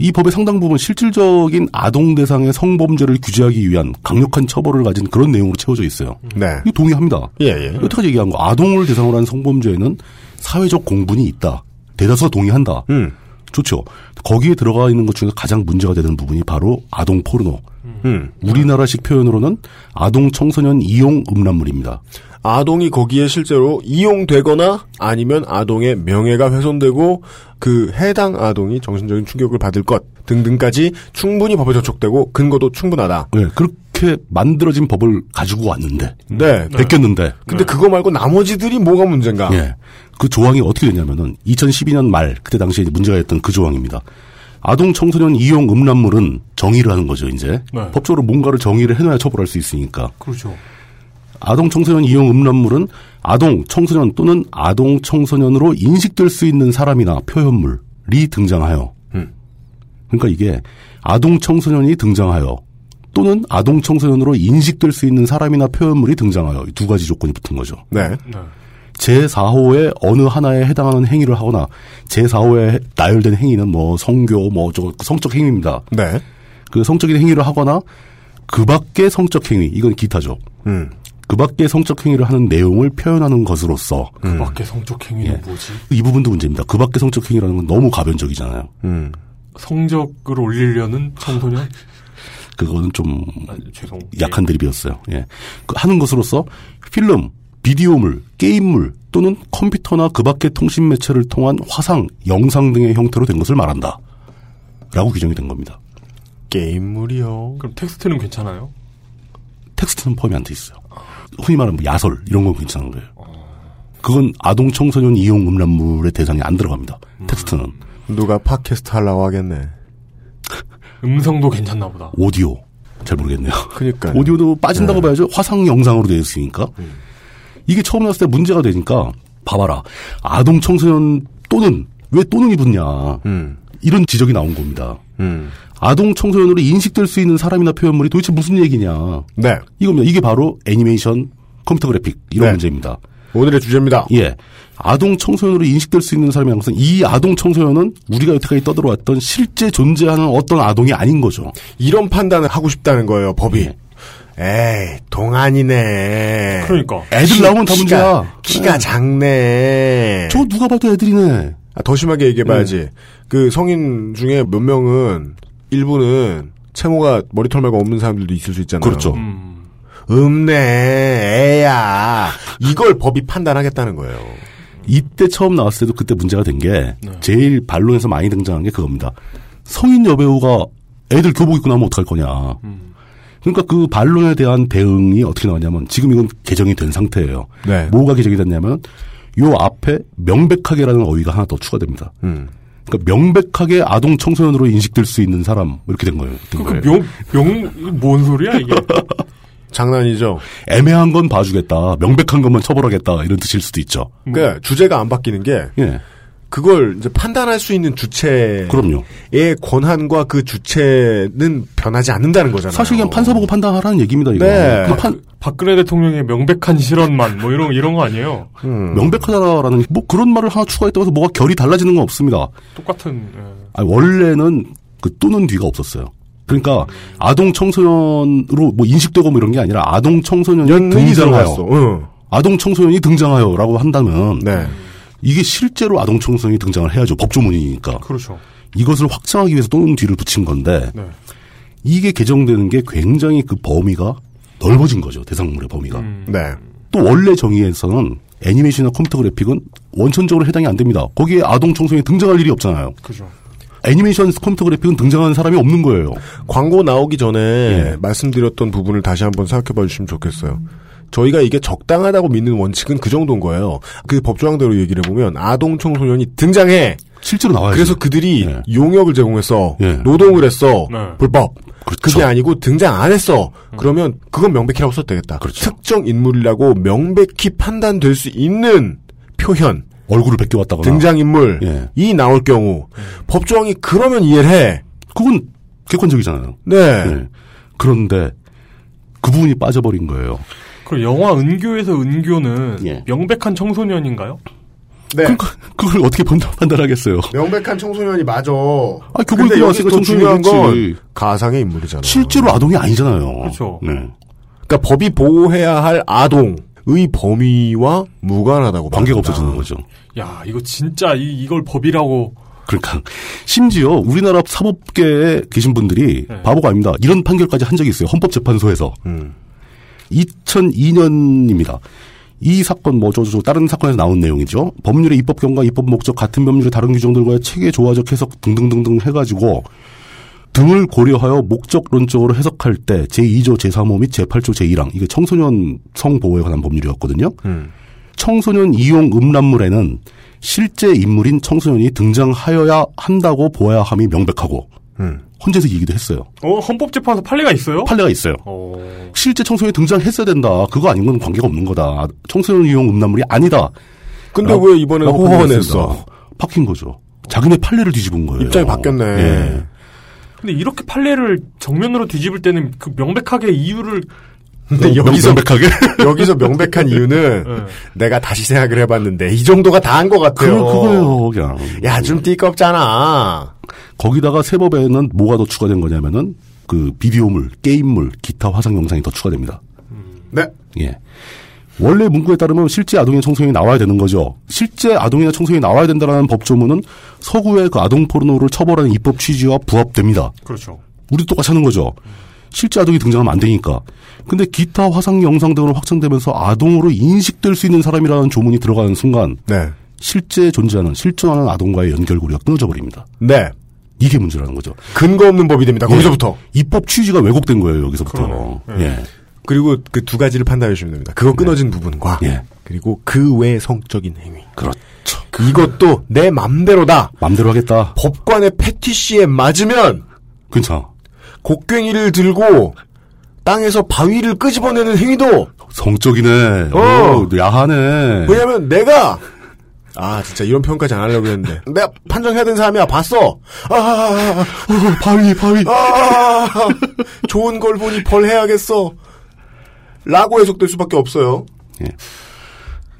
이 법의 상당 부분 실질적인 아동 대상의 성범죄를 규제하기 위한 강력한 처벌을 가진 그런 내용으로 채워져 있어요. 네. 이거 동의합니다. 예, 예. 여태까지 얘기한 거 아동을 대상으로 한 성범죄에는 사회적 공분이 있다. 대다수가 동의한다. 음. 좋죠. 거기에 들어가 있는 것 중에 가장 문제가 되는 부분이 바로 아동 포르노. 음. 우리나라식 표현으로는 아동 청소년 이용 음란물입니다. 아동이 거기에 실제로 이용되거나 아니면 아동의 명예가 훼손되고 그 해당 아동이 정신적인 충격을 받을 것 등등까지 충분히 법에 저촉되고 근거도 충분하다. 네, 그렇게 만들어진 법을 가지고 왔는데. 네. 베꼈는데. 근데 그거 말고 나머지들이 뭐가 문제인가? 예. 그 조항이 어떻게 됐냐면은 2012년 말 그때 당시에 문제가 됐던 그 조항입니다. 아동 청소년 이용 음란물은 정의를 하는 거죠, 이제. 네. 법적으로 뭔가를 정의를 해놔야 처벌할 수 있으니까. 그렇죠. 아동 청소년 이용 음란물은 아동 청소년 또는 아동 청소년으로 인식될 수 있는 사람이나 표현물이 등장하여. 음. 그러니까 이게 아동 청소년이 등장하여 또는 아동 청소년으로 인식될 수 있는 사람이나 표현물이 등장하여 이두 가지 조건이 붙은 거죠. 네. 제4호의 어느 하나에 해당하는 행위를 하거나 제4호에 나열된 행위는 뭐 성교 뭐 저 성적 행위입니다. 네. 그 성적인 행위를 하거나 그 밖의 성적 행위 이건 기타죠. 음. 그 밖의 성적 행위를 하는 내용을 표현하는 것으로서 그 밖에 성적 행위는 예. 뭐지? 이 부분도 문제입니다. 그 밖의 성적 행위라는 건 너무 가변적이잖아요. 음. 성적을 올리려는 청소년? 그거는 좀 죄송. 약한 드립이었어요. 예. 그 하는 것으로서 필름, 비디오물, 게임물 또는 컴퓨터나 그 밖의 통신 매체를 통한 화상, 영상 등의 형태로 된 것을 말한다. 라고 규정이 된 겁니다. 게임물이요. 그럼 텍스트는 괜찮아요? 텍스트는 포함이 안 돼 있어요. 흔히 말하는 뭐 야설 이런 건 괜찮은 거예요. 그건 아동 청소년 이용 음란물의 대상에 안 들어갑니다. 텍스트는 누가 팟캐스트 하려고 하겠네. 음성도 괜찮나 보다. 오디오 잘 모르겠네요. 그러니까 오디오도 빠진다고 봐야죠. 화상 영상으로 되어 있으니까 이게 처음 나왔을 때 문제가 되니까 봐봐라 아동 청소년 또는 왜 또는이 붙냐 이런 지적이 나온 겁니다. 아동 청소년으로 인식될 수 있는 사람이나 표현물이 도대체 무슨 얘기냐? 네. 이겁니다. 이게 바로 애니메이션, 컴퓨터 그래픽 이런 네. 문제입니다. 오늘의 주제입니다. 예. 아동 청소년으로 인식될 수 있는 사람이라는 것은 이 아동 청소년은 우리가 여태까지 떠들어왔던 실제 존재하는 어떤 아동이 아닌 거죠. 이런 판단을 하고 싶다는 거예요, 법이. 에이, 동안이네. 그러니까. 애들 나오면 다 키가- 문제야. 키가 네. 작네. 저 누가 봐도 애들이네. 아, 더 심하게 얘기해봐야지. 그 성인 중에 몇 명은 일부는 채모가 머리털 말고 없는 사람들도 있을 수 있잖아요. 그렇죠. 없네, 애야. 이걸 법이 판단하겠다는 거예요. 이때 처음 나왔을 때도 그때 문제가 된 게 네. 제일 반론에서 많이 등장한 게 그겁니다. 성인 여배우가 애들 교복 입고 나면 어떡할 거냐. 음. 그러니까 그 반론에 대한 대응이 어떻게 나왔냐면 지금 이건 개정이 된 상태예요. 네. 뭐가 개정이 됐냐면 요 앞에 명백하게라는 어휘가 하나 더 추가됩니다. 음. 그러니까 명백하게 아동 청소년으로 인식될 수 있는 사람 뭐 이렇게 된 거예요. 된 거예요. 명, 명, 뭔 소리야, 이게? 장난이죠. 애매한 건 봐주겠다. 명백한 것만 처벌하겠다. 이런 뜻일 수도 있죠. 그러니까 주제가 안 바뀌는 게 예. 그걸 이제 판단할 수 있는 주체의 그럼요. 권한과 그 주체는 변하지 않는다는 거잖아요. 사실 그냥 판사 보고 판단하라는 얘기입니다. 이거. 네. 그 판, 박근혜 대통령의 명백한 실언만, 뭐 이런, 이런 거 아니에요? 음. 명백하다라는 뭐 그런 말을 하나 추가했다고 해서 뭐가 결이 달라지는 건 없습니다. 똑같은, 예. 아니, 원래는 그 또는 뒤가 없었어요. 그러니까 아동 청소년으로 뭐 인식되고 뭐 이런 게 아니라 아동 청소년이 등장하여. 응. 아동 청소년이 등장하여라고 한다면 네. 이게 실제로 아동 청소년이 등장을 해야죠. 법조문이니까. 그렇죠. 이것을 확장하기 위해서 또는 뒤를 붙인 건데 네. 이게 개정되는 게 굉장히 그 범위가 넓어진 거죠. 대상물의 범위가. 네. 또 원래 정의에서는 애니메이션이나 컴퓨터 그래픽은 원천적으로 해당이 안 됩니다. 거기에 아동 청소년이 등장할 일이 없잖아요. 그죠. 애니메이션 컴퓨터 그래픽은 등장하는 사람이 없는 거예요. 광고 나오기 전에 예. 말씀드렸던 부분을 다시 한번 생각해 봐 주시면 좋겠어요. 저희가 이게 적당하다고 믿는 원칙은 그 정도인 거예요. 그 법조항대로 얘기를 해보면 아동 청소년이 등장해. 실제로 나와야지. 그래서 그들이 예. 용역을 제공했어. 예. 노동을 했어. 네. 불법. 그렇죠. 그게 아니고 등장 안 했어. 그러면 그건 명백히라고 써도 되겠다. 그렇죠. 특정 인물이라고 명백히 판단될 수 있는 표현, 얼굴을 벗겨왔다거나. 등장인물, 예. 이 나올 경우 법조항이 그러면 이해를 해. 그건 객관적이잖아요. 네. 예. 그런데 그 부분이 빠져버린 거예요. 그럼 영화 은교에서 은교는 예. 명백한 청소년인가요? 네. 그러니까 그걸 어떻게 판단, 판단하겠어요? 명백한 청소년이 맞아. 아, 교복 근데 입고 중요한 청소년이겠지. 건 가상의 인물이잖아. 실제로 아동이 아니잖아요. 그렇죠. 네. 그러니까 법이 보호해야 할 아동 의 범위와 무관하다고 관계가 봅니다. 없어지는 거죠. 야, 이거 진짜 이, 이걸 법이라고. 그러니까 심지어 우리나라 사법계에 계신 분들이 네. 바보가 아닙니다. 이런 판결까지 한 적이 있어요. 헌법재판소에서. 음. 2002년입니다. 이 사건 뭐 저저 다른 사건에서 나온 내용이죠. 법률의 입법 경과, 입법 목적, 같은 법률의 다른 규정들과의 체계 조화적 해석 등등등등 해가지고 등을 고려하여 목적론적으로 해석할 때 제2조 제3호 및 제8조 제1항 이게 청소년 성보호에 관한 법률이었거든요. 음. 청소년 이용 음란물에는 실제 인물인 청소년이 등장하여야 한다고 보아야 함이 명백하고 음. 헌재에서 이 얘기도 했어요. 어, 헌법재판소 판례가 있어요? 판례가 있어요. 어, 실제 청소년이 등장했어야 된다. 그거 아닌 건 관계가 없는 거다. 청소년 이용 음란물이 아니다. 근데 라고- 왜 이번에 호언했어? 바뀐 거죠. 자기네 판례를 뒤집은 거예요. 입장이 바뀌었네. 예. 근데 이렇게 판례를 정면으로 뒤집을 때는 그 명백하게 이유를 근데 명- 여기서 명백하게? 여기서 명백한 이유는 네. 내가 다시 생각을 해봤는데 이 정도가 다 한 것 같아요. 그거, 그거예요, 그냥. 야좀 띠껍잖아. 거기다가 세법에는 뭐가 더 추가된 거냐면은 그 비디오물, 게임물, 기타 화상 영상이 더 추가됩니다. 네. 예. 원래 문구에 따르면 실제 아동이나 청소년이 나와야 되는 거죠. 실제 아동이나 청소년이 나와야 된다라는 법조문은 서구의 그 아동 포르노를 처벌하는 입법 취지와 부합됩니다. 그렇죠. 우리 똑같이 하는 거죠. 실제 아동이 등장하면 안 되니까. 근데 기타 화상 영상 등으로 확장되면서 아동으로 인식될 수 있는 사람이라는 조문이 들어가는 순간 네. 실제 존재하는 실존하는 아동과의 연결고리가 끊어져 버립니다. 네. 이게 문제라는 거죠. 근거 없는 법이 됩니다. 거기서부터. 예. 입법 취지가 왜곡된 거예요, 여기서부터. 예. 그리고 그 두 가지를 판단해 주시면 됩니다. 그거 끊어진 부분과 예. 그리고 그 외 성적인 행위. 그렇죠. 이것도 내 맘대로다. 맘대로 하겠다. 법관의 패티시에 맞으면 괜찮아. 곡괭이를 들고 땅에서 바위를 끄집어내는 행위도 성적이네. 어. 어, 야하네. 왜냐면 내가 아 진짜 이런 표현까지 안 하려고 했는데 내가 판정해야 되는 사람이야 봤어 아, 아, 아, 바위 바위 아, 좋은 걸 보니 벌 해야겠어 라고 해석될 수밖에 없어요 예.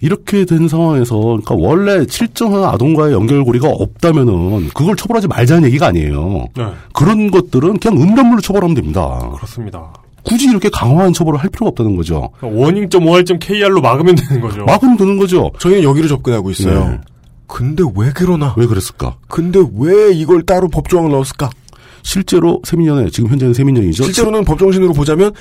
이렇게 된 상황에서 그러니까 원래 실정한 아동과의 연결고리가 없다면은 그걸 처벌하지 말자는 얘기가 아니에요. 네. 그런 것들은 그냥 음란물로 처벌하면 됩니다. 그렇습니다. 굳이 이렇게 강화한 처벌을 할 필요가 없다는 거죠. 워닝.5할.kr로 막으면 되는 거죠. 막으면 되는 거죠. 저희는 여기로 접근하고 있어요 네. 근데 왜 그러나 왜 그랬을까? 근데 왜 이걸 따로 법조항을 넣었을까 실제로 세민년에 지금 현재는 세민년이죠. 실제로는 법정신으로 보자면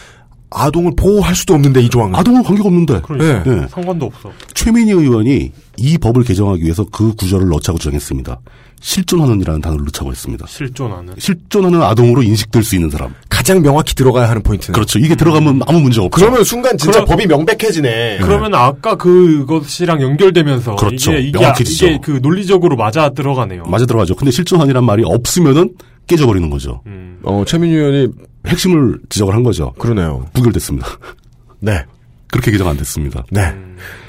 아동을 보호할 수도 없는데 이 조항은 아동은 관계가 없는데. 그러니까 네. 상관도 없어. 최민희 의원이 이 법을 개정하기 위해서 그 구절을 넣자고 주장했습니다. 실존하는이라는 단어를 넣자고 했습니다. 실존하는. 실존하는 아동으로 인식될 수 있는 사람. 가장 명확히 들어가야 하는 포인트는 그렇죠. 이게 들어가면 아무 문제 없죠. 그러면 순간 진짜 그럼- 법이 명백해지네 그러면 아까 그것이랑 연결되면서 그렇죠. 이게 이게, 명확해지죠. 이게 그 논리적으로 맞아 들어가네요. 맞아 들어가죠. 근데 실존한이란 말이 없으면은 깨져버리는 거죠. 어 최민희 의원이 핵심을 지적을 한 거죠. 그러네요 부결됐습니다. 네 그렇게 개정 안 됐습니다. 네.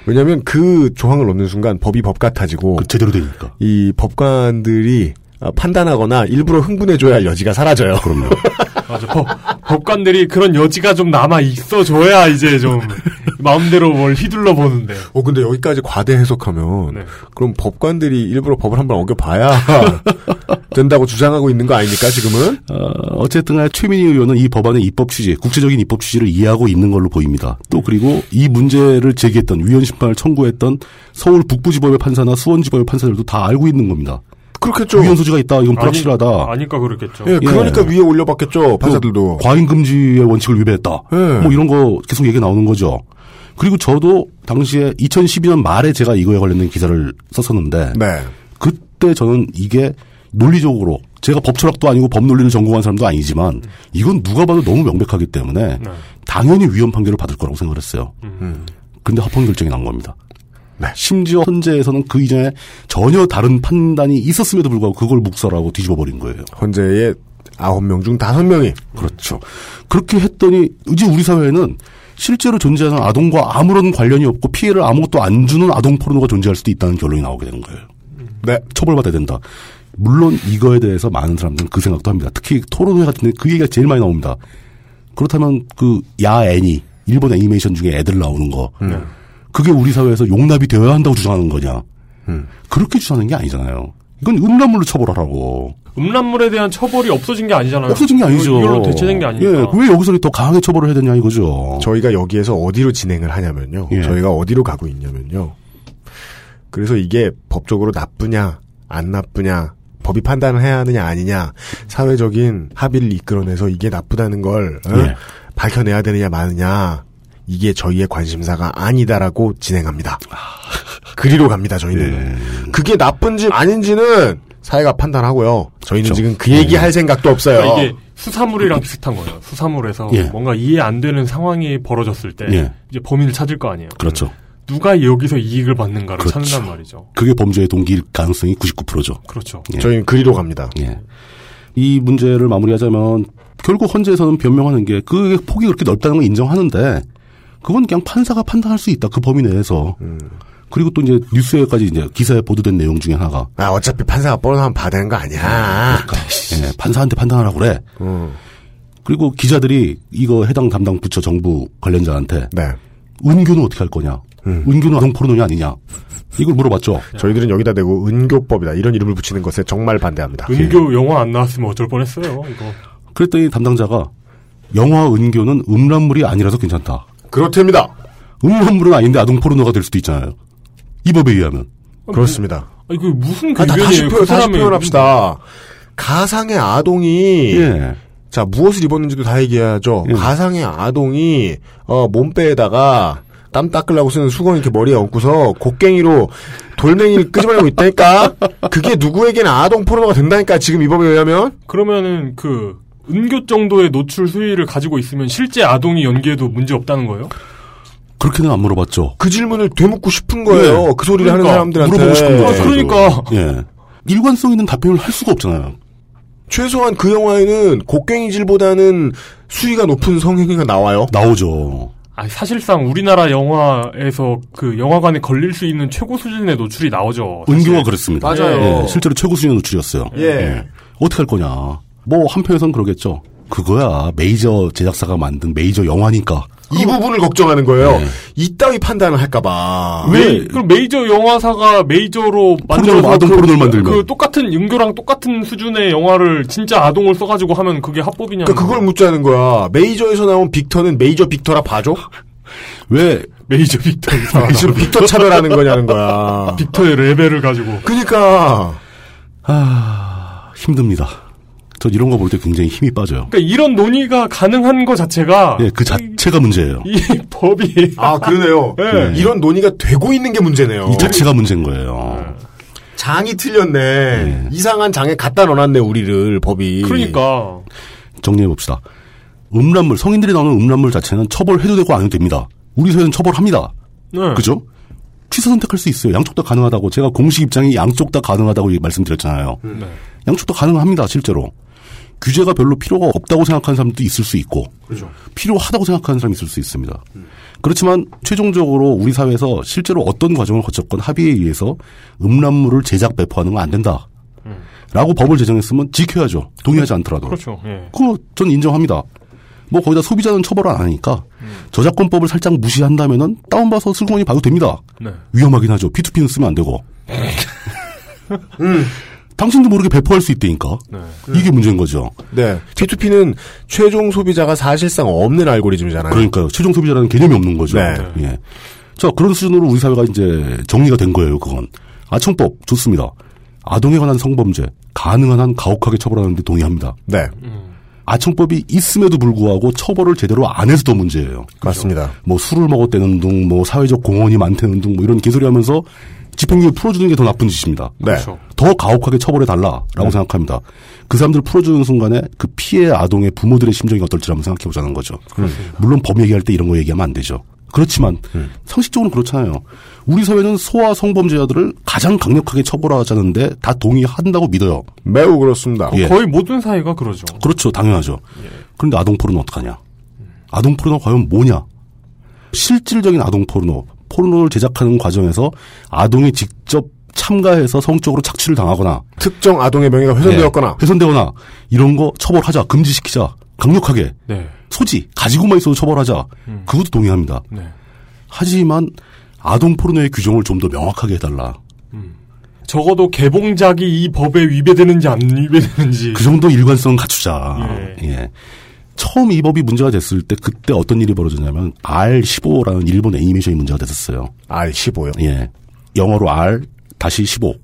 왜냐하면 그 조항을 넣는 순간 법이 법 같아지고 그 제대로 되니까. 이 법관들이 아, 판단하거나 일부러 흥분해줘야 할 여지가 사라져요. 그럼요. 맞아. 법, 법관들이 그런 여지가 좀 남아 있어줘야 이제 좀 마음대로 뭘 휘둘러 보는데. 어 근데 여기까지 과대 해석하면 네. 그럼 법관들이 일부러 법을 한번 어겨봐야 된다고 주장하고 있는 거 아닙니까 지금은? 어, 쨌든 간에 최민희 의원은 이 법안의 입법 취지, 국제적인 입법 취지를 이해하고 있는 걸로 보입니다. 또 그리고 이 문제를 제기했던 위헌 심판을 청구했던 서울 북부지법의 판사나 수원지법의 판사들도 다 알고 있는 겁니다. 그렇겠죠. 위헌 소지가 있다. 이건 불확실하다. 아니까 그렇겠죠. 예, 그러니까 위에 올려봤겠죠 판사들도. 과잉 금지의 원칙을 위배했다. 예. 뭐 이런 거 계속 얘기 나오는 거죠. 그리고 저도 당시에 2012년 말에 제가 이거에 관련된 기사를 썼었는데 네. 그때 저는 이게 논리적으로 제가 법철학도 아니고 법논리를 전공한 사람도 아니지만 이건 누가 봐도 너무 명백하기 때문에 네. 당연히 위헌 판결을 받을 거라고 생각을 했어요. 음. 근데 합헌 결정이 난 겁니다. 네. 심지어 헌재에서는 그 이전에 전혀 다른 판단이 있었음에도 불구하고 그걸 묵살하고 뒤집어 버린 거예요. 헌재의 아홉 명 중 다섯 명이 그렇죠. 그렇게 했더니 이제 우리 사회에는 실제로 존재하는 아동과 아무런 관련이 없고 피해를 아무것도 안 주는 아동 포르노가 존재할 수도 있다는 결론이 나오게 되는 거예요. 네. 처벌받아야 된다. 물론 이거에 대해서 많은 사람들은 그 생각도 합니다. 특히 토론회 같은 데 그 얘기가 제일 많이 나옵니다. 그렇다면 그 야 애니 일본 애니메이션 중에 애들 나오는 거 그게 우리 사회에서 용납이 되어야 한다고 주장하는 거냐? 그렇게 주장하는 게 아니잖아요. 이건 음란물로 처벌하라고. 음란물에 대한 처벌이 없어진 게 아니잖아요. 없어진 게 아니죠. 이걸로 대체된 게 아니니까. 예, 왜 여기서 더 강하게 처벌을 해야 되냐 이거죠. 저희가 여기에서 어디로 진행을 하냐면요. 예. 저희가 어디로 가고 있냐면요. 그래서 이게 법적으로 나쁘냐, 안 나쁘냐, 법이 판단을 해야 하느냐, 아니냐, 사회적인 합의를 이끌어내서 이게 나쁘다는 걸 어? 예. 밝혀내야 되느냐, 마느냐, 이게 저희의 관심사가 아니다라고 진행합니다. 그리로 갑니다, 저희는. 그게 나쁜지 아닌지는 사회가 판단하고요. 저희는 지금 그 얘기 할 생각도 없어요. 그러니까 이게 수사물이랑 비슷한 거예요. 수사물에서 예. 뭔가 이해 안 되는 상황이 벌어졌을 때 예. 이제 범인을 찾을 거 아니에요. 그렇죠. 누가 여기서 이익을 받는가를 그렇죠. 찾는단 말이죠. 그게 범죄의 동기일 가능성이 99%죠. 그렇죠. 저희는 그리로 갑니다. 예. 이 문제를 마무리하자면 결국 헌재에서는 변명하는 게 그 폭이 그렇게 넓다는 걸 인정하는데 그건 그냥 판사가 판단할 수 있다. 그 범위 내에서. 그리고 또 이제 뉴스에까지 이제 기사에 보도된 내용 중에 하나가 아, 어차피 판사가 뻔하면 받아야 하는 거 아니야. 예, 판사한테 판단하라고 그래. 음. 그리고 기자들이 이거 해당 담당 부처 정부 관련자한테 네. 은교는 어떻게 할 거냐? 은교는 아동 포르노냐 아니냐? 이걸 물어봤죠. 저희들은 여기다 대고 은교법이다 이런 이름을 붙이는 것에 정말 반대합니다. 은교 영화 안 나왔으면 어쩔 뻔했어요. 이거. 그랬더니 담당자가 영화 은교는 음란물이 아니라서 괜찮다. 그렇답니다. 음란물은 아닌데 아동 포르노가 될 수도 있잖아요. 이 법에 의하면. 그렇습니다. 아, 이거 무슨 아, 다- 다시? 표현, 그 다시 표현합시다. 가상의 아동이 예. 자, 무엇을 입었는지도 다 얘기해야죠. 예. 가상의 아동이, 어, 몸빼에다가 땀 닦으려고 쓰는 수건 이렇게 머리에 얹고서 곡괭이로 돌멩이를 끄집어내고 있다니까? 그게 누구에게는 아동 포르노가 된다니까, 지금 이 법에 의하면? 그러면은 그 은교 정도의 노출 수위를 가지고 있으면 실제 아동이 연기해도 문제 없다는 거예요? 그렇게는 안 물어봤죠. 그 질문을 되묻고 싶은 거예요. 네. 그 소리를 하는 그러니까 사람들한테. 물어보고 싶은 거죠. 아, 그러니까. 예. 일관성 있는 답변을 할 수가 없잖아요. 최소한 그 영화에는 곡괭이질보다는 수위가 높은 성행위가 나와요. 나오죠. 아 사실상 우리나라 영화에서 그 영화관에 걸릴 수 있는 최고 수준의 노출이 나오죠. 사실. 은교가 그랬습니다. 맞아요. 예, 실제로 최고 수준의 노출이었어요. 예. 어떻게 할 거냐. 뭐 한편에선 그러겠죠. 그거야 메이저 제작사가 만든 메이저 영화니까. 이 부분을 걱정하는 거예요. 네. 이따위 판단을 할까봐. 왜 그럼 메이저 영화사가 메이저로 만들어서 아동 그, 포르노를 만들면. 그 똑같은 윤교랑 똑같은 수준의 영화를 진짜 아동을 써가지고 하면 그게 합법이냐? 그러니까 그걸 묻자는 거야. 메이저에서 나온 빅터는 메이저 빅터라 봐줘? 왜 메이저 빅터 메이저 빅터 차별하는 거냐는 거야. 빅터의 레벨을 가지고. 그러니까 아 힘듭니다. 저 이런 거 볼 때 굉장히 힘이 빠져요. 그러니까 이런 논의가 가능한 것 자체가 예, 그 자체가 문제예요. 이 법이 아 그러네요. 네. 이런 논의가 되고 있는 게 문제네요. 이 자체가 문제인 거예요. 장이 틀렸네. 이상한 장에 갖다 넣어놨네 우리를 법이. 그러니까 정리해 봅시다. 음란물 성인들이 나오는 음란물 자체는 처벌해도 되고 안 해도 됩니다. 우리 사회는 처벌합니다. 네. 그죠? 취사 선택할 수 있어요. 양쪽 다 가능하다고 제가 공식 입장이 양쪽 다 가능하다고 말씀드렸잖아요. 네. 양쪽 다 가능합니다. 실제로 규제가 별로 필요가 없다고 생각하는 사람도 있을 수 있고 그렇죠. 필요하다고 생각하는 사람이 있을 수 있습니다. 그렇지만 최종적으로 우리 사회에서 실제로 어떤 과정을 거쳤건 합의에 의해서 음란물을 제작 배포하는 건 안 된다. 라고 법을 제정했으면 지켜야죠. 동의하지 않더라도. 그렇죠. 예. 그거 전 인정합니다. 뭐 거기다 소비자는 처벌을 안 하니까 저작권법을 살짝 무시한다면은 다운받아서 슬그머니 봐도 됩니다. 네. 위험하긴 하죠. P2P는 쓰면 안 되고. 당신도 모르게 배포할 수 있다니까. 이게 문제인 거죠. 네. P2P는 최종 소비자가 사실상 없는 알고리즘이잖아요. 그러니까요. 최종 소비자라는 개념이 없는 거죠. 네. 예. 자, 그런 수준으로 우리 사회가 이제 정리가 된 거예요, 그건. 아청법, 좋습니다. 아동에 관한 성범죄, 가능한 한 가혹하게 처벌하는데 동의합니다. 네. 아청법이 있음에도 불구하고 처벌을 제대로 안 해서도 문제예요. 맞습니다. 뭐 술을 먹었다는 둥, 뭐 사회적 공헌이 많다는 둥, 뭐 이런 개소리 하면서 집행유예 풀어주는 게 더 나쁜 짓입니다. 네. 더 가혹하게 처벌해 달라라고 생각합니다. 그 사람들 풀어주는 순간에 그 피해 아동의 부모들의 심정이 어떨지 한번 생각해 보자는 거죠. 물론 법 얘기할 때 이런 거 얘기하면 안 되죠. 그렇지만 상식적으로 그렇잖아요. 우리 사회는 소아 성범죄자들을 가장 강력하게 처벌하자는데 다 동의한다고 믿어요. 매우 그렇습니다. 예. 거의 모든 사회가 그러죠. 그렇죠. 당연하죠. 그런데 아동 포르노 어떡하냐? 아동 포르노 과연 뭐냐? 실질적인 아동 포르노, 포르노를 제작하는 과정에서 아동이 직접 참가해서 성적으로 착취를 당하거나 특정 아동의 명예가 훼손되었거나 예, 훼손되거나 이런 거 처벌하자, 금지시키자, 강력하게 네. 소지 가지고만 있어도 처벌하자. 그것도 동의합니다. 네. 하지만 아동 포르노의 규정을 좀 더 명확하게 해달라. 적어도 개봉작이 이 법에 위배되는지 안 위배되는지. 그 정도 일관성 갖추자. 예. 처음 이 법이 문제가 됐을 때 그때 어떤 일이 벌어졌냐면 R15라는 일본 애니메이션이 문제가 됐었어요. R15요? 예. 영어로 R 다시 15.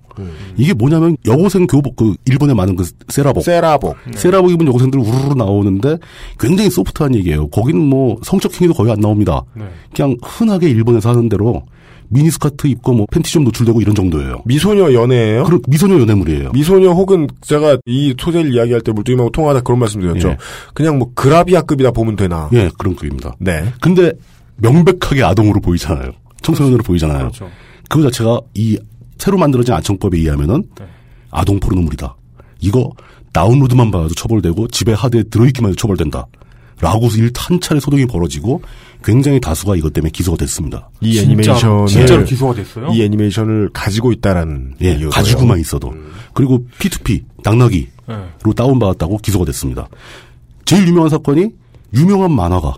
이게 뭐냐면 여고생 교복 그 일본에 많은 그 세라복. 세라복. 세라복 입은 여고생들 우르르 나오는데 굉장히 소프트한 얘기예요. 거기는 뭐 성적 행위도 거의 안 나옵니다. 네. 그냥 흔하게 일본에서 하는 대로 미니스커트 입고 뭐 팬티 좀 노출되고 이런 정도예요. 미소녀 연애예요? 그런 미소녀 연애물이에요. 미소녀 혹은 제가 이 소재를 이야기할 때 물뚱이하고 통화하다 그런 말씀드렸죠. 예. 그냥 뭐 그라비아급이다 보면 되나. 예, 그런 급입니다. 네. 근데 명백하게 아동으로 보이잖아요. 청소년으로 보이잖아요. 그렇죠. 그 자체가 이 새로 만들어진 아청법에 의하면은 네. 아동 포르노물이다. 이거 다운로드만 봐도 처벌되고 집에 하드에 들어있기만 해도 처벌된다. 라고 일한 차례 소동이 벌어지고 굉장히 다수가 이것 때문에 기소가 됐습니다. 이 진짜로, 애니메이션을 진짜로 기소가 됐어요? 이 애니메이션을 가지고 있다라는 예, 이유고요. 가지고만 있어도. 그리고 P2P, 낙나기로 네. 다운받았다고 기소가 됐습니다. 제일 유명한 사건이 유명한 만화가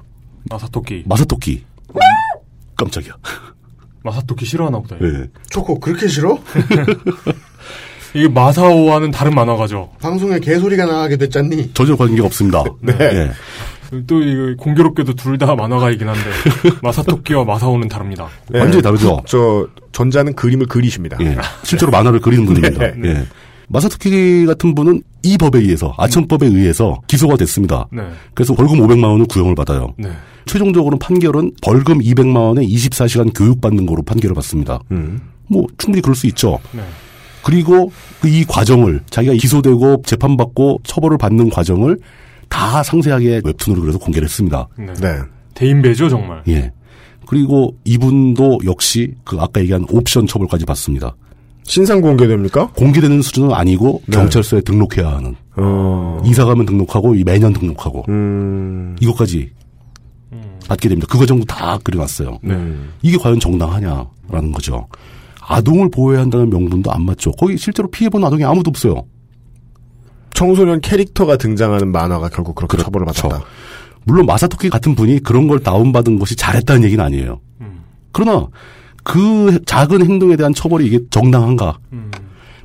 마사토끼. 마사토끼. 깜짝이야. 마사토끼 싫어하나 보다. 예. 초코 그렇게 싫어? 이게 마사오와는 다른 만화가죠. 방송에 개소리가 나가게 됐잖니. 전혀 관계가 없습니다. 네. 예. 또 이거 공교롭게도 둘 다 만화가이긴 한데 마사토끼와 마사오는 다릅니다. 네. 완전히 다르죠. 저 전자는 그림을 그리십니다. 예. 실제로 만화를 그리는 분입니다. 네. 예. 마사토키 같은 분은 이 법에 의해서 아천법에 의해서 기소가 됐습니다. 네. 그래서 벌금 500만 원을 구형을 받아요. 네. 최종적으로 판결은 벌금 200만 원에 24시간 교육받는 거로 판결을 받습니다. 뭐 충분히 그럴 수 있죠. 네. 그리고 그 이 과정을 자기가 기소되고 재판받고 처벌을 받는 과정을 다 상세하게 웹툰으로 그래서 공개를 했습니다. 네. 대인배죠, 정말. 예. 그리고 이분도 역시 그 아까 얘기한 옵션 처벌까지 받습니다. 신상 공개됩니까? 공개되는 수준은 아니고 네. 경찰서에 등록해야 하는. 어. 이사 가면 등록하고 이 매년 등록하고 음. 이것까지 받게 됩니다. 그 과정도 다 그려놨어요. 이게 과연 정당하냐라는 거죠. 아동을 보호해야 한다는 명분도 안 맞죠. 거기 실제로 피해본 아동이 아무도 없어요. 청소년 캐릭터가 등장하는 만화가 결국 그렇게 처벌을 받았다. 물론 마사토키 같은 분이 그런 걸 다운받은 것이 잘했다는 얘기는 아니에요. 그러나 그 작은 행동에 대한 처벌이 이게 정당한가?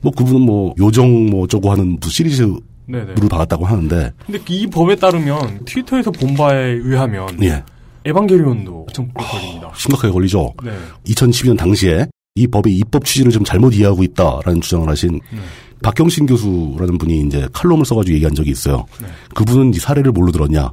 뭐 그분은 뭐 요정 뭐 어쩌고 하는 무슨 시리즈를 네네. 받았다고 하는데 근데 이 법에 따르면 트위터에서 본 바에 의하면 예. 에반게리온도 청구가 걸립니다. 심각하게 걸리죠. 네. 2012년 당시에 이 법의 입법 취지를 좀 잘못 이해하고 있다라는 주장을 하신 박경신 교수라는 분이 이제 칼럼을 써가지고 얘기한 적이 있어요. 그분은 이 사례를 뭘로 들었냐?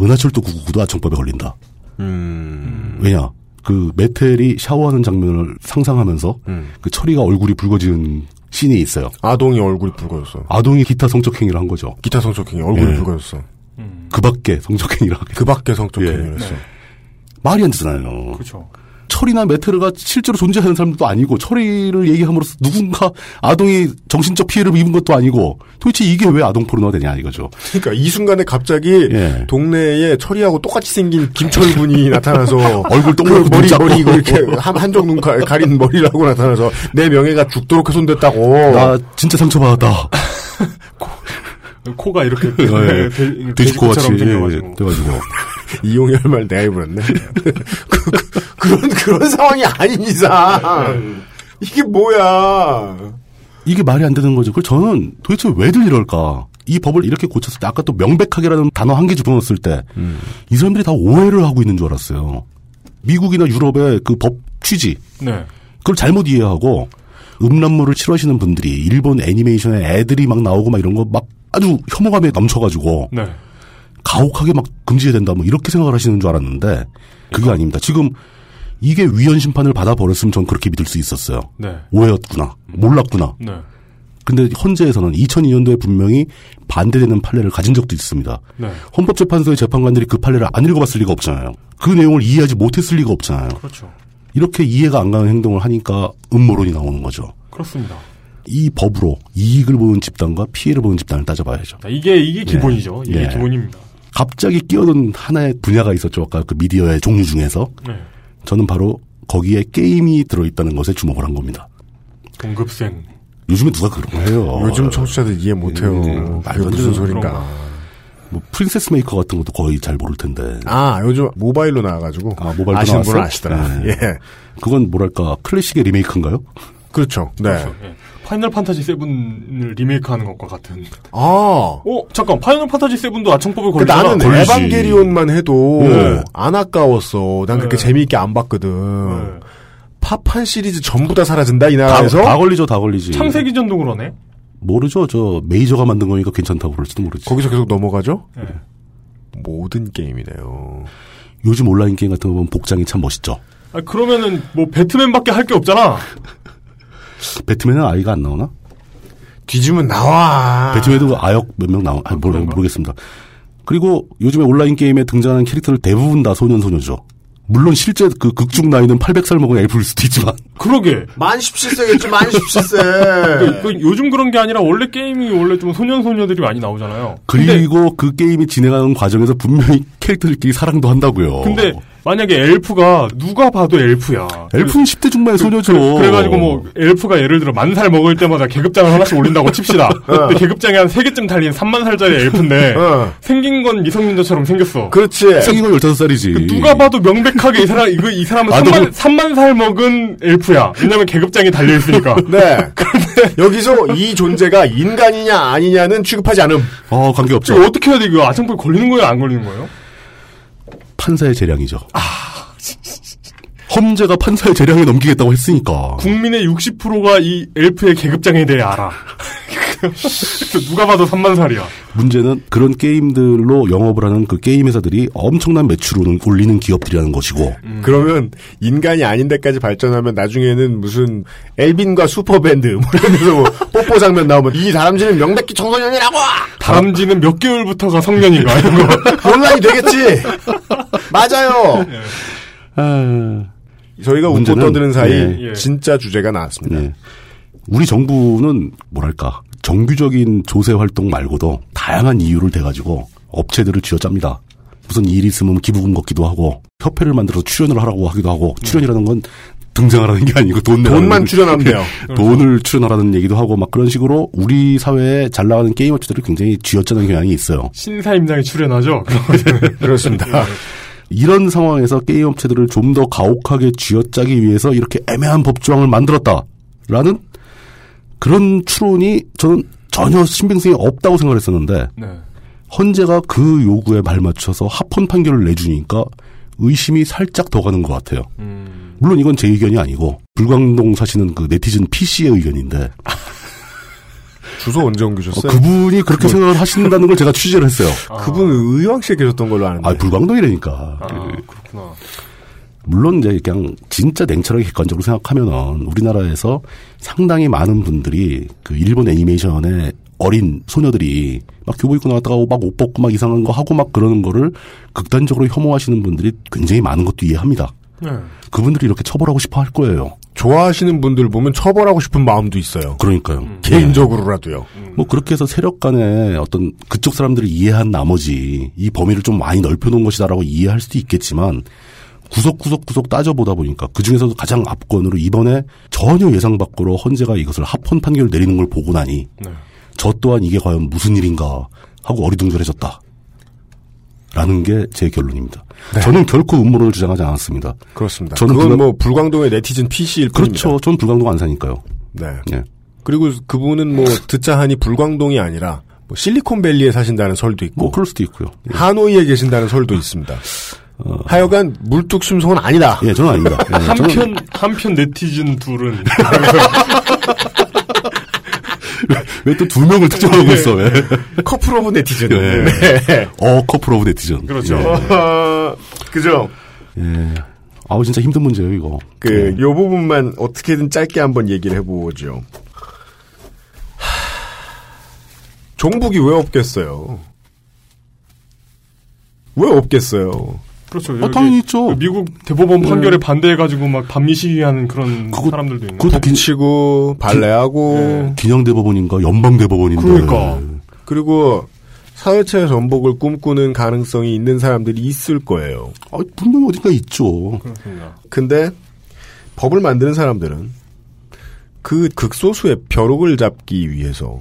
은하철도 999도 아청법에 걸린다. 왜냐? 그 메텔이 샤워하는 장면을 상상하면서 그 철이가 얼굴이 붉어지는 씬이 있어요. 아동이 얼굴이 붉어졌어. 아동이 기타 성적행위를 한 거죠. 기타 성적행위 얼굴이 예. 붉어졌어. 그 밖에 성적행위를 하게 그 밖에 성적행위를 했어. 말이 안 되잖아요. 그렇죠. 철이나 메테르가 실제로 존재하는 사람들도 아니고 철이를 얘기함으로써 누군가 아동이 정신적 피해를 입은 것도 아니고 도대체 이게 왜 아동 포르노가 되냐 이거죠. 그러니까 이 순간에 갑자기 예. 동네에 철이하고 똑같이 생긴 김철군이 나타나서 얼굴 동그랗고 그 머리. 머리 이렇게 한 한쪽 눈 가, 가린 머리를 하고 나타나서 내 명예가 죽도록 훼손됐다고. 나 진짜 상처받았다. 코 가 이렇게 예, 돼- 돼지코같이 돼지코처럼 생겨가지고. 이용열 말 내가 입으렸네. 그, 그, 런 그런 상황이 아닌 이상 이게 뭐야? 이게 말이 안 되는 거죠. 그래서 저는 도대체 왜들 이럴까? 이 법을 이렇게 고쳤을 때 아까 또 명백하게라는 단어 한 개 집어넣었을 때이 사람들이 다 오해를 하고 있는 줄 알았어요. 미국이나 유럽의 그 법 취지 네. 그걸 잘못 이해하고 음란물을 싫어하시는 분들이 일본 애니메이션에 애들이 막 나오고 막 이런 거 막 아주 혐오감에 넘쳐가지고 네. 가혹하게 막 금지해야 된다 뭐 이렇게 생각을 하시는 줄 알았는데 그게 아닙니다. 지금 이게 위헌 심판을 받아 버렸으면 전 그렇게 믿을 수 있었어요. 네. 오해였구나. 몰랐구나. 네. 근데 헌재에서는 2002년도에 분명히 반대되는 판례를 가진 적도 있습니다. 네. 헌법재판소의 재판관들이 그 판례를 안 읽어봤을 리가 없잖아요. 그 내용을 이해하지 못했을 리가 없잖아요. 그렇죠. 이렇게 이해가 안 가는 행동을 하니까 음모론이 나오는 거죠. 그렇습니다. 이 법으로 이익을 보는 집단과 피해를 보는 집단을 따져봐야죠. 자, 이게 이게 기본이죠. 이게 예. 기본입니다. 갑자기 끼어든 하나의 분야가 있었죠. 아까 그 미디어의 종류 중에서 네. 저는 바로 거기에 게임이 들어있다는 것에 주목을 한 겁니다. 동급생. 요즘에 누가 그런 거 해요? 요즘 청취자들 이해 못해요. 음, 그게 무슨 소린가. 뭐 프린세스 메이커 같은 것도 거의 잘 모를 텐데. 아 요즘 모바일로 나와가지고 아, 모바일도 아시는 분은? 아시더라. 네. 예, 그건 뭐랄까 클래식의 리메이크인가요? 그렇죠. 네. 그렇죠. 예. 파이널 판타지 7을 리메이크하는 것과 같은. 아, 어, 잠깐. 파이널 판타지 7도 아청법에 그 걸리잖아. 나는 걸리지. 에반게리온만 해도 네. 안 아까웠어. 난 그렇게 네. 재미있게 안 봤거든. 파판 시리즈 전부 다 사라진다 이 나라에서. 다, 다 걸리죠, 다 걸리지. 창세기전도 그러네. 모르죠. 저 메이저가 만든 거니까 괜찮다고 그럴지도 모르지. 거기서 계속 넘어가죠? 네. 모든 게임이네요. 요즘 온라인 게임 같은 거 보면 복장이 참 멋있죠. 아, 그러면은 뭐 배트맨밖에 할 게 없잖아. 배트맨은 아이가 안 나오나? 뒤지면 나와. 배트맨도 아역 몇 명 나오, 아, 모르, 모르겠습니다. 그리고 요즘에 온라인 게임에 등장하는 캐릭터들 대부분 다 소년 소녀죠. 물론 실제 그 극중 나이는 800살 먹은 엘프일 수도 있지만. 그러게. 만 17세겠지, 만 17세. 그, 그 요즘 그런 게 아니라 원래 게임이 원래 좀 소년 소녀들이 많이 나오잖아요. 그리고 그 게임이 진행하는 과정에서 분명히 캐릭터들끼리 사랑도 한다고요. 근데 만약에 엘프가 누가 봐도 엘프야. 엘프는 10대 중반의 소녀죠. 그 래, 가지고 뭐 엘프가 예를 들어 만 살 먹을 때마다 계급장을 하나씩 올린다고 칩시다. 근데 계급장이 한 3개쯤 달린 3만 살짜리 엘프인데 어. 생긴 건 미성년자처럼 생겼어. 그렇지. 생긴 건 15살이지. 그 누가 봐도 명백하게 이 사람 이거 이 사람은 아, 3만, 너무- 3만 살 먹은 엘프야. 왜냐면 계급장이 달려 있으니까. 네. 여기서 이 존재가 인간이냐 아니냐는 취급하지 않음. 어, 관계없죠. 어떻게 해야 돼? 이거 아청법 걸리는 거예요? 안 걸리는 거예요? 판사의 재량이죠. 아. 험제가 판사의 재량에 넘기겠다고 했으니까. 국민의 60%가 이 엘프의 계급장에 대해 알아. 누가 봐도 3만 살이야. 문제는 그런 게임들로 영업을 하는 그 게임 회사들이 엄청난 매출을 올리는 기업들이라는 것이고 그러면 인간이 아닌 데까지 발전하면 나중에는 무슨 엘빈과 슈퍼밴드 뭐 이러면서 뭐 뽀뽀 장면 나오면 이 다람쥐는 명백히 청소년이라고 다람쥐는 몇 개월부터가 성년인가 이런 거. 논란이 되겠지. 맞아요. 저희가 웃고 문제는, 떠드는 사이 예. 진짜 주제가 나왔습니다. 예. 우리 정부는 뭐랄까 정규적인 조세 활동 말고도 다양한 이유를 대가지고 업체들을 쥐어짭니다. 무슨 일 있으면 기부금 걷기도 하고 협회를 만들어서 출연을 하라고 하기도 하고 출연이라는 건 등장하라는 게 아니고 돈 돈만 건- 출연하면 돼요. 돈을 출연하라는 얘기도 하고 막 그런 식으로 우리 사회에 잘 나가는 게임 업체들이 굉장히 쥐어짜는 경향이 있어요. 신사임당에 출연하죠. 그렇습니다. 이런 상황에서 게임 업체들을 좀 더 가혹하게 쥐어짜기 위해서 이렇게 애매한 법조항을 만들었다라는 그런 추론이 저는 전혀 신빙성이 없다고 생각을 했었는데 네. 헌재가 그 요구에 발맞춰서 합헌 판결을 내주니까 의심이 살짝 더 가는 것 같아요. 물론 이건 제 의견이 아니고 불광동 사시는 그 네티즌 PC의 의견인데 주소 언제 어, 옮기셨어요? 그분이 그렇게 생각을 하신다는 걸 제가 취재를 했어요. 그분 의왕시에 계셨던 걸로 아는데. 아, 불광동이라니까. 그렇구나. 물론 이제 그냥 진짜 냉철하게 객관적으로 생각하면은 우리나라에서 상당히 많은 분들이 그 일본 애니메이션의 어린 소녀들이 막 교복 입고 나왔다가 막 옷 벗고 막 이상한 거 하고 막 그러는 거를 극단적으로 혐오하시는 분들이 굉장히 많은 것도 이해합니다. 네. 그분들이 이렇게 처벌하고 싶어 할 거예요. 좋아하시는 분들 보면 처벌하고 싶은 마음도 있어요. 그러니까요. 개인적으로라도요. 뭐 그렇게 해서 세력 간에 어떤 그쪽 사람들을 이해한 나머지 이 범위를 좀 많이 넓혀놓은 것이다라고 이해할 수도 있겠지만 구석구석 구석 따져보다 보니까 그 중에서도 가장 압권으로 이번에 전혀 예상 밖으로 헌재가 이것을 합헌 판결을 내리는 걸 보고 나니 네. 저 또한 이게 과연 무슨 일인가 하고 어리둥절해졌다. 라는 게 제 결론입니다. 저는 결코 음모론을 주장하지 않았습니다. 그렇습니다. 저는 그건 불광- 뭐 불광동의 네티즌 PC일 뿐입니다. 그렇죠. 전 불광동 안 사니까요. 네. 예. 그리고 그분은 뭐 듣자 하니 불광동이 아니라 뭐 실리콘밸리에 사신다는 설도 있고 뭐 그럴 수도 있고요. 예. 하노이에 계신다는 설도 있습니다. 어. 하여간 물뚝심송은 아니다. 예, 저는 아닙니다. 예, 저는- 한편 한편 네티즌 둘은 왜 또 두 명을 특정하고 있어, 왜? couple of netizen. 예. 네. 어, couple of netizen. 그렇죠. 예. 어, 그죠? 예. 아우, 진짜 힘든 문제예요, 이거. 그, 요 부분만 어떻게든 짧게 한번 얘기를 해보죠. 하, 종북이 왜 없겠어요? 왜 없겠어요? 그렇죠. 아, 당연히 있죠. 그 미국 대법원 네. 판결에 반대해가지고 막 반미 시위하는 그런 사람들도 있는. 그것도 긴- 치고 발레하고 기념 대법원인가 연방 대법원인데. 그러니까. 그리고 사회체 전복을 꿈꾸는 가능성이 있는 사람들이 있을 거예요. 아, 분명히 어딘가 있죠. 그렇습니다. 근데 법을 만드는 사람들은 그 극소수의 벼룩을 잡기 위해서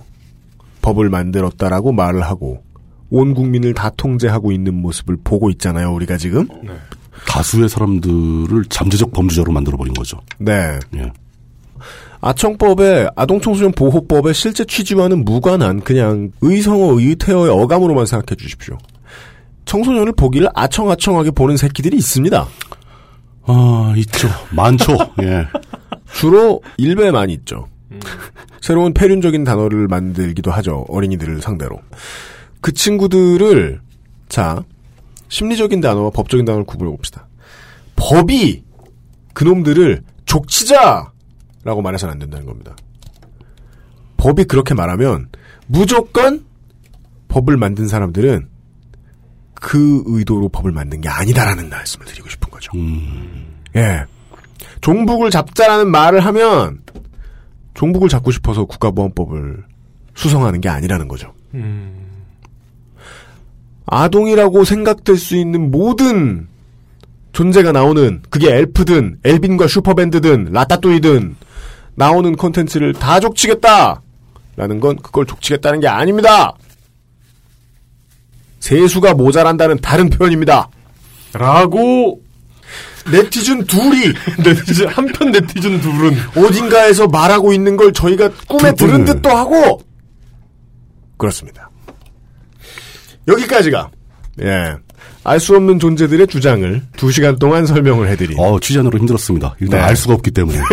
법을 만들었다라고 말을 하고 온 국민을 다 통제하고 있는 모습을 보고 있잖아요, 우리가 지금. 다수의 사람들을 잠재적 범죄자로 만들어버린 거죠. 네. 예. 아청법의 아동청소년 보호법의 실제 취지와는 무관한 그냥 의성어 의태어의 어감으로만 생각해 주십시오. 청소년을 보기를 아청아청하게 보는 새끼들이 있습니다. 아, 있죠. 많죠. 예. 주로 일베에 많이 있죠. 새로운 폐륜적인 단어를 만들기도 하죠. 어린이들을 상대로. 그 친구들을 자 심리적인 단어와 법적인 단어를 구분해 봅시다. 법이 그놈들을 족치자라고 말해서는 안 된다는 겁니다. 법이 그렇게 말하면 무조건 법을 만든 사람들은 그 의도로 법을 만든 게 아니다라는 말씀을 드리고 싶은 거죠. 예. 종북을 잡자라는 말을 하면 종북을 잡고 싶어서 국가보안법을 수성하는 게 아니라는 거죠. 아동이라고 생각될 수 있는 모든 존재가 나오는 그게 엘프든 엘빈과 슈퍼밴드든 라따뚜이든 나오는 콘텐츠를 다 족치겠다 라는 건 그걸 족치겠다는 게 아닙니다. 세수가 모자란다는 다른 표현입니다. 라고 네티즌 둘이 네티즌 한편 네티즌 둘은 어딘가에서 말하고 있는 걸 저희가 꿈에 두 들은. 듯도 하고 그렇습니다. 여기까지가 예. 알 수 없는 존재들의 주장을 두 시간 동안 설명을 해드린 어, 취재하느라 힘들었습니다. 일단 네. 알 수가 없기 때문에.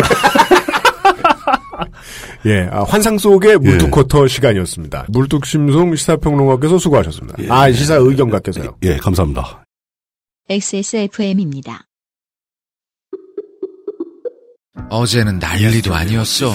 예, 아, 환상 속의 물뚝쿼터 시간이었습니다. 물뚝심송 시사평론가께서 수고하셨습니다. 아, 시사 의견가께서요. 예, 감사합니다. XSFM입니다. 어제는 난리도 아니었어.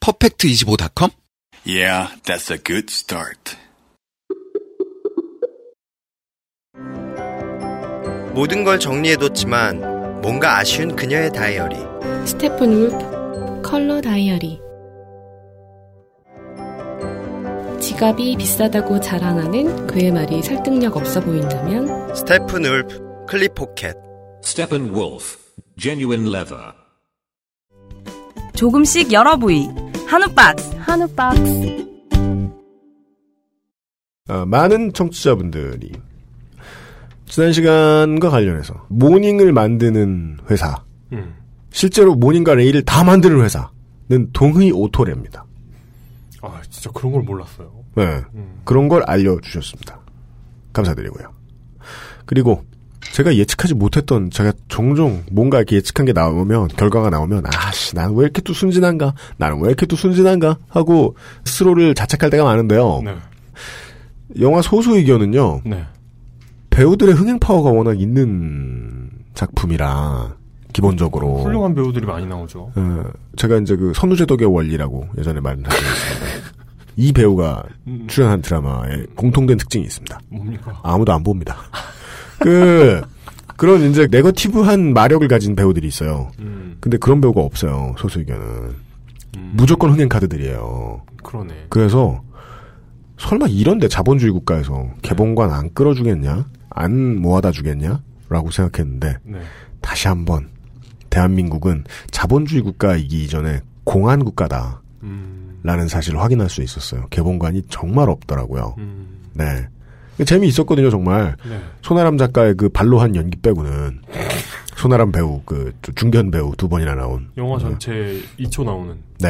퍼펙트25.com? Yeah, that's a good start. 모든 걸 정리해뒀지만 뭔가 아쉬운 그녀의 다이어리. 스테픈 울프 컬러 다이어리 지갑이 비싸다고 자랑하는 그의 말이 설득력 없어 보인다면 Steppenwolf clip pocket. Steppenwolf, genuine leather. 조금씩 여러 부위 한우 박스 한우 박스 어, 많은 청취자분들이 지난 시간과 관련해서 모닝을 만드는 회사, 음. 실제로 모닝과 레이를 다 만드는 회사는 동희오토랩니다. 아, 진짜 그런 걸 몰랐어요. 네, 그런 걸 알려주셨습니다. 감사드리고요. 그리고 제가 예측하지 못했던 제가 종종 뭔가 이렇게 예측한 게 나오면 결과가 나오면 아씨 나는 왜 이렇게 또 순진한가 나는 왜 이렇게 또 순진한가 하고 스스로를 자책할 때가 많은데요. 네. 영화 소수 의견은요. 네. 배우들의 흥행 파워가 워낙 있는 작품이라 기본적으로 훌륭한 배우들이 많이 나오죠. 어, 제가 이제 그 선우제독의 원리라고 예전에 말씀드렸습니다. 이 배우가 출연한 드라마에 공통된 특징이 있습니다. 뭡니까? 아무도 안 봅니다. 그 그런 이제 네거티브한 마력을 가진 배우들이 있어요. 음. 근데 그런 배우가 없어요. 소수 의견은 무조건 흥행 카드들이에요. 그러네. 그래서 설마 이런데 자본주의 국가에서 개봉관 안 끌어주겠냐? 안 모아다 주겠냐? 라고 생각했는데 네. 다시 한번 대한민국은 자본주의 국가이기 이전에 공안 국가다. 라는 사실을 확인할 수 있었어요. 개봉관이 정말 없더라고요. 네. 재미있었거든요, 정말. 네. 손아람 작가의 그 발로 한 연기 빼고는 손아람 배우, 그 중견 배우 두 번이나 나온. 영화 전체 2초 나오는. 네.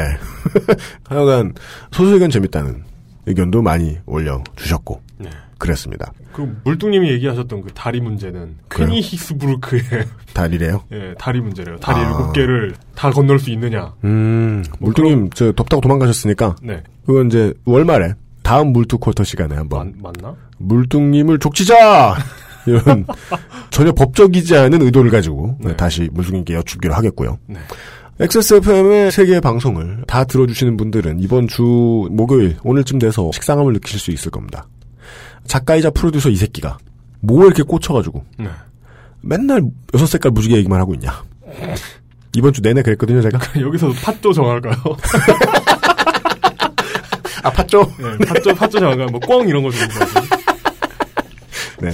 하여간 소수의견 재밌다는 의견도 많이 올려주셨고. 네. 그랬습니다. 그 물뚱님이 얘기하셨던 그 다리 문제는 크니 히스부르크의 다리래요? 예, 다리 문제래요. 다리 아. 일곱 개를 다 건널 수 있느냐. 음, 물뚱님, 저 덥다고 도망가셨으니까. 네. 그건 이제 월말에 다음 물뚱 쿼터 시간에 한번. 맞나? 물뚱님을 족치자! 이런 전혀 법적이지 않은 의도를 가지고 다시 물뚱님께 여쭙기로 하겠고요. 네. XSFM의 세계 방송을 다 들어주시는 분들은 이번 주 목요일 오늘쯤 돼서 식상함을 느끼실 수 있을 겁니다. 작가이자 프로듀서 이 새끼가 뭐 이렇게 꽂혀가지고 네. 맨날 여섯 색깔 무지개 얘기만 하고 있냐. 이번 주 내내 그랬거든요, 제가. 여기서 팥도 정할까요? 아, 팥조? 네, 팥조, 팥조 정할까요? 뭐, 꽝 이런 거 좋은 거 네.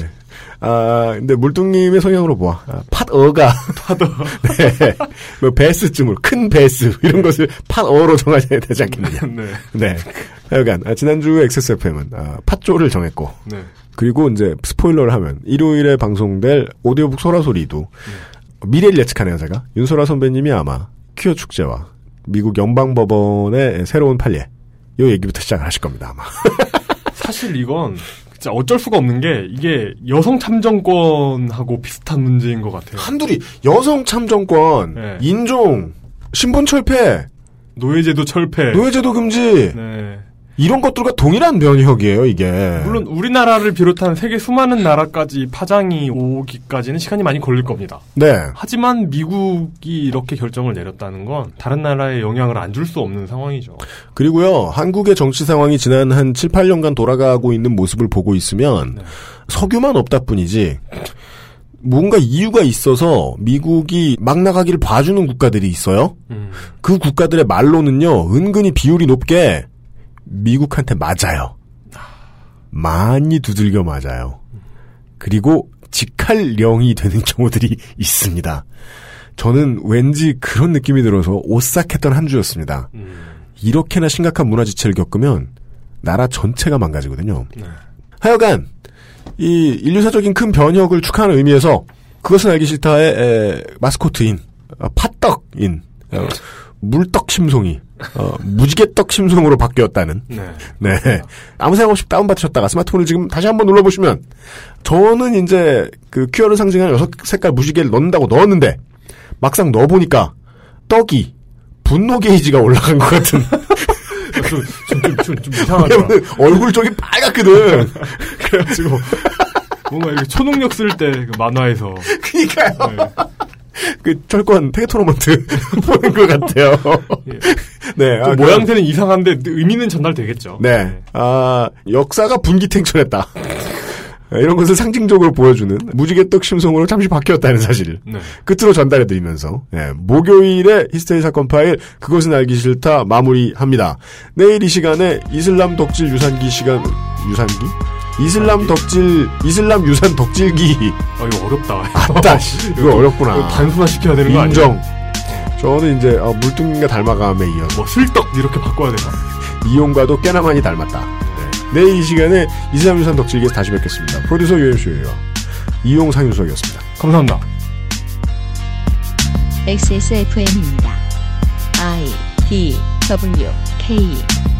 아, 근데 물뚱님의 성향으로 보아. 아, 팥어가. 팥어. 네. 뭐, 베스쯤으로, 큰 베스, 이런 것을 팥어로 정하셔야 되지 않겠느냐. 네. 네. 하여간, 아, 지난주 XSFM은, 아, 팥조를 정했고. 네. 그리고 이제, 스포일러를 하면, 일요일에 방송될 오디오북 소라소리도, 미래를 예측하네요, 제가. 윤소라 선배님이 아마, 퀴어 축제와, 미국 연방법원의 새로운 판례, 요 얘기부터 시작을 하실 겁니다, 아마. 사실 이건 진짜 어쩔 수가 없는 게 이게 여성 참정권하고 비슷한 문제인 것 같아요. 한둘이 여성 참정권, 네. 인종, 신분 철폐, 노예제도 철폐, 노예제도 금지, 네. 이런 것들과 동일한 면역이에요, 이게. 물론 우리나라를 비롯한 세계 수많은 나라까지 파장이 오기까지는 시간이 많이 걸릴 겁니다. 네. 하지만 미국이 이렇게 결정을 내렸다는 건 다른 나라에 영향을 안 줄 수 없는 상황이죠. 그리고요, 한국의 정치 상황이 지난 한 7, 8년간 돌아가고 있는 모습을 보고 있으면, 석유만 없다 뿐이지, 뭔가 이유가 있어서 미국이 막 나가기를 봐주는 국가들이 있어요. 그 국가들의 말로는요, 은근히 비율이 높게 미국한테 맞아요. 많이 두들겨 맞아요. 그리고 직할령이 되는 경우들이 있습니다. 저는 왠지 그런 느낌이 들어서 오싹했던 한 주였습니다. 이렇게나 심각한 문화 지체를 겪으면 나라 전체가 망가지거든요. 하여간 이 인류사적인 큰 변혁을 축하하는 의미에서 그것은 알기 싫다의 에, 마스코트인 어, 팥떡인 어, 물떡 심송이 어, 무지개떡 심송으로 바뀌었다는 네. 네. 아무 생각 없이 다운받으셨다가 스마트폰을 지금 다시 한번 눌러보시면 저는 이제 그 큐어를 상징하는 여섯 색깔 무지개를 넣는다고 넣었는데 막상 넣어보니까 떡이 분노 게이지가 올라간 것 같은 좀, 좀, 좀, 좀. 왜냐면 얼굴 쪽이 빨갛거든. 그래가지고 뭔가 이렇게 초능력 쓸 때 그 만화에서 그니까요. 그 철권 테토노먼트 보는 것 같아요. 네. 좀 아, 모양새는 이상한데 의미는 전달되겠죠. 네. 아, 역사가 분기탱천했다. 이런 것을 상징적으로 보여주는 무지개떡 심송으로 잠시 바뀌었다는 사실을 네. 끝으로 전달해드리면서 예, 목요일에 히스테리 사건 파일 그것은 알기 싫다 마무리합니다. 내일 이 시간에 이슬람 덕질 유산기 시간 유산기? 이슬람 덕질 이슬람 유산 덕질기 아 이거 어렵다. 아따 씨, 이거 어렵구나. 이거 단순화 시켜야 되는 거 아니에요? 인정. 저는 이제 어, 물뚱님과 닮아감에 이어서 뭐 슬떡 이렇게 바꿔야 되나? 이용과도 꽤나 많이 닮았다. 네. 내일 이 시간에 이슬람 유산 덕질기에서 다시 뵙겠습니다. 프로듀서 유현수예요. 이용 상윤석이었습니다. 감사합니다. XSFM입니다. I D W K